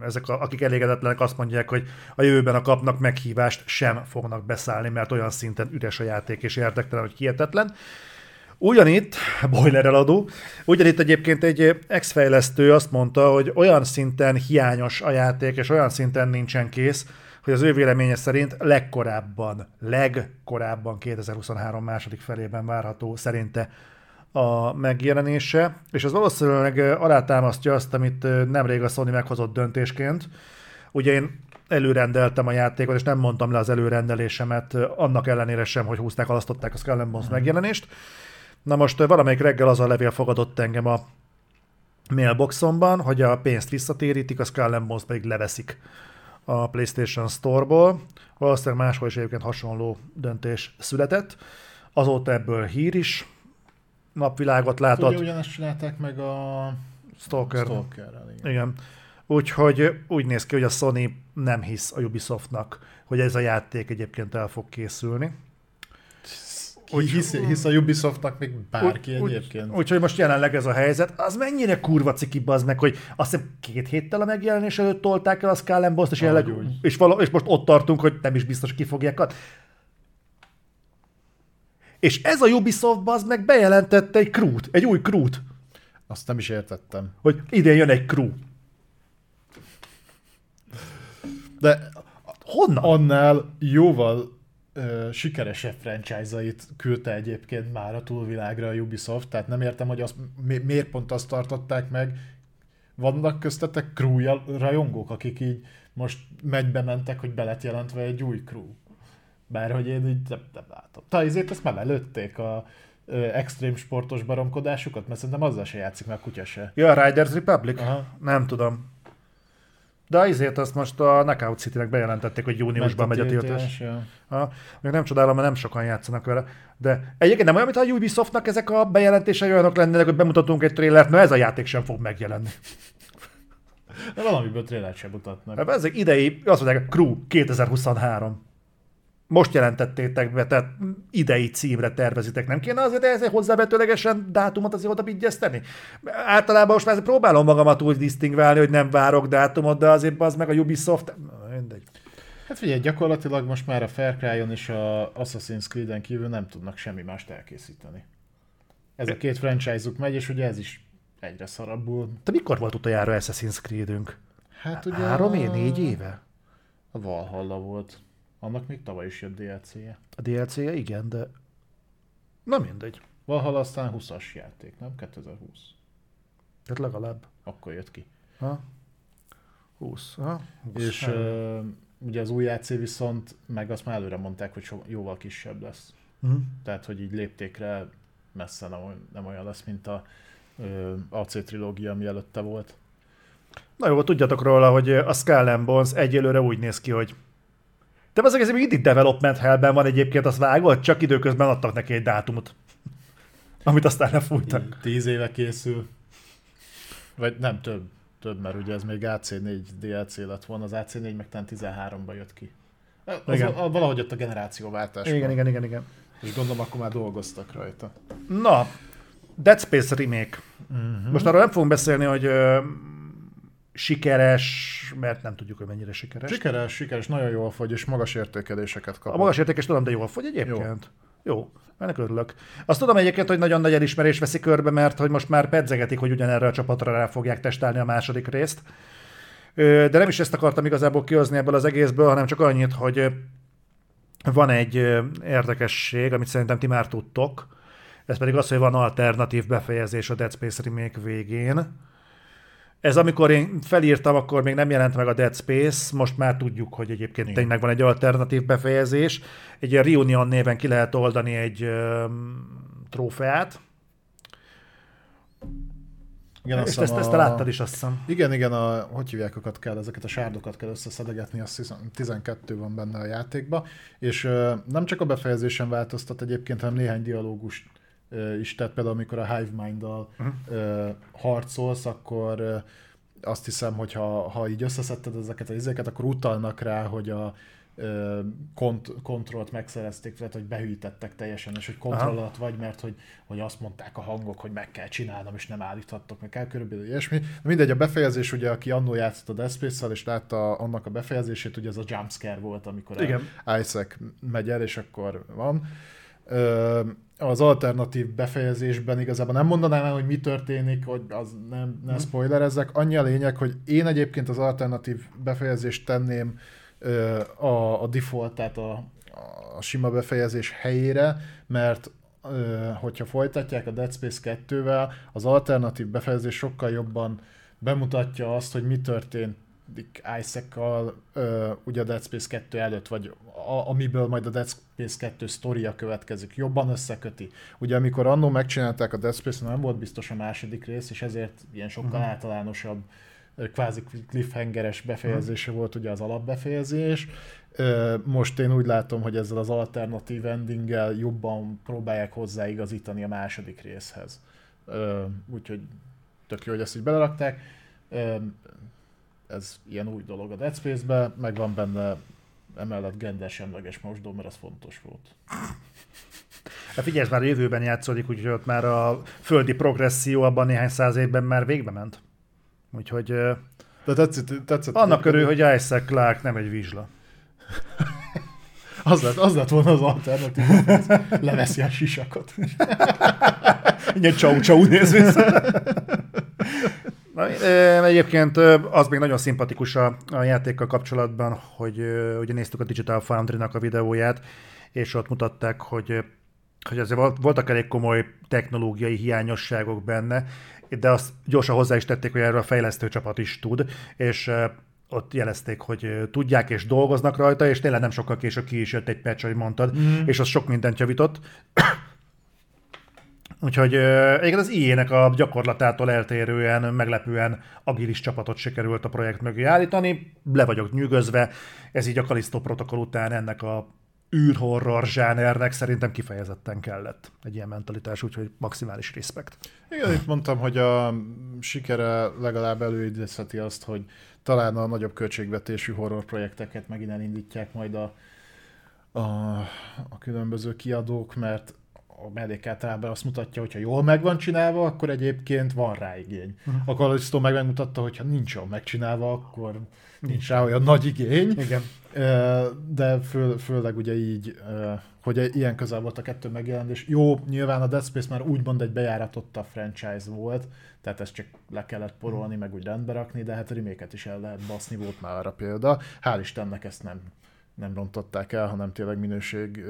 ezek, a, akik elégedetlenek azt mondják, hogy a jövőben a kapnak meghívást sem fognak beszállni, mert olyan szinten üres a játék és érdektelen, hogy hihetetlen. Ugyanitt, boiler eladó, ugyanitt egyébként egy ex-fejlesztő azt mondta, hogy olyan szinten hiányos a játék, és olyan szinten nincsen kész, hogy az ő véleménye szerint legkorábban, legkorábban 2023 második felében várható szerinte a megjelenése, és ez valószínűleg alátámasztja azt, amit nemrég a Sony meghozott döntésként. Ugye én előrendeltem a játékot, és nem mondtam le az előrendelésemet, annak ellenére sem, hogy húzták, alasztották a Skull Bones mm. megjelenést. Na most valamelyik reggel az a levél fogadott engem a mailboxomban, hogy a pénzt visszatérítik, a Skull Bones pedig leveszik a PlayStation Store-ból. Valószínűleg máshol is egyébként hasonló döntés született. Azóta ebből hír is napvilágot látott. Ugye
ugyanezt csinálták meg a
Stalker.
Stalker
igen. igen. Úgyhogy úgy néz ki, hogy a Sony nem hisz a Ubisoftnak, hogy ez a játék egyébként el fog készülni.
Úgy hisz, hisz a Ubisoftnak még bárki úgy, egyébként.
Úgyhogy úgy, most jelenleg ez a helyzet. Az mennyire kurva ciki az meg, hogy azt hiszem két héttel a megjelenés előtt tolták el a Skull and és, jelenleg, és, vala, és, most ott tartunk, hogy nem is biztos ki fogják És ez a Ubisoft az meg bejelentette egy krút, egy új krút.
Azt nem is értettem.
Hogy idén jön egy crew.
De honnan? Annál jóval ö, sikeresebb franchise-ait küldte egyébként már a túlvilágra a Ubisoft, tehát nem értem, hogy azt, mi, miért pont azt tartották meg. Vannak köztetek crew rajongók, akik így most megybe mentek, hogy be lett jelentve egy új crew. Bár hogy én így nem, nem látom. Ta ezért ezt már lelőtték a ö, extrém sportos baromkodásukat, mert szerintem azzal se játszik meg kutya se.
Ja, a Riders Republic?
Aha.
Nem tudom. De azért azt most a Knockout City-nek bejelentették, hogy júniusban megy a tiltás.
Ja.
Ha, még nem csodálom, mert nem sokan játszanak vele. De egyébként nem olyan, mint a Ubisoftnak ezek a bejelentései olyanok lennének, hogy bemutatunk egy trélert, na ez a játék sem fog megjelenni.
De valamiből trélert sem mutatnak.
Hát Ezek idei, azt mondják, Crew 2023. Most jelentettétek be, tehát idei címre tervezitek. Nem kéne azért ezért hozzávetőlegesen dátumot azért oda vigyezteni? Általában most már próbálom magamat úgy disztingválni, hogy nem várok dátumot, de azért az meg a Ubisoft, mindegy.
Hát figyelj, gyakorlatilag most már a Far Cry-on és a Assassin's Creed-en kívül nem tudnak semmi mást elkészíteni. Ez a két franchise-uk megy, és ugye ez is egyre szarabbul.
Te mikor volt utoljára Assassin's Creed-ünk?
Hát ugye
Három
a-
négy éve?
A Valhalla volt. Annak még tavaly is jött DLC-je.
A DLC-je igen, de... Na mindegy.
Valhalla aztán 20-as játék, nem? 2020.
Tehát legalább.
Akkor jött ki.
Ha? 20. Ha? 20.
És uh, ugye az új JC viszont, meg azt már előre mondták, hogy so, jóval kisebb lesz.
Mhm.
Tehát, hogy így léptékre messze nem, nem olyan lesz, mint a ö, AC trilógia, ami előtte volt.
Na jó, tudjatok róla, hogy a Skull Bones egyelőre úgy néz ki, hogy de az egész még mindig development hellben van egyébként, azt vágod, csak időközben adtak neki egy dátumot. Amit aztán lefújtak.
Tíz éve készül. Vagy nem több, több, mert ugye ez még AC4 DLC lett volna, az AC4 meg talán 13-ban jött ki. Az,
Igen.
a, valahogy ott a generációváltás
Igen, igen, igen, igen.
És gondolom, akkor már dolgoztak rajta.
Na, Dead Space remake.
Uh-huh.
Most arról nem fogunk beszélni, hogy sikeres, mert nem tudjuk, hogy mennyire sikeres.
Sikeres, sikeres, nagyon jól fogy, és magas értékeléseket
A
kapott.
magas értékes tudom, de jól fogy egyébként. Jó. Jó. Ennek örülök. Azt tudom egyébként, hogy nagyon nagy elismerés veszi körbe, mert hogy most már pedzegetik, hogy ugyanerre a csapatra rá fogják testálni a második részt. De nem is ezt akartam igazából kihozni ebből az egészből, hanem csak annyit, hogy van egy érdekesség, amit szerintem ti már tudtok. Ez pedig az, hogy van alternatív befejezés a Dead Space remake végén. Ez amikor én felírtam, akkor még nem jelent meg a Dead Space, most már tudjuk, hogy egyébként
Igen.
tényleg van egy alternatív befejezés. Egy ilyen Reunion néven ki lehet oldani egy um, trófeát.
Igen,
És
azt
ezt,
hiszem
ezt
a-
te láttad is, azt hiszem.
Igen, igen, a, hogy hívják őket kell, ezeket a sárdokat kell összeszedegetni, azt hiszem 12 van benne a játékba, és ö, nem csak a befejezésen változtat egyébként, hanem néhány dialógust is, tehát például amikor a Hive Mind-dal ö, harcolsz, akkor azt hiszem, hogy ha, ha így összeszedted ezeket a izéket, akkor utalnak rá, hogy a kont- kontrollt megszerezték, tehát hogy behűítettek teljesen, és hogy kontroll alatt vagy, mert hogy, hogy azt mondták a hangok, hogy meg kell csinálnom, és nem állíthattok meg kell, körülbelül ilyesmi. De mindegy, a befejezés, ugye, aki annó játszott a Death Space-szal, és látta annak a befejezését, ugye ez a jumpscare volt, amikor
Igen.
a Isaac megy el, és akkor van. Ö, az alternatív befejezésben igazából nem mondanám el, hogy mi történik, hogy az nem, nem spoilerezzek. Annyi a lényeg, hogy én egyébként az alternatív befejezést tenném ö, a, a default, tehát a, a sima befejezés helyére, mert ö, hogyha folytatják a Dead Space 2-vel, az alternatív befejezés sokkal jobban bemutatja azt, hogy mi történt Isaac-kal ö, ugye a Dead Space 2 előtt, vagy a, amiből majd a Dead Space 2 sztoria következik, jobban összeköti. Ugye amikor annó megcsinálták a Dead Space, nem volt biztos a második rész, és ezért ilyen sokkal uh-huh. általánosabb, kvázi cliffhangeres befejezése uh-huh. volt ugye az alapbefejezés. Ö, Most én úgy látom, hogy ezzel az alternatív endinggel jobban próbálják hozzáigazítani a második részhez. Ö, Úgyhogy tök jó, hogy ezt így belerakták. Ez ilyen új dolog a Dead Space-be, meg van benne emellett gender semleges mosdó, mert az fontos volt.
Hát figyelj, már a jövőben játszódik, úgyhogy ott már a földi progresszió abban néhány száz évben már végbe ment. Úgyhogy
De tetszett, tetszett
annak körül, hogy Isaac Clarke nem egy vizsla.
Az lett, az lett volna az alternatív, hogy leveszi a sisakot.
Ilyen csau-csau néz vissza. Na, egyébként az még nagyon szimpatikus a, a játékkal kapcsolatban, hogy ugye néztük a Digital Foundry-nak a videóját, és ott mutatták, hogy hogy azért voltak elég komoly technológiai hiányosságok benne, de azt gyorsan hozzá is tették, hogy erről a fejlesztő csapat is tud, és ott jelezték, hogy tudják és dolgoznak rajta, és tényleg nem sokkal később ki is jött egy patch, ahogy mondtad, mm. és az sok mindent javított. Úgyhogy egyébként az IE-nek a gyakorlatától eltérően, meglepően agilis csapatot sikerült a projekt mögé állítani. Le vagyok nyűgözve, ez így a Kalisztó protokoll után ennek a űrhorror zsánernek szerintem kifejezetten kellett egy ilyen mentalitás, úgyhogy maximális respekt.
Igen, itt mondtam, hogy a sikere legalább előidézheti azt, hogy talán a nagyobb költségvetésű horror projekteket megint elindítják majd a, a, a különböző kiadók, mert a mellék általában azt mutatja, hogy ha jól meg van csinálva, akkor egyébként van rá igény. Uh-huh. A Callisto meg megmutatta, hogy ha nincs jól megcsinálva, akkor nincs rá olyan nagy igény.
Igen.
De fő, főleg ugye így, hogy ilyen közel volt a kettő megjelenés. Jó, nyilván a Dead Space már úgymond egy bejáratott a franchise volt, tehát ezt csak le kellett porolni, meg úgy rendbe rakni, de hát a reméket is el lehet baszni, volt már arra példa. Hál' Istennek ezt nem, nem rontották el, hanem tényleg minőség,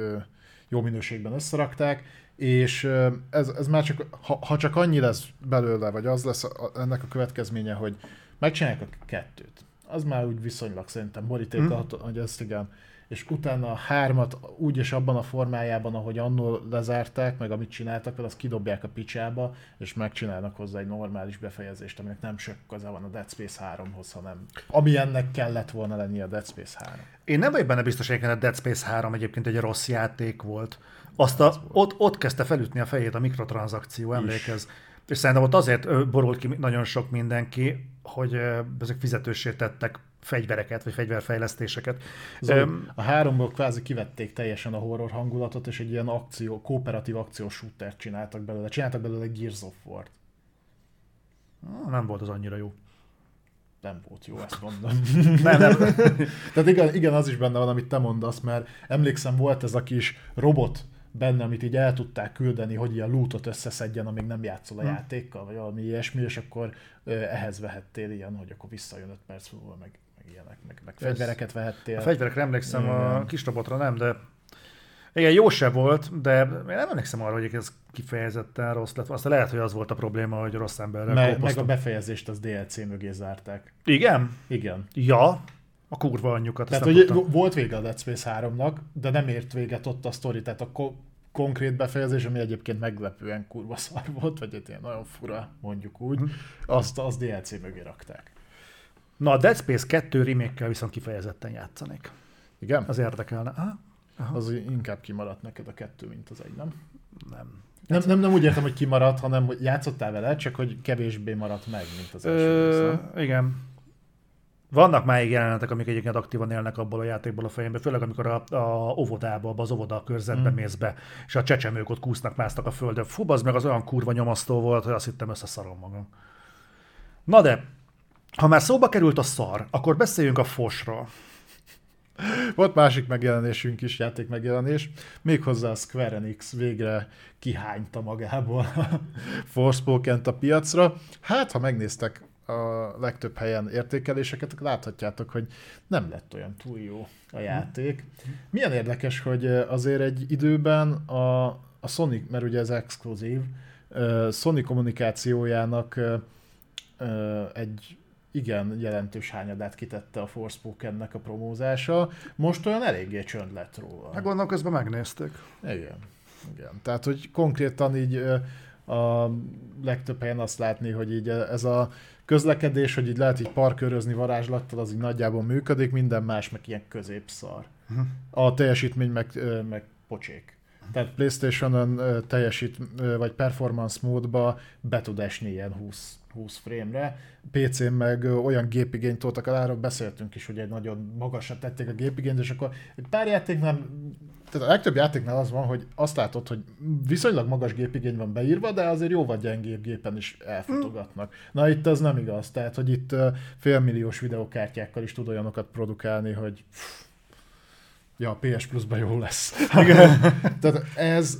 jó minőségben összerakták, és ez, ez már csak, ha, ha csak annyi lesz belőle, vagy az lesz ennek a következménye, hogy megcsinálják a kettőt, az már úgy viszonylag szerintem borítékolható, mm. hogy ezt igen. És utána a hármat úgy és abban a formájában, ahogy annól lezárták, meg amit csináltak, azt kidobják a picsába, és megcsinálnak hozzá egy normális befejezést, aminek nem sok köze van a Dead Space 3-hoz, hanem ami ennek kellett volna lenni a Dead Space 3.
Én nem vagyok benne biztos, hogy a Dead Space 3 egyébként egy rossz játék volt. Azt a, ott, ott kezdte felütni a fejét a mikrotranszakció, emlékez. És szerintem ott azért borult ki nagyon sok mindenki, hogy ezek fizetősé tettek fegyvereket, vagy fegyverfejlesztéseket.
Zoli, a háromból kvázi kivették teljesen a horror hangulatot, és egy ilyen akció, kooperatív akciós shootert csináltak belőle. Csináltak belőle Gears of War-t.
Nem volt az annyira jó.
Nem volt jó, ezt mondom. nem, nem. Tehát igen, igen, az is benne van, amit te mondasz, mert emlékszem, volt ez a kis robot benne, amit így el tudták küldeni, hogy ilyen lootot összeszedjen, amíg nem játszol a hmm. játékkal, vagy valami ilyesmi, és akkor ehhez vehettél ilyen, hogy akkor visszajön 5 perc múlva, meg, meg ilyenek, meg, meg fegyvereket vehettél.
A fegyverekre emlékszem, Igen. a kis robotra nem, de igen, jó se volt, de én nem emlékszem arra, hogy ez kifejezetten rossz lett. Aztán lehet, hogy az volt a probléma, hogy rossz emberrel
Me- Meg a befejezést az DLC mögé zárták.
Igen?
Igen.
Ja, a kurva anyjukat.
Tehát, hogy tudtam. volt vége a Dead Space 3-nak, de nem ért véget ott a sztori, tehát a ko- konkrét befejezés, ami egyébként meglepően kurva szar volt, vagy egy ilyen nagyon fura, mondjuk úgy, hm. azt az DLC mögé rakták.
Na, a Dead Space 2 remake viszont kifejezetten játszanék.
Igen?
Az érdekelne.
Aha. Aha. Az inkább kimaradt neked a kettő, mint az egy, nem?
Nem.
Nem, nem, nem úgy értem, hogy kimaradt, hanem hogy játszottál vele, csak hogy kevésbé maradt meg, mint az első Ö,
Igen. Vannak máig jelenetek, amik egyébként aktívan élnek abból a játékból a fejembe, főleg amikor a, a óvodába, az óvoda körzetbe mm. mész be, és a csecsemők ott kúsznak, másztak a földön. Fú, az meg az olyan kurva nyomasztó volt, hogy azt hittem összeszarom magam. Na de, ha már szóba került a szar, akkor beszéljünk a fosról.
Volt másik megjelenésünk is, játék megjelenés, méghozzá a Square Enix végre kihányta magából a forspoken a piacra. Hát, ha megnéztek a legtöbb helyen értékeléseket, láthatjátok, hogy nem lett olyan túl jó a játék. Milyen érdekes, hogy azért egy időben a, a Sony, mert ugye ez exkluzív, Sony kommunikációjának egy igen jelentős hányadát kitette a Forspokennek a promózása. Most olyan eléggé csönd lett róla.
Hát gondolom közben megnézték.
Igen. Igen. Tehát, hogy konkrétan így a legtöbb helyen azt látni, hogy így ez a közlekedés, hogy így lehet így parkörözni varázslattal, az így nagyjából működik, minden más meg ilyen középszar. Uh-huh. A teljesítmény meg, meg pocsék. Tehát Playstation-on teljesít, vagy performance módba be tud esni ilyen 20, 20 frame-re. PC-n meg olyan gépigényt toltak el, arról beszéltünk is, hogy egy nagyon magasra tették a gépigényt, és akkor egy pár játéknál tehát a legtöbb játéknál az van, hogy azt látod, hogy viszonylag magas gépigény van beírva, de azért jóval gyengébb gépen is elfotogatnak. Na itt ez nem igaz, tehát hogy itt félmilliós videokártyákkal is tud olyanokat produkálni, hogy ja, a PS Plus-ban jó lesz. tehát ez,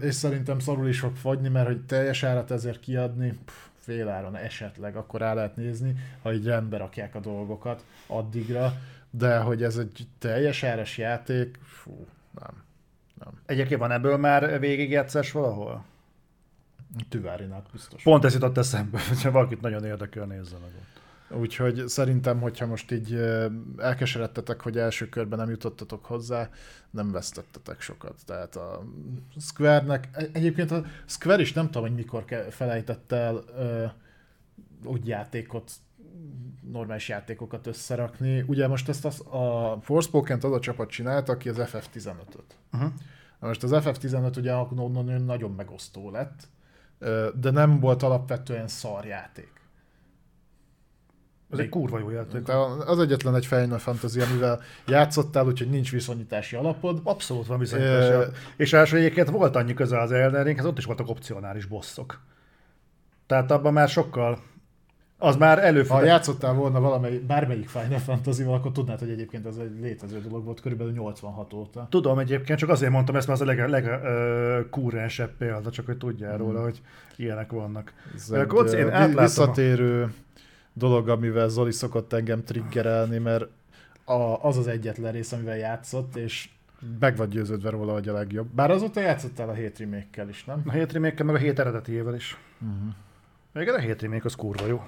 és szerintem szarul is fog fogyni, mert hogy teljes árat ezért kiadni, féláron esetleg, akkor rá lehet nézni, ha így rendbe rakják a dolgokat addigra, de hogy ez egy teljes áras játék, fú, nem. nem.
Egyébként van ebből már végigjátszás valahol?
Tüvárinát biztos.
Pont ez jutott eszembe, hogyha valakit nagyon érdekel, nézze meg ott.
Úgyhogy szerintem, hogyha most így elkeseredtetek, hogy első körben nem jutottatok hozzá, nem vesztettetek sokat. Tehát a Square-nek, e- egyébként a Square is nem tudom, hogy mikor felejtett el ö, úgy játékot, normális játékokat összerakni. Ugye most ezt az, a Forspoken-t az a csapat csinálta, aki az FF15-öt.
Uh-huh.
Na most az FF15 ugye nagyon megosztó lett, de nem volt alapvetően szar játék.
Ez egy kurva jó játék.
De az egyetlen egy Final Fantasy, amivel játszottál, úgyhogy nincs viszonyítási alapod.
Abszolút van bizonyítás.
Ö,
És első egyébként volt annyi köze az Elden Ringhez, ott is voltak opcionális bosszok. Tehát abban már sokkal, az már
Ha
előfordul.
játszottál volna valamelyik, bármelyik Final Fantasy-val, akkor tudnád, hogy egyébként ez egy létező dolog volt körülbelül 86 óta.
Tudom egyébként, csak azért mondtam ezt, mert az a leg, leg kúrensebb példa, csak hogy tudjál
Hmm.
róla, hogy ilyenek vannak.
Ez egy
én
ö,
átlátom a-
visszatérő dolog, amivel Zoli szokott engem triggerelni, mert a, az az egyetlen rész, amivel játszott, és meg vagy győződve róla, hogy a legjobb. Bár azóta játszottál a hét remake is, nem?
A hét remake meg a hét eredetiével is.
Uh-huh.
Igen, a hét remake az kurva jó.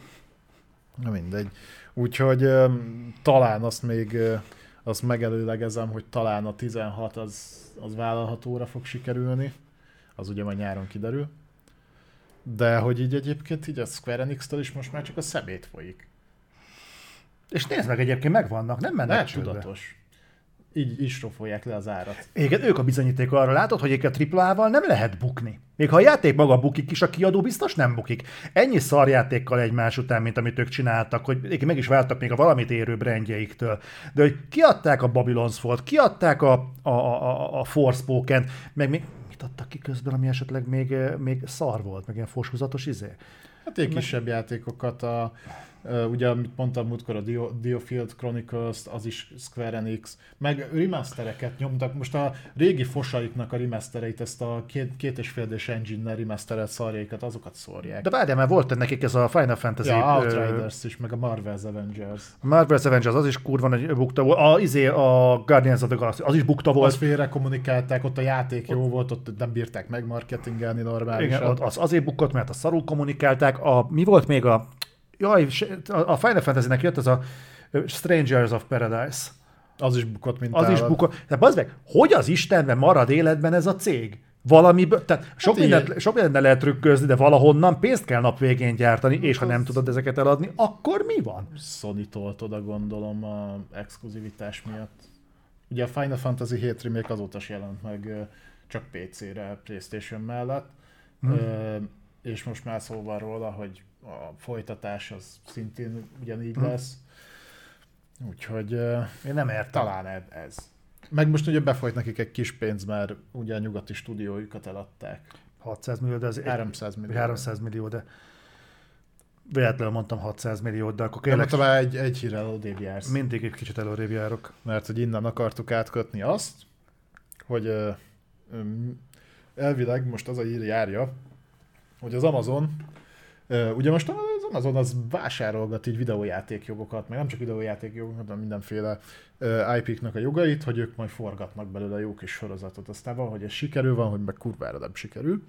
Na mindegy. Úgyhogy öm, talán azt még ö, azt megelőlegezem, hogy talán a 16 az, az vállalhatóra fog sikerülni. Az ugye majd nyáron kiderül. De hogy így egyébként így a Square Enix-től is most már csak a szemét folyik.
És nézd meg, egyébként megvannak, nem mennek csődbe.
tudatos. Így is rofolják le az árat.
Igen, ők a bizonyíték arra látod, hogy a triplával nem lehet bukni. Még ha a játék maga bukik is, a kiadó biztos nem bukik. Ennyi szarjátékkal egymás után, mint amit ők csináltak, hogy meg is váltak még a valamit érő brandjeiktől. De hogy kiadták a Babylon's Fall, kiadták a, a, a, a Forspoken, meg még mit adtak ki közben, ami esetleg még, eh, még szar volt, meg ilyen foshúzatos izé.
Hát egy kisebb játékokat, a, ö, ugye amit mondtam múltkor, a Dio, Diofield Chronicles, az is Square Enix, meg remastereket nyomtak. Most a régi fosaiknak a remastereit, ezt a két, két és fél D-s engine-nel remasterelt szarjaikat, azokat szórják.
De várjál, mert volt nekik ez a Final Fantasy...
ja,
ö,
Outriders is, meg a Marvel's Avengers.
A Marvel's Avengers az is kurva nagy bukta volt. A, izé, a Guardians of the Galaxy az is bukta volt.
Azt félre kommunikálták, ott a játék jó volt, ott nem bírták megmarketingelni normálisan.
Igen, ott az azért bukott, mert a szarul kommunikálták. A, mi volt még a... Jaj, a Final Fantasy-nek jött ez a Strangers of Paradise.
az is bukott, mint
Az is bukott. De bazd meg, hogy az Istenben marad életben ez a cég? Valami, tehát sok,
Hát
mindent, sok mindent lehet trükközni, de valahonnan pénzt kell nap végén gyártani, és ha
Az-
nem tudod ezeket eladni, akkor mi van?
Sony oda gondolom a exkluzivitás miatt. Ugye a Final Fantasy 7 remake azóta se jelent meg csak PC-re, Playstation mellett.
Hmm.
És most már szó van róla, hogy a folytatás az szintén ugyanígy
Hmm.
lesz. Úgyhogy
Én nem értem.
talán ez. Meg most ugye befolyt nekik egy kis pénz, mert ugye a nyugati stúdiójukat eladták.
600 millió, de az
300 millió.
300 millió, de véletlenül mondtam 600 milliót, de akkor kérlek,
már egy, egy hírrel odébb jársz.
mindig egy kicsit előrébb járok.
mert hogy innen akartuk átkötni azt, hogy elvileg most az a ír járja, hogy az Amazon, ugye most az Amazon az vásárolgat így videójátékjogokat, meg nem csak videójátékjogokat, hanem mindenféle IP-knak a jogait, hogy ők majd forgatnak belőle jó kis sorozatot. Aztán van, hogy ez sikerül, van, hogy meg kurvára nem sikerül.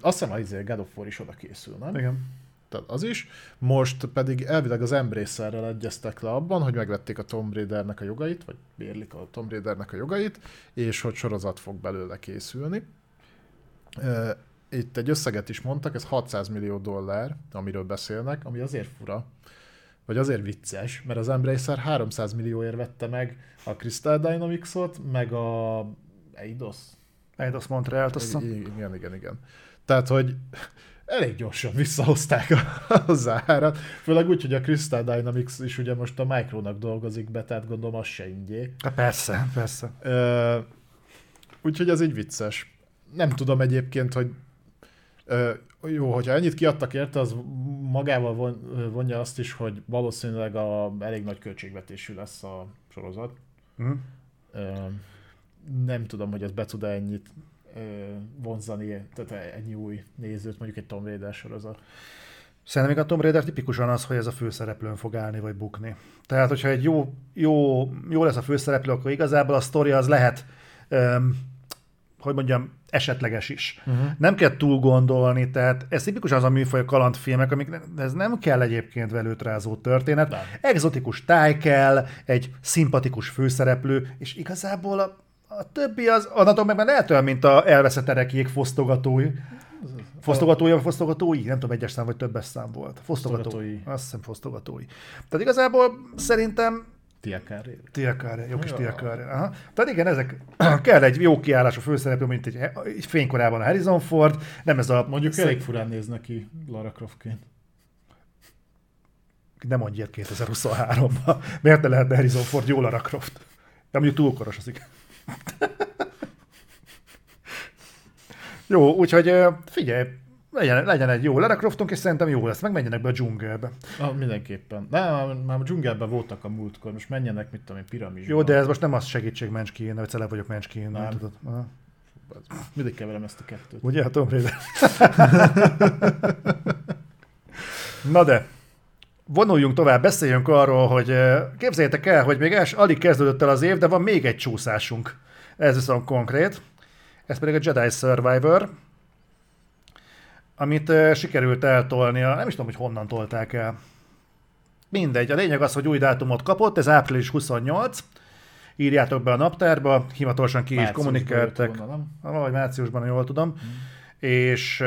Azt hiszem, az izé, God of War is oda készül, nem?
Igen.
Tehát az is. Most pedig elvileg az Embracerrel egyeztek le abban, hogy megvették a Tomb Raidernek a jogait, vagy bérlik a Tomb Raidernek a jogait, és hogy sorozat fog belőle készülni. Itt egy összeget is mondtak, ez 600 millió dollár, amiről beszélnek, ami azért fura, vagy azért vicces, mert az Embracer 300 millióért vette meg a Crystal Dynamics-ot, meg a Eidos.
Eidos Montreal-t, azt
Igen, igen, igen. Tehát, hogy elég gyorsan visszahozták a- az árat, főleg úgy, hogy a Crystal Dynamics is ugye most a Micronak dolgozik be, tehát gondolom az se ingyé.
Hát Persze, persze.
Ö, Úgyhogy ez így vicces. Nem tudom egyébként, hogy jó, hogyha ennyit kiadtak érte, az magával von, vonja azt is, hogy valószínűleg a, elég nagy költségvetésű lesz a sorozat. Ö, nem tudom, hogy ez be tud ennyit vonzani, tehát ennyi új nézőt, mondjuk egy Tomb Raider sorozat.
Szerintem még a Tomb Raider tipikusan az, hogy ez a főszereplőn fog állni vagy bukni. Tehát, hogyha egy jó, jó, jó lesz a főszereplő, akkor igazából a sztori az lehet öm, hogy mondjam, esetleges is. Uh-huh. Nem kell túl gondolni, tehát ez tipikusan az a műfaj a kalandfilmek, amik ez nem kell egyébként velőtrázó történet.
Nem.
Exotikus táj kell, egy szimpatikus főszereplő, és igazából a, a többi az, adatok meg már lehet olyan, mint a elveszett erekék fosztogatói. Vagy fosztogatói? Nem tudom, egyes szám vagy többes szám volt. Fosztogatói.
Fosztogatói.
Azt hiszem fosztogatói. Tehát igazából szerintem
Tiakárér.
Tiakáre, jó kis
Ja.
Tiakáre. Aha. Tehát igen, ezek kell egy jó kiállás a főszereplő, mint egy, egy fénykorában a Harrison Ford, nem ez a...
Mondjuk
szeg-
elég furán néz neki Lara Croftként.
Nem mondj ilyet 2023-ban. Miért ne lehetne Harrison Ford jó Lara Croft? De mondjuk túl koros az igen. jó, úgyhogy figyelj, legyen, legyen egy jó Lara Croftunk, és szerintem jó lesz. Megmenjenek be a dzsungelbe.
Ah, mindenképpen. Nem, már, a dzsungelben voltak a múltkor, most menjenek, mit tudom én, piramisba.
Jó, de ez most nem az segítség Mencskin, vagy cele vagyok Mencskin, nem
Nem.
tudod. Aha.
Mindig keverem ezt a kettőt.
Ugye, a Tomb Raider? Na de, vonuljunk tovább, beszéljünk arról, hogy eh, képzeljétek el, hogy még els, alig kezdődött el az év, de van még egy csúszásunk. Ez viszont konkrét. Ez pedig a Jedi Survivor, amit sikerült eltolnia, nem is tudom, hogy honnan tolták el. Mindegy, a lényeg az, hogy új dátumot kapott, ez április 28. Írjátok be a naptárba, hivatalosan ki is kommunikáltak.
volna?
Valahogy márciusban, ha jól tudom. És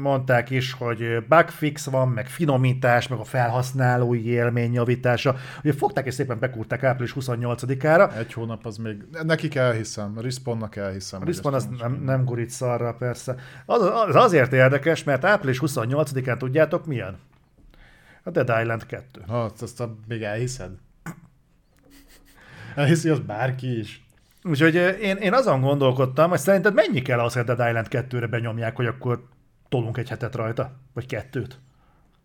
mondták is, hogy bugfix van, meg finomítás, meg a felhasználói élmény javítása. Ugye fogták és szépen bekúrták április 28-ára.
Egy hónap az még... Nekik elhiszem, Respawnnak elhiszem.
A Respawn az nem, nem gurít szarra, persze. Az, az azért érdekes, mert április 28-án tudjátok milyen? A Dead Island 2.
Ha, azt- azt még elhiszed? Elhiszi az bárki is.
Úgyhogy én, én azon gondolkodtam, hogy szerinted mennyi kell ahhoz, hogy a Dead Island 2-re benyomják, hogy akkor tolunk egy hetet rajta? Vagy kettőt?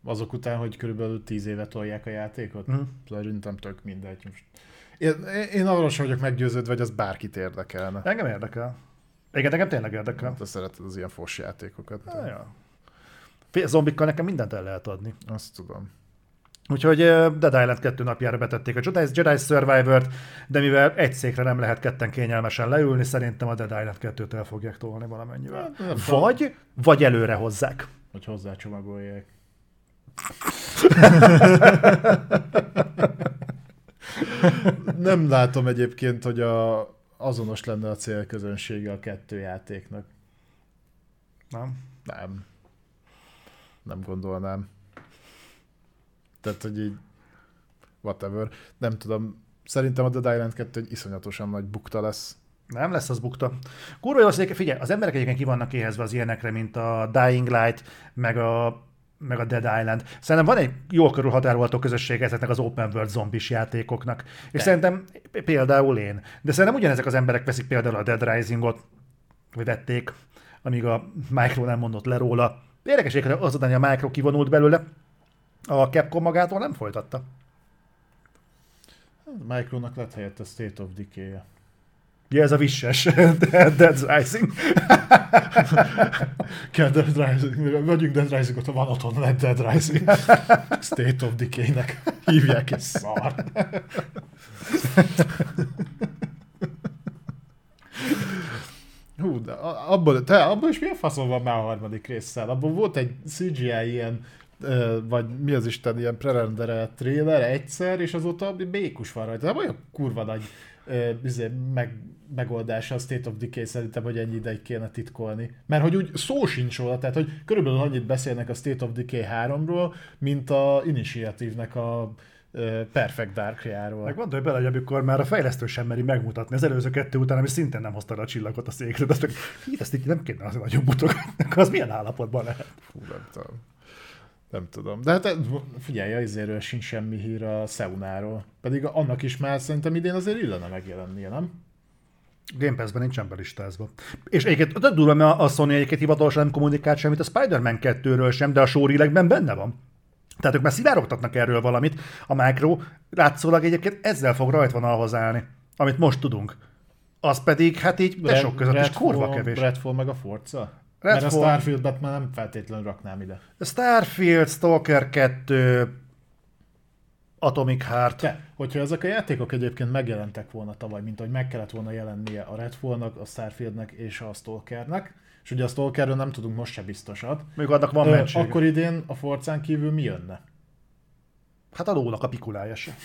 Azok után, hogy körülbelül 10 éve tolják a játékot.
Mhm.
Szerintem tök mindegy. Most. Én, én arról sem vagyok meggyőződve, hogy az bárkit érdekelne.
Engem érdekel. Igen, nekem tényleg érdekel.
Te szereted az ilyen fos játékokat.
Ja, ja. Figyelj, Zombikkal nekem mindent el lehet adni.
Azt tudom.
Úgyhogy Dead Island 2 napjára betették a Jedi, Jedi Survivor-t, de mivel egy székre nem lehet ketten kényelmesen leülni, szerintem a Dead Island 2-t el fogják tolni valamennyivel.
Hát.
Vagy, vagy előre hozzák.
Hogy hozzácsomagolják. Nem látom egyébként, hogy a, azonos lenne a célközönsége a kettő játéknak.
Nem?
Nem. Nem gondolnám. Tehát, hogy így whatever. Nem tudom. Szerintem a Dead Island 2 egy iszonyatosan nagy bukta lesz.
Nem lesz az bukta. Kurva jó, az, hogy figyelj, az emberek egyébként ki vannak éhezve az ilyenekre, mint a Dying Light, meg a, meg a Dead Island. Szerintem van egy jól körülhatárolható közösség ezeknek az open world zombis játékoknak. És
De.
szerintem például én. De szerintem ugyanezek az emberek veszik például a Dead Risingot, vagy vették, amíg a Micro nem mondott le róla. Érdekes az hogy a Micro kivonult belőle, a Capcom magától nem folytatta.
A Micronak lett helyett a State of Decay-je.
Ja, ez a visses Dead Rising.
Kell Dead Rising, vegyünk Dead Rising-ot, ha van otthon, lett Dead Rising. State of Decay-nek hívják, és szar. Hú, de a- abból, te, abból is milyen faszom van már a harmadik résszel? Abból volt egy CGI ilyen, vagy mi az Isten, ilyen prerenderelt trailer egyszer, és azóta békus van rajta. Nem olyan kurva nagy izé, meg, megoldása a State of Decay szerintem, hogy ennyi ideig kéne titkolni. Mert hogy úgy szó sincs róla, tehát hogy körülbelül annyit beszélnek a State of Decay 3-ról, mint a Initiative-nek a Perfect Dark-járól.
Meg gondolj bele, hogy amikor már a fejlesztő sem meri megmutatni az előző kettő után, ami szintén nem hozta a csillagot a székre, de azt hí, ezt így nem kéne az nagyon mutogatni, az milyen állapotban lehet.
Fú, nem tudom. Nem tudom. De hát figyelj, izéről sincs semmi hír a Seunáról. Pedig annak is már szerintem idén azért illene megjelennie, nem?
Game Pass-ben nincsen belistázva. És egyébként tök durva, mert a Sony egyébként hivatalosan nem kommunikált semmit a Spider-Man 2-ről sem, de a showreelekben benne van. Tehát ők már szivárogtatnak erről valamit. A Micro látszólag egyébként ezzel fog rajtvonalhoz állni, amit most tudunk. Az pedig, hát így tesók között is kurva kevés.
Redfall meg a Forza? Mert a
Redfall-
Starfield-bet már nem feltétlenül raknám ide.
Starfield, Stalker 2, Atomic Heart.
De, hogyha ezek a játékok egyébként megjelentek volna tavaly, mint ahogy meg kellett volna jelennie a Redfallnak, a Starfieldnek és a Stalkernek, és ugye a Stalkerről nem tudunk most se biztosat,
Még annak van mentség.
akkor idén a Forcán kívül mi jönne?
Hát a lónak a pikulája se.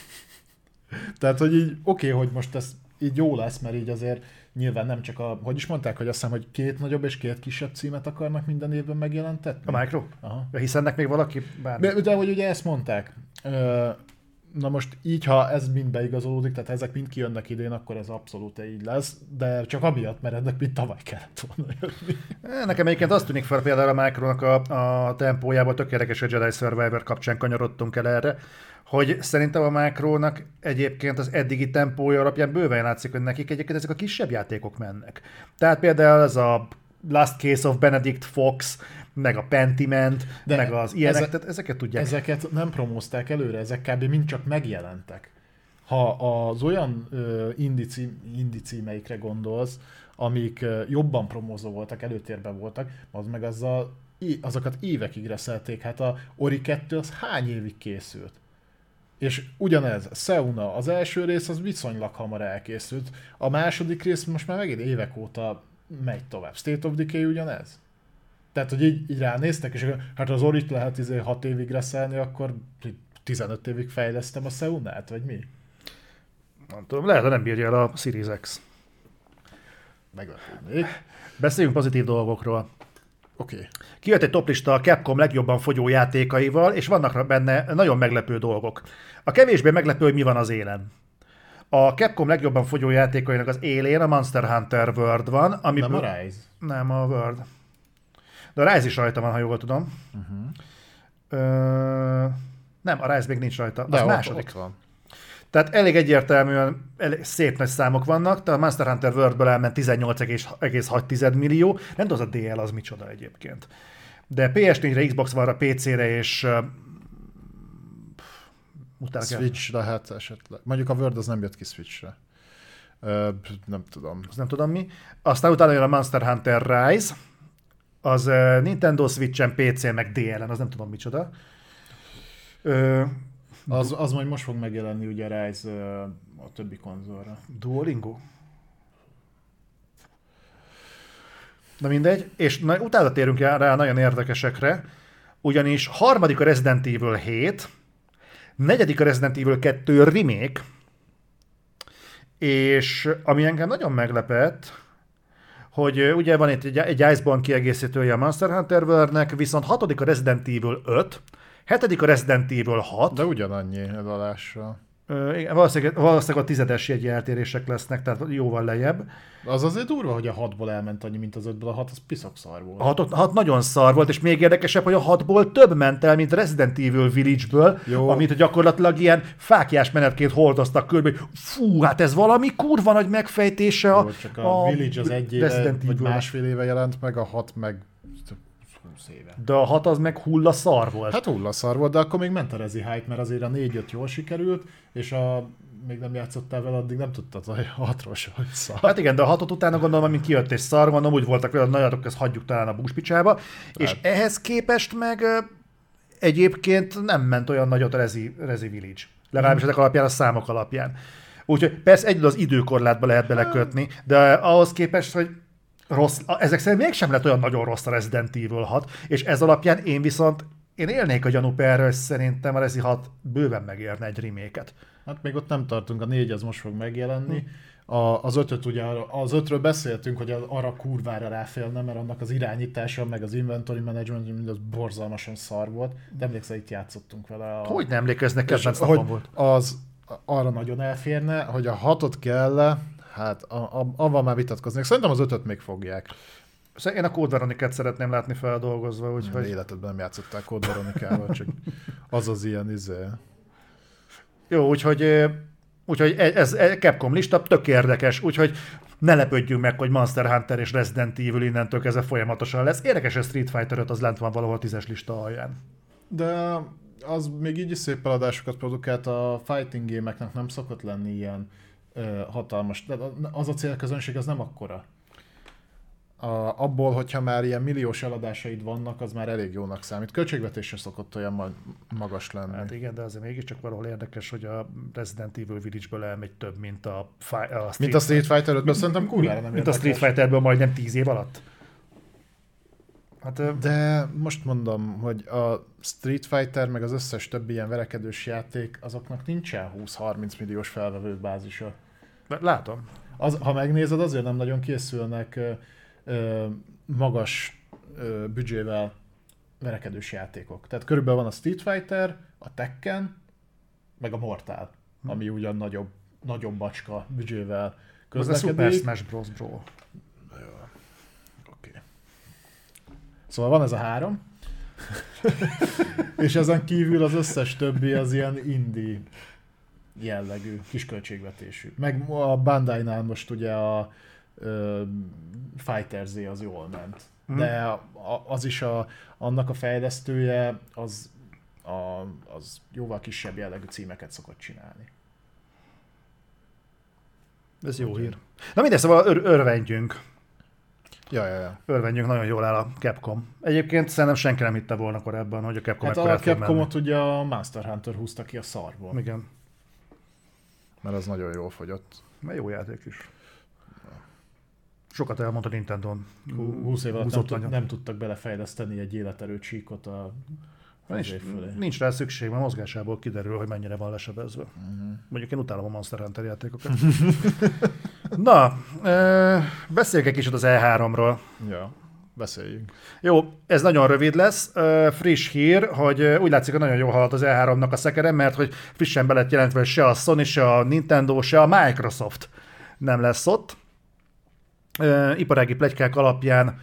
Tehát, hogy így oké, okay, hogy most ez így jó lesz, mert így azért nyilván nem csak a, hogy is mondták, hogy azt hiszem, hogy két nagyobb és két kisebb címet akarnak minden évben megjelentetni?
A Micro?
Aha.
Hisz ennek még valaki bármi.
De, de hogy ugye ezt mondták. Na most így, ha ez mind beigazolódik, tehát ezek mind kijönnek idén, akkor ez abszolút így lesz, de csak amiatt, mert ennek mind tavaly kellett volna jönni.
Nekem egyébként azt tűnik fel például a Micronak a, a tempójából, tök érdekes, hogy Jedi Survivor kapcsán kanyarodtunk el erre, hogy szerintem a Micronak egyébként az eddigi tempója alapján bőven látszik, hogy nekik egyébként ezek a kisebb játékok mennek. Tehát például ez a Last Case of Benedict Fox, meg a Pentiment,
De
meg az ilyenek,
ezek-
tehát ezeket tudják.
Ezeket nem promózták előre, ezek kb. mind csak megjelentek. Ha az olyan ö, indie, cím, indie címeikre gondolsz, amik ö, jobban promózó voltak, előtérben voltak, az meg azzal, azokat évekig reszelték. Hát a Ori 2 az hány évig készült? És ugyanez, Seuna, az első rész az viszonylag hamar elkészült, a második rész most már megint évek óta megy tovább. State of Decay ugyanez? Tehát, hogy így, így ránéztek, és hát az Orit lehet izé 6 évig reszelni, akkor 15 évig fejlesztem a Seunát, vagy mi?
Nem tudom, lehet, hogy nem bírja el a Series X.
Meglepődnék.
Beszéljünk pozitív dolgokról.
Oké. Okay.
Kijött egy toplista a Capcom legjobban fogyó játékaival, és vannak benne nagyon meglepő dolgok. A kevésbé meglepő, hogy mi van az élen. A Capcom legjobban fogyó játékainak az élén a Monster Hunter World van, ami...
Nem a Rise.
Nem, a World. De a Rise is rajta van, ha jól tudom. Uh-huh. Ö... Nem, a Rise még nincs rajta. Az
De ott,
második.
ott van.
Tehát elég egyértelműen elég szép nagy számok vannak, tehát a Monster Hunter Worldből elment 18,6 millió, nem tudom, az a DL az micsoda egyébként. De PS4-re, Xbox One-ra, PC-re és uh, utána kell,
Switch lehet esetleg. Mondjuk a Word az nem jött ki Switchre. Ö, nem tudom.
az nem tudom mi. Aztán utána jön a Monster Hunter Rise, az uh, Nintendo Switch-en, PC-n, meg DL-en, az nem tudom micsoda. Ö,
Az, az majd most fog megjelenni ugye a Rise a többi konzolra.
Duolingo? Na mindegy, és na, utána térünk rá nagyon érdekesekre, ugyanis harmadik a Resident Evil 7, negyedik a Resident Evil 2 remake, és ami engem nagyon meglepett, hogy ugye van itt egy, egy Iceborne kiegészítője a Monster Hunter World-nek, viszont hatodik a Resident Evil 5, hetedik a Resident Evil 6,
De ugyanannyi eladással.
Igen, valószínűleg, valószínűleg a tizedes jegy eltérések lesznek, tehát jóval lejjebb.
Az azért durva, hogy a 6-ból elment annyi, mint az 5-ből. A 6 az piszok szar volt.
A hat, hat nagyon szar volt, és még érdekesebb, hogy a hatból több ment el, mint Resident Evil Village-ből,
Jó.
amit gyakorlatilag ilyen fákjás menetként hordoztak körbe, hogy fú, hát ez valami kurva nagy megfejtése a,
Jó, csak a, a Village az egy éve,
Resident
vagy másfél éve jelent meg, a 6 meg 20 éve.
De a hat az meg hulla szar volt.
Hát hullaszar volt, de akkor még ment a rezi hype, mert azért a 4 jól sikerült, és a még nem játszottál vele, addig nem tudtad a 6-ról se, hogy szar.
Hát igen, de a hatot utána gondolom, amint kijött és szar, mondom, úgy voltak vele, nagyatok, ezt hagyjuk talán a búspicsába, és
Hát.
ehhez képest meg egyébként nem ment olyan nagyot a Rezi, Rezi Village. Legalábbis ezek alapján, a számok alapján. Úgyhogy persze egyedül az időkorlátba lehet belekötni, de ahhoz képest, hogy rossz, ezek szerint mégsem lett olyan nagyon rossz a Resident Evil 6, és ez alapján én viszont én élnék a gyanúp erre, hogy szerintem a Rezi 6 bőven megérne egy reméket.
Hát még ott nem tartunk, a 4 az most fog megjelenni. A, az ötöt ugye, az ötről beszéltünk, hogy arra kurvára ráfélne, mert annak az irányítása, meg az inventory management, mind az borzalmasan szar volt. De emlékszel, itt játszottunk vele. A...
Hogy nem emlékeznek,
És
kedvenc
hogy
volt.
az arra nagyon elférne, hogy a hatot kell hát a, a, avval már vitatkoznék. Szerintem az ötöt még fogják.
Szóval én a Code Veronicát szeretném látni feldolgozva,
Hogy...
úgyhogy
Életedben nem játszottál Code Veronicával, csak az az ilyen izé.
jó, úgyhogy, úgyhogy e- ez, ez Capcom lista tök érdekes, úgyhogy ne lepődjünk meg, hogy Monster Hunter és Resident Evil innentől kezdve folyamatosan lesz. Érdekes, hogy Street Fighter 5 az lent van valahol a tízes lista alján.
De az még így is szép eladásokat produkált, a fighting gémeknek nem szokott lenni ilyen hatalmas. De az a célközönség az nem akkora. a, abból, hogyha már ilyen milliós eladásaid vannak, az már elég jónak számít. Költségvetésre szokott olyan ma- magas lenni.
Hát igen, de azért mégiscsak valahol érdekes, hogy a Resident Evil Village-ből elmegy több, mint a, a Street,
Mint a Street Fighter 5 szerintem kurvára nem
mint a. Street Fighterből majdnem 10 év alatt. Hát
De most mondom, hogy a Street Fighter meg az összes többi ilyen verekedős játék, azoknak nincsen 20-30 milliós felvevő bázisa.
Látom.
Az, ha megnézed, azért nem nagyon készülnek ö, ö, magas ö, büdzsével verekedős játékok. Tehát körülbelül van a Street Fighter, a Tekken, meg a Mortal, ami ugyan nagyobb, nagyobb bacska büdzsével
Ez a Super
közlekedik.
Smash Bros. Bro.
Oké. Szóval van ez a három. és ezen kívül az összes többi az ilyen indie jellegű, kisköltségvetésű. Meg a Bandai-nál most ugye a ö, Fighter Z az jól ment. De a, az is a, annak a fejlesztője az, a, az jóval kisebb jellegű címeket szokott csinálni.
Ez jó hír. Na mindegy, szóval ör- örvendjünk.
Ja, ja, ja.
Örvendjünk, nagyon jól áll a Capcom. Egyébként szerintem senki nem hitte volna korábban, hogy a Capcom
Hát a
fog menni.
Capcomot ugye a Monster Hunter húzta ki a szarból.
Igen.
Mert az nagyon jól fogyott.
Mert jó játék is. Sokat elmondta Nintendo-n.
20 év alatt nem, tud, nem tudtak belefejleszteni egy életerő csíkot a
Nincs,
az év fölé.
nincs rá szükség, mert mozgásából kiderül, hogy mennyire van lesebezve.
Uh-huh.
Mondjuk én utálom a Monster Hunter játékokat. Na, ö, beszéljünk egy kicsit az E3-ról.
Ja, beszéljünk.
Jó, ez nagyon rövid lesz. Friss hír, hogy úgy látszik, hogy nagyon jól haladt az E3-nak a szekere, mert hogy frissen be lett jelentve, se a Sony, se a Nintendo, se a Microsoft nem lesz ott. Ö, iparági plegykák alapján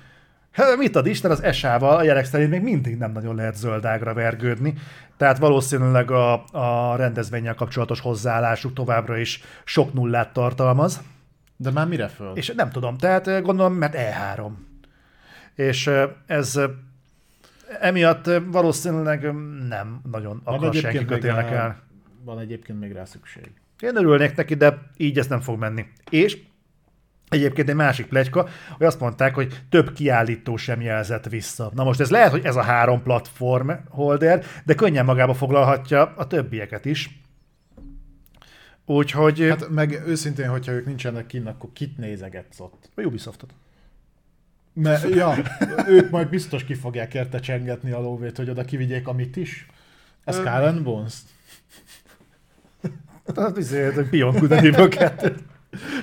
Hát, mit ad Isten, az ESA-val a jelek szerint még mindig nem nagyon lehet zöldágra vergődni, tehát valószínűleg a, a rendezvényel kapcsolatos hozzáállásuk továbbra is sok nullát tartalmaz.
De már mire föl?
És nem tudom, tehát gondolom, mert E3. És ez emiatt valószínűleg nem nagyon akar senki kötélnek el.
Van egyébként még rá szükség.
Én örülnék neki, de így ez nem fog menni. És egyébként egy másik plegyka, hogy azt mondták, hogy több kiállító sem jelzett vissza. Na most ez lehet, hogy ez a három platform holder, de könnyen magába foglalhatja a többieket is. Úgyhogy hát,
meg őszintén, hogyha ők nincsenek kinn, akkor kit nézegetsz ott?
a Ubisoftot.
Mert, ja, ők majd biztos ki fogják érte csengetni a lóvét, hogy oda kivigyék amit is. Skull and Bones?
Hát azért, hogy and Evil 2.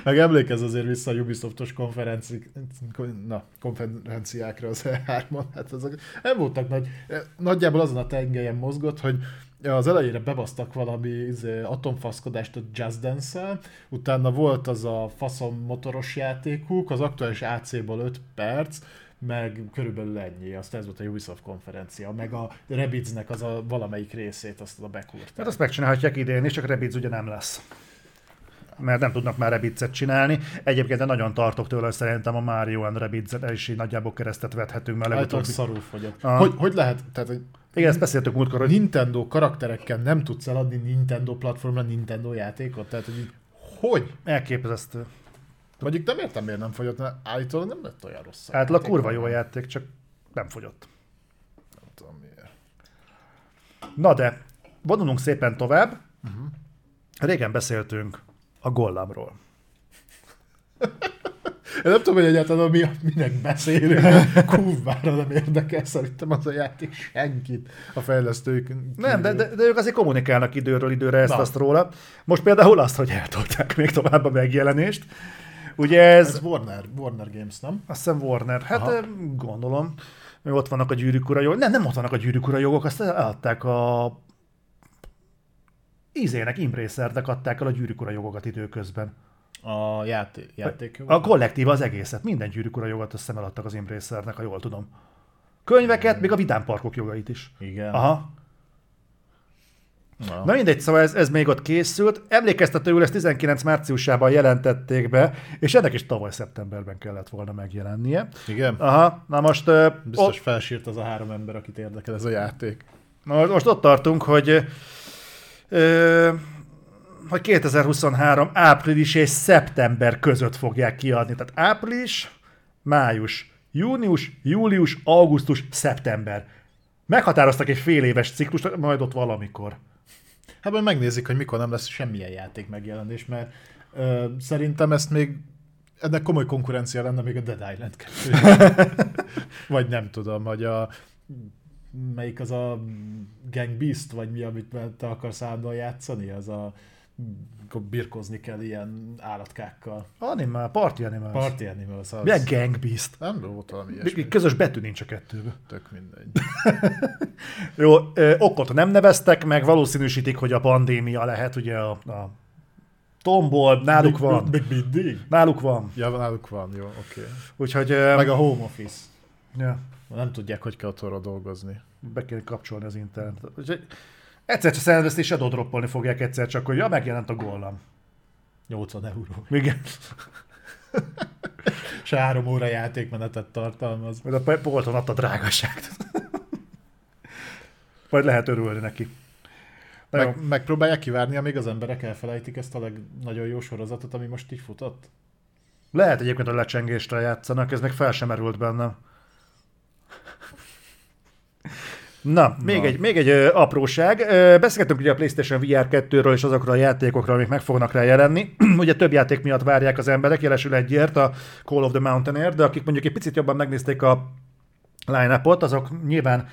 Meg emlékezz azért vissza a Ubisoftos konferenci, na, konferenciákra az E3-on. Hát azok nem voltak nagy. Nagyjából azon a tengelyen mozgott, hogy az elejére bebasztak valami izé, atomfaszkodást a Just dance utána volt az a faszom motoros játékuk, az aktuális AC-ból 5 perc, meg körülbelül ennyi, azt ez volt a Ubisoft konferencia, meg a Rabbidsnek az a valamelyik részét, azt a bekúrt.
Hát azt megcsinálhatják idén is, csak Rabbids ugye nem lesz. Mert nem tudnak már Rabbids-et csinálni. Egyébként de nagyon tartok tőle, hogy szerintem a Mario and Rabbids-et is így nagyjából keresztet vethetünk, mert legutóbb...
szarul fogyott.
Aha.
Hogy, hogy lehet, tehát hogy
Igen, ezt beszéltük múltkor, hogy
Nintendo karakterekkel nem tudsz eladni Nintendo platformra Nintendo játékot? Tehát, hogy így, hogy?
elképesztő.
Mondjuk nem értem, miért nem fogyott, mert állítólag nem lett olyan rossz. a
Átlag
játék.
kurva jó a játék, csak nem fogyott.
Nem tudom miért.
Na de, vonulunk szépen tovább. Uh-huh. Régen beszéltünk a Gollamról.
Én nem tudom, hogy egyáltalán mi, minek beszélünk. Kurvára nem érdekel szerintem az a játék senkit a fejlesztők.
Nem, de, de, de ők azért kommunikálnak időről időre ezt
Na.
azt róla. Most például azt, hogy eltolták még tovább a megjelenést. Ugye ez,
Ez Warner, Warner Games, nem?
azt hiszem Warner, hát
Aha.
Gondolom, ott vannak a gyűrűk ura jogok. Nem, nem ott vannak a gyűrűk ura jogok, azt eladták a Izének, Imbracernek adták el a gyűrűk ura jogokat időközben.
A játék, játék
A kollektív az egészet, minden gyűrűk ura jogot össze eladtak az Imbracernek, ha jól tudom. Könyveket, még a vidámparkok jogait is.
Igen.
Aha.
Na.
Na mindegy, szóval ez, ez még ott készült. Emlékeztetőül ezt 19 márciusában jelentették be, és ennek is tavaly szeptemberben kellett volna megjelennie.
Igen.
Aha, na most,
Biztos
ott,
felsírt az a három ember, akit érdekel ez a játék.
na most ott tartunk, hogy, ö, hogy 2023 április és szeptember között fogják kiadni. Tehát április, május, június, július, augusztus, szeptember. Meghatároztak egy fél éves ciklust, majd ott valamikor.
Hát majd megnézik, hogy mikor nem lesz semmilyen játék megjelenés, mert ö, szerintem ezt még ennek komoly konkurencia lenne még a Dead Island 2. vagy nem tudom, vagy a melyik az a Gang Beast, vagy mi, amit te akarsz állandóan játszani, az a birkozni kell ilyen állatkákkal.
Animal, Party Animals.
Party Animals. Az...
Milyen Gang Beast?
Nem volt valami ilyesmi.
Közös betű nincs a kettőben.
Tök mindegy.
Jó, okot nem neveztek meg, valószínűsítik, hogy a pandémia lehet, ugye a, a tombol, náluk
Még-
van.
Még mindig?
Náluk van.
Ja, náluk van, jó, oké. Okay.
Úgyhogy
Meg a home office.
ja,
Nem tudják, hogy kell otthonra dolgozni.
be kell kapcsolni az internetet. Úgyhogy egyszer csak szervezt és adódroppolni fogják egyszer csak, hogy ja, megjelent a gollam.
80 euró.
Igen.
Se három óra játékmenetet tartalmaz.
Majd a polton adta drágaságot. Majd lehet örülni neki. Na jó.
Meg, megpróbálják kivárni, amíg az emberek elfelejtik ezt a leg, nagyon jó sorozatot, ami most így futott?
Lehet egyébként, hogy lecsengésre játszanak, ez meg fel sem merült bennem. Na, még
Na.
egy, még egy ö, apróság. Ö, Beszélgettünk ugye a PlayStation VR 2-ről és azokról a játékokról, amik meg fognak rá jelenni. ugye több játék miatt várják az emberek, jelesül egyért a Call of the Mountaineer, de akik mondjuk egy picit jobban megnézték a line-upot, azok nyilván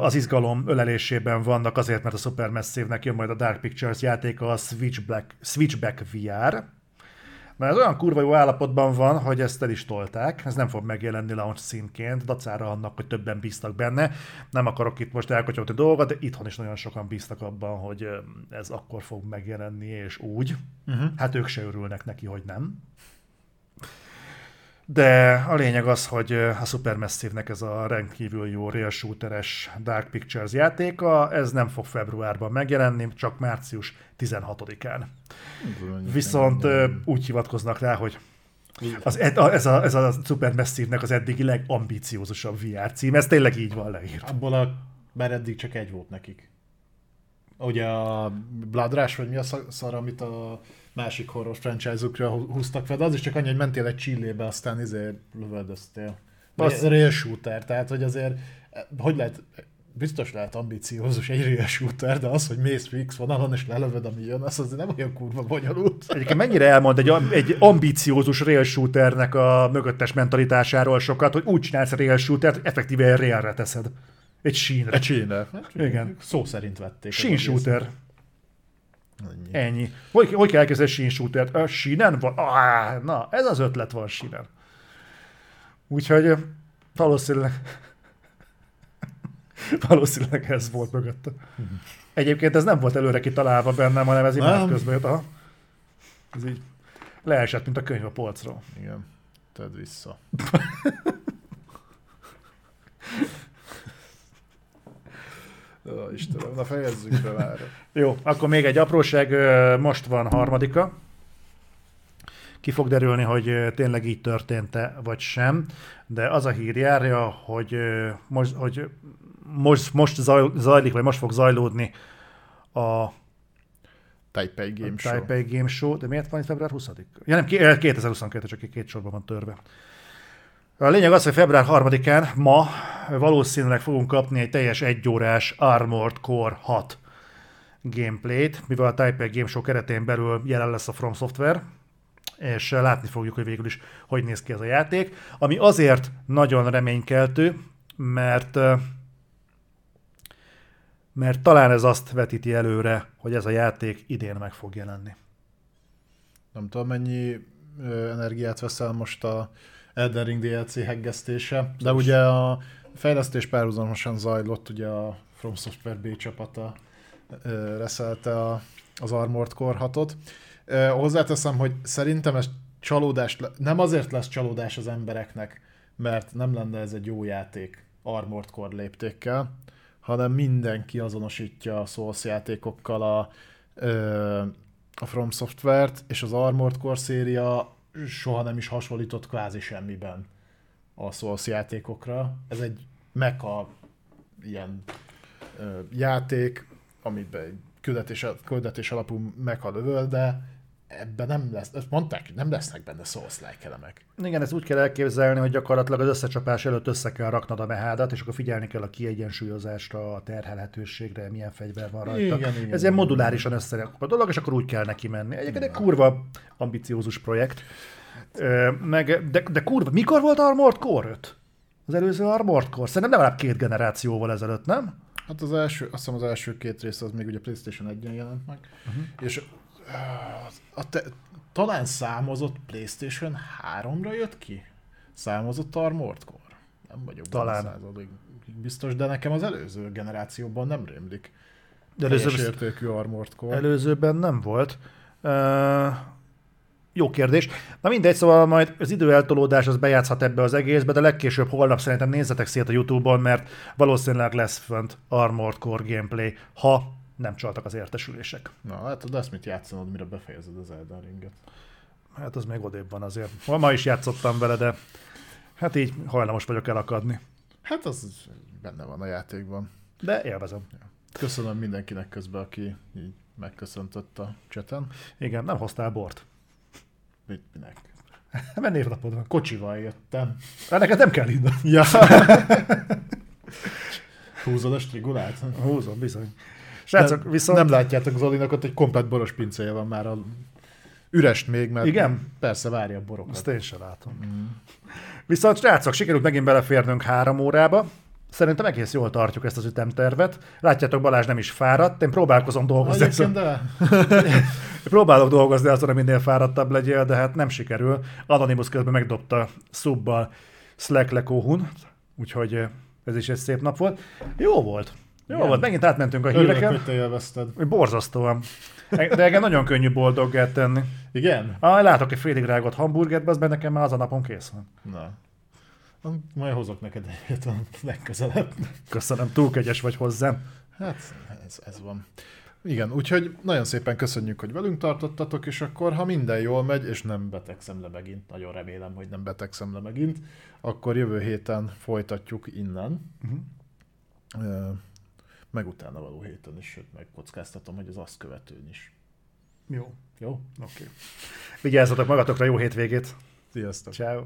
az izgalom ölelésében vannak azért, mert a Supermassive-nek jön majd a Dark Pictures játéka, a Switchback, Switchback VR, mert ez olyan kurva jó állapotban van, hogy ezt el is tolták, ez nem fog megjelenni launch szintként, dacára annak, hogy többen bíztak benne. Nem akarok itt most elkotyolni dolgot, de itthon is nagyon sokan bíztak abban, hogy ez akkor fog megjelenni, és úgy.
Uh-huh.
Hát ők se örülnek neki, hogy nem. De a lényeg az, hogy a Supermassive-nek ez a rendkívül jó rail shooteres Dark Pictures játéka, ez nem fog februárban megjelenni, csak március 16-án. Viszont úgy hivatkoznak rá, hogy az, ez, a, ez a Supermassive-nek az eddigi legambíciózusabb VR cím, ez tényleg így van leírva.
Abból a... Mert eddig csak egy volt nekik. Ugye a Blood Rush, vagy mi a szar, amit a másik horror franchise-ukra hú- húztak fel, de az is csak annyi, hogy mentél egy csillébe, aztán izé lövöldöztél.
Az...
Rail shooter, tehát hogy azért, hogy lehet, biztos lehet ambiciózus egy rail shooter, de az, hogy mész fix vonalon és lelövöd, ami jön, az azért nem olyan kurva bonyolult.
Egyébként mennyire elmond egy, egy ambiciózus rail shooternek a mögöttes mentalitásáról sokat, hogy úgy csinálsz rail shootert, effektíve railre teszed. Egy sínre.
Egy csillébe.
Igen.
Szó szerint vették.
Sín shooter.
Ennyi.
Ennyi. Hogy, hogy kell elkezdeni sín shootert? A sínen van? Ah, na, ez az ötlet van sínen. Úgyhogy valószínűleg valószínűleg ez volt mögötte. Egyébként ez nem volt előre kitalálva bennem, hanem ez már közben jött. Aha. Ez így leesett, mint a könyv a polcról.
Igen. Tedd vissza. Ó, Istenem, na fejezzük be már.
Jó, akkor még egy apróság, most van harmadika. Ki fog derülni, hogy tényleg így történt-e, vagy sem, de az a hír járja, hogy most, hogy most, most zaj- zajlik, vagy most fog zajlódni a
Taipei Game Show.
Taipei Game Show, de miért van itt február 20 Ja nem, ki- eh, 2022, csak két sorban van törve. A lényeg az, hogy február 3-án ma valószínűleg fogunk kapni egy teljes egyórás Armored Core 6 gameplayt, mivel a Taipei Game Show keretén belül jelen lesz a From Software, és látni fogjuk, hogy végül is hogy néz ki ez a játék, ami azért nagyon reménykeltő, mert mert talán ez azt vetíti előre, hogy ez a játék idén meg fog jelenni.
Nem tudom, mennyi energiát veszel most a Elden Ring DLC heggesztése, de ugye a fejlesztés párhuzamosan zajlott, ugye a From Software B csapata ö, reszelte a, az Armored Core 6-ot. Ö, hozzáteszem, hogy szerintem ez csalódás, nem azért lesz csalódás az embereknek, mert nem lenne ez egy jó játék Armored Core léptékkel, hanem mindenki azonosítja a Souls játékokkal a, a From Software-t, és az Armored Core széria soha nem is hasonlított kvázi semmiben a Souls játékokra. Ez egy mecha ilyen ö, játék, amiben küldetés, küldetés alapú mecha lövöl, de ebben nem lesz, ezt mondták, nem lesznek benne souls-like elemek.
Igen, ezt úgy kell elképzelni, hogy gyakorlatilag az összecsapás előtt össze kell raknod a mehádat, és akkor figyelni kell a kiegyensúlyozásra, a terhelhetőségre, milyen fegyver van rajta.
Igen, igen,
Ez ilyen modulárisan összerakva a dolog, és akkor úgy kell neki menni. Egyébként egy kurva ambiciózus projekt. Meg, de, de kurva, mikor volt Armored Core 5? Az előző Armored Core? Szerintem legalább két generációval ezelőtt, nem?
Hát az első, azt hiszem az első két rész az még ugye PlayStation 1-en jelent meg, uh-huh. és a te, talán számozott PlayStation 3-ra jött ki? Számozott Armored Core? Nem vagyok
Talán.
biztos, de nekem az előző generációban nem rémlik.
De előző,
értékű Armored Core.
előzőben nem volt. Ö, jó kérdés. Na mindegy, szóval majd az időeltolódás az bejátszhat ebbe az egészbe, de legkésőbb holnap szerintem nézzetek szét a Youtube-on, mert valószínűleg lesz fönt Armored Core gameplay, ha nem csaltak az értesülések.
Na, hát lesz mit játszanod, mire befejezed az Elden Ringet.
Hát az még odébb van azért. Ma ma is játszottam vele, de hát így hajlamos vagyok elakadni.
Hát az benne van a játékban.
De élvezem.
Köszönöm mindenkinek közben, aki így megköszöntött a cseten.
Igen, nem hoztál bort.
Mit, minek?
Mert névnapod van.
Kocsival jöttem.
Hát neked nem kell innen.
Ja. Húzod a strigulát?
Húzom, bizony. Srácok,
nem,
viszont...
Nem látjátok Zolinak, ott egy komplet boros pincéje van már a üres még, mert
Igen?
persze várja a borokat.
Azt én sem látom. Mm. Viszont srácok, sikerült megint beleférnünk három órába. Szerintem egész jól tartjuk ezt az ütemtervet. Látjátok, Balázs nem is fáradt. Én próbálkozom dolgozni. Azon,
de
próbálok dolgozni azon, hogy minél fáradtabb legyél, de hát nem sikerül. Anonymous közben megdobta szubbal Slack lekóhun, úgyhogy eh, ez is egy szép nap volt. Jó volt. Jó
Igen.
volt, megint átmentünk a
örülök,
híreken.
hogy te élvezted.
Borzasztóan. De engem nagyon könnyű boldoggá tenni.
Igen?
Ah, látok egy félig rágott hamburgert, az benne nekem már az a napon kész van.
Na. Majd hozok neked egyet legközelebb.
Köszönöm, túl kegyes vagy hozzám.
Hát, ez, ez van. Igen, úgyhogy nagyon szépen köszönjük, hogy velünk tartottatok, és akkor, ha minden jól megy, és nem betegszem le megint, nagyon remélem, hogy nem betegszem le megint, akkor jövő héten folytatjuk innen, uh-huh. Meg utána való héten is, sőt, megkockáztatom, hogy az azt követőn is.
Jó,
Jó?
oké. Okay. Vigyázzatok magatokra, jó hétvégét.
Sziasztok!
Ciao.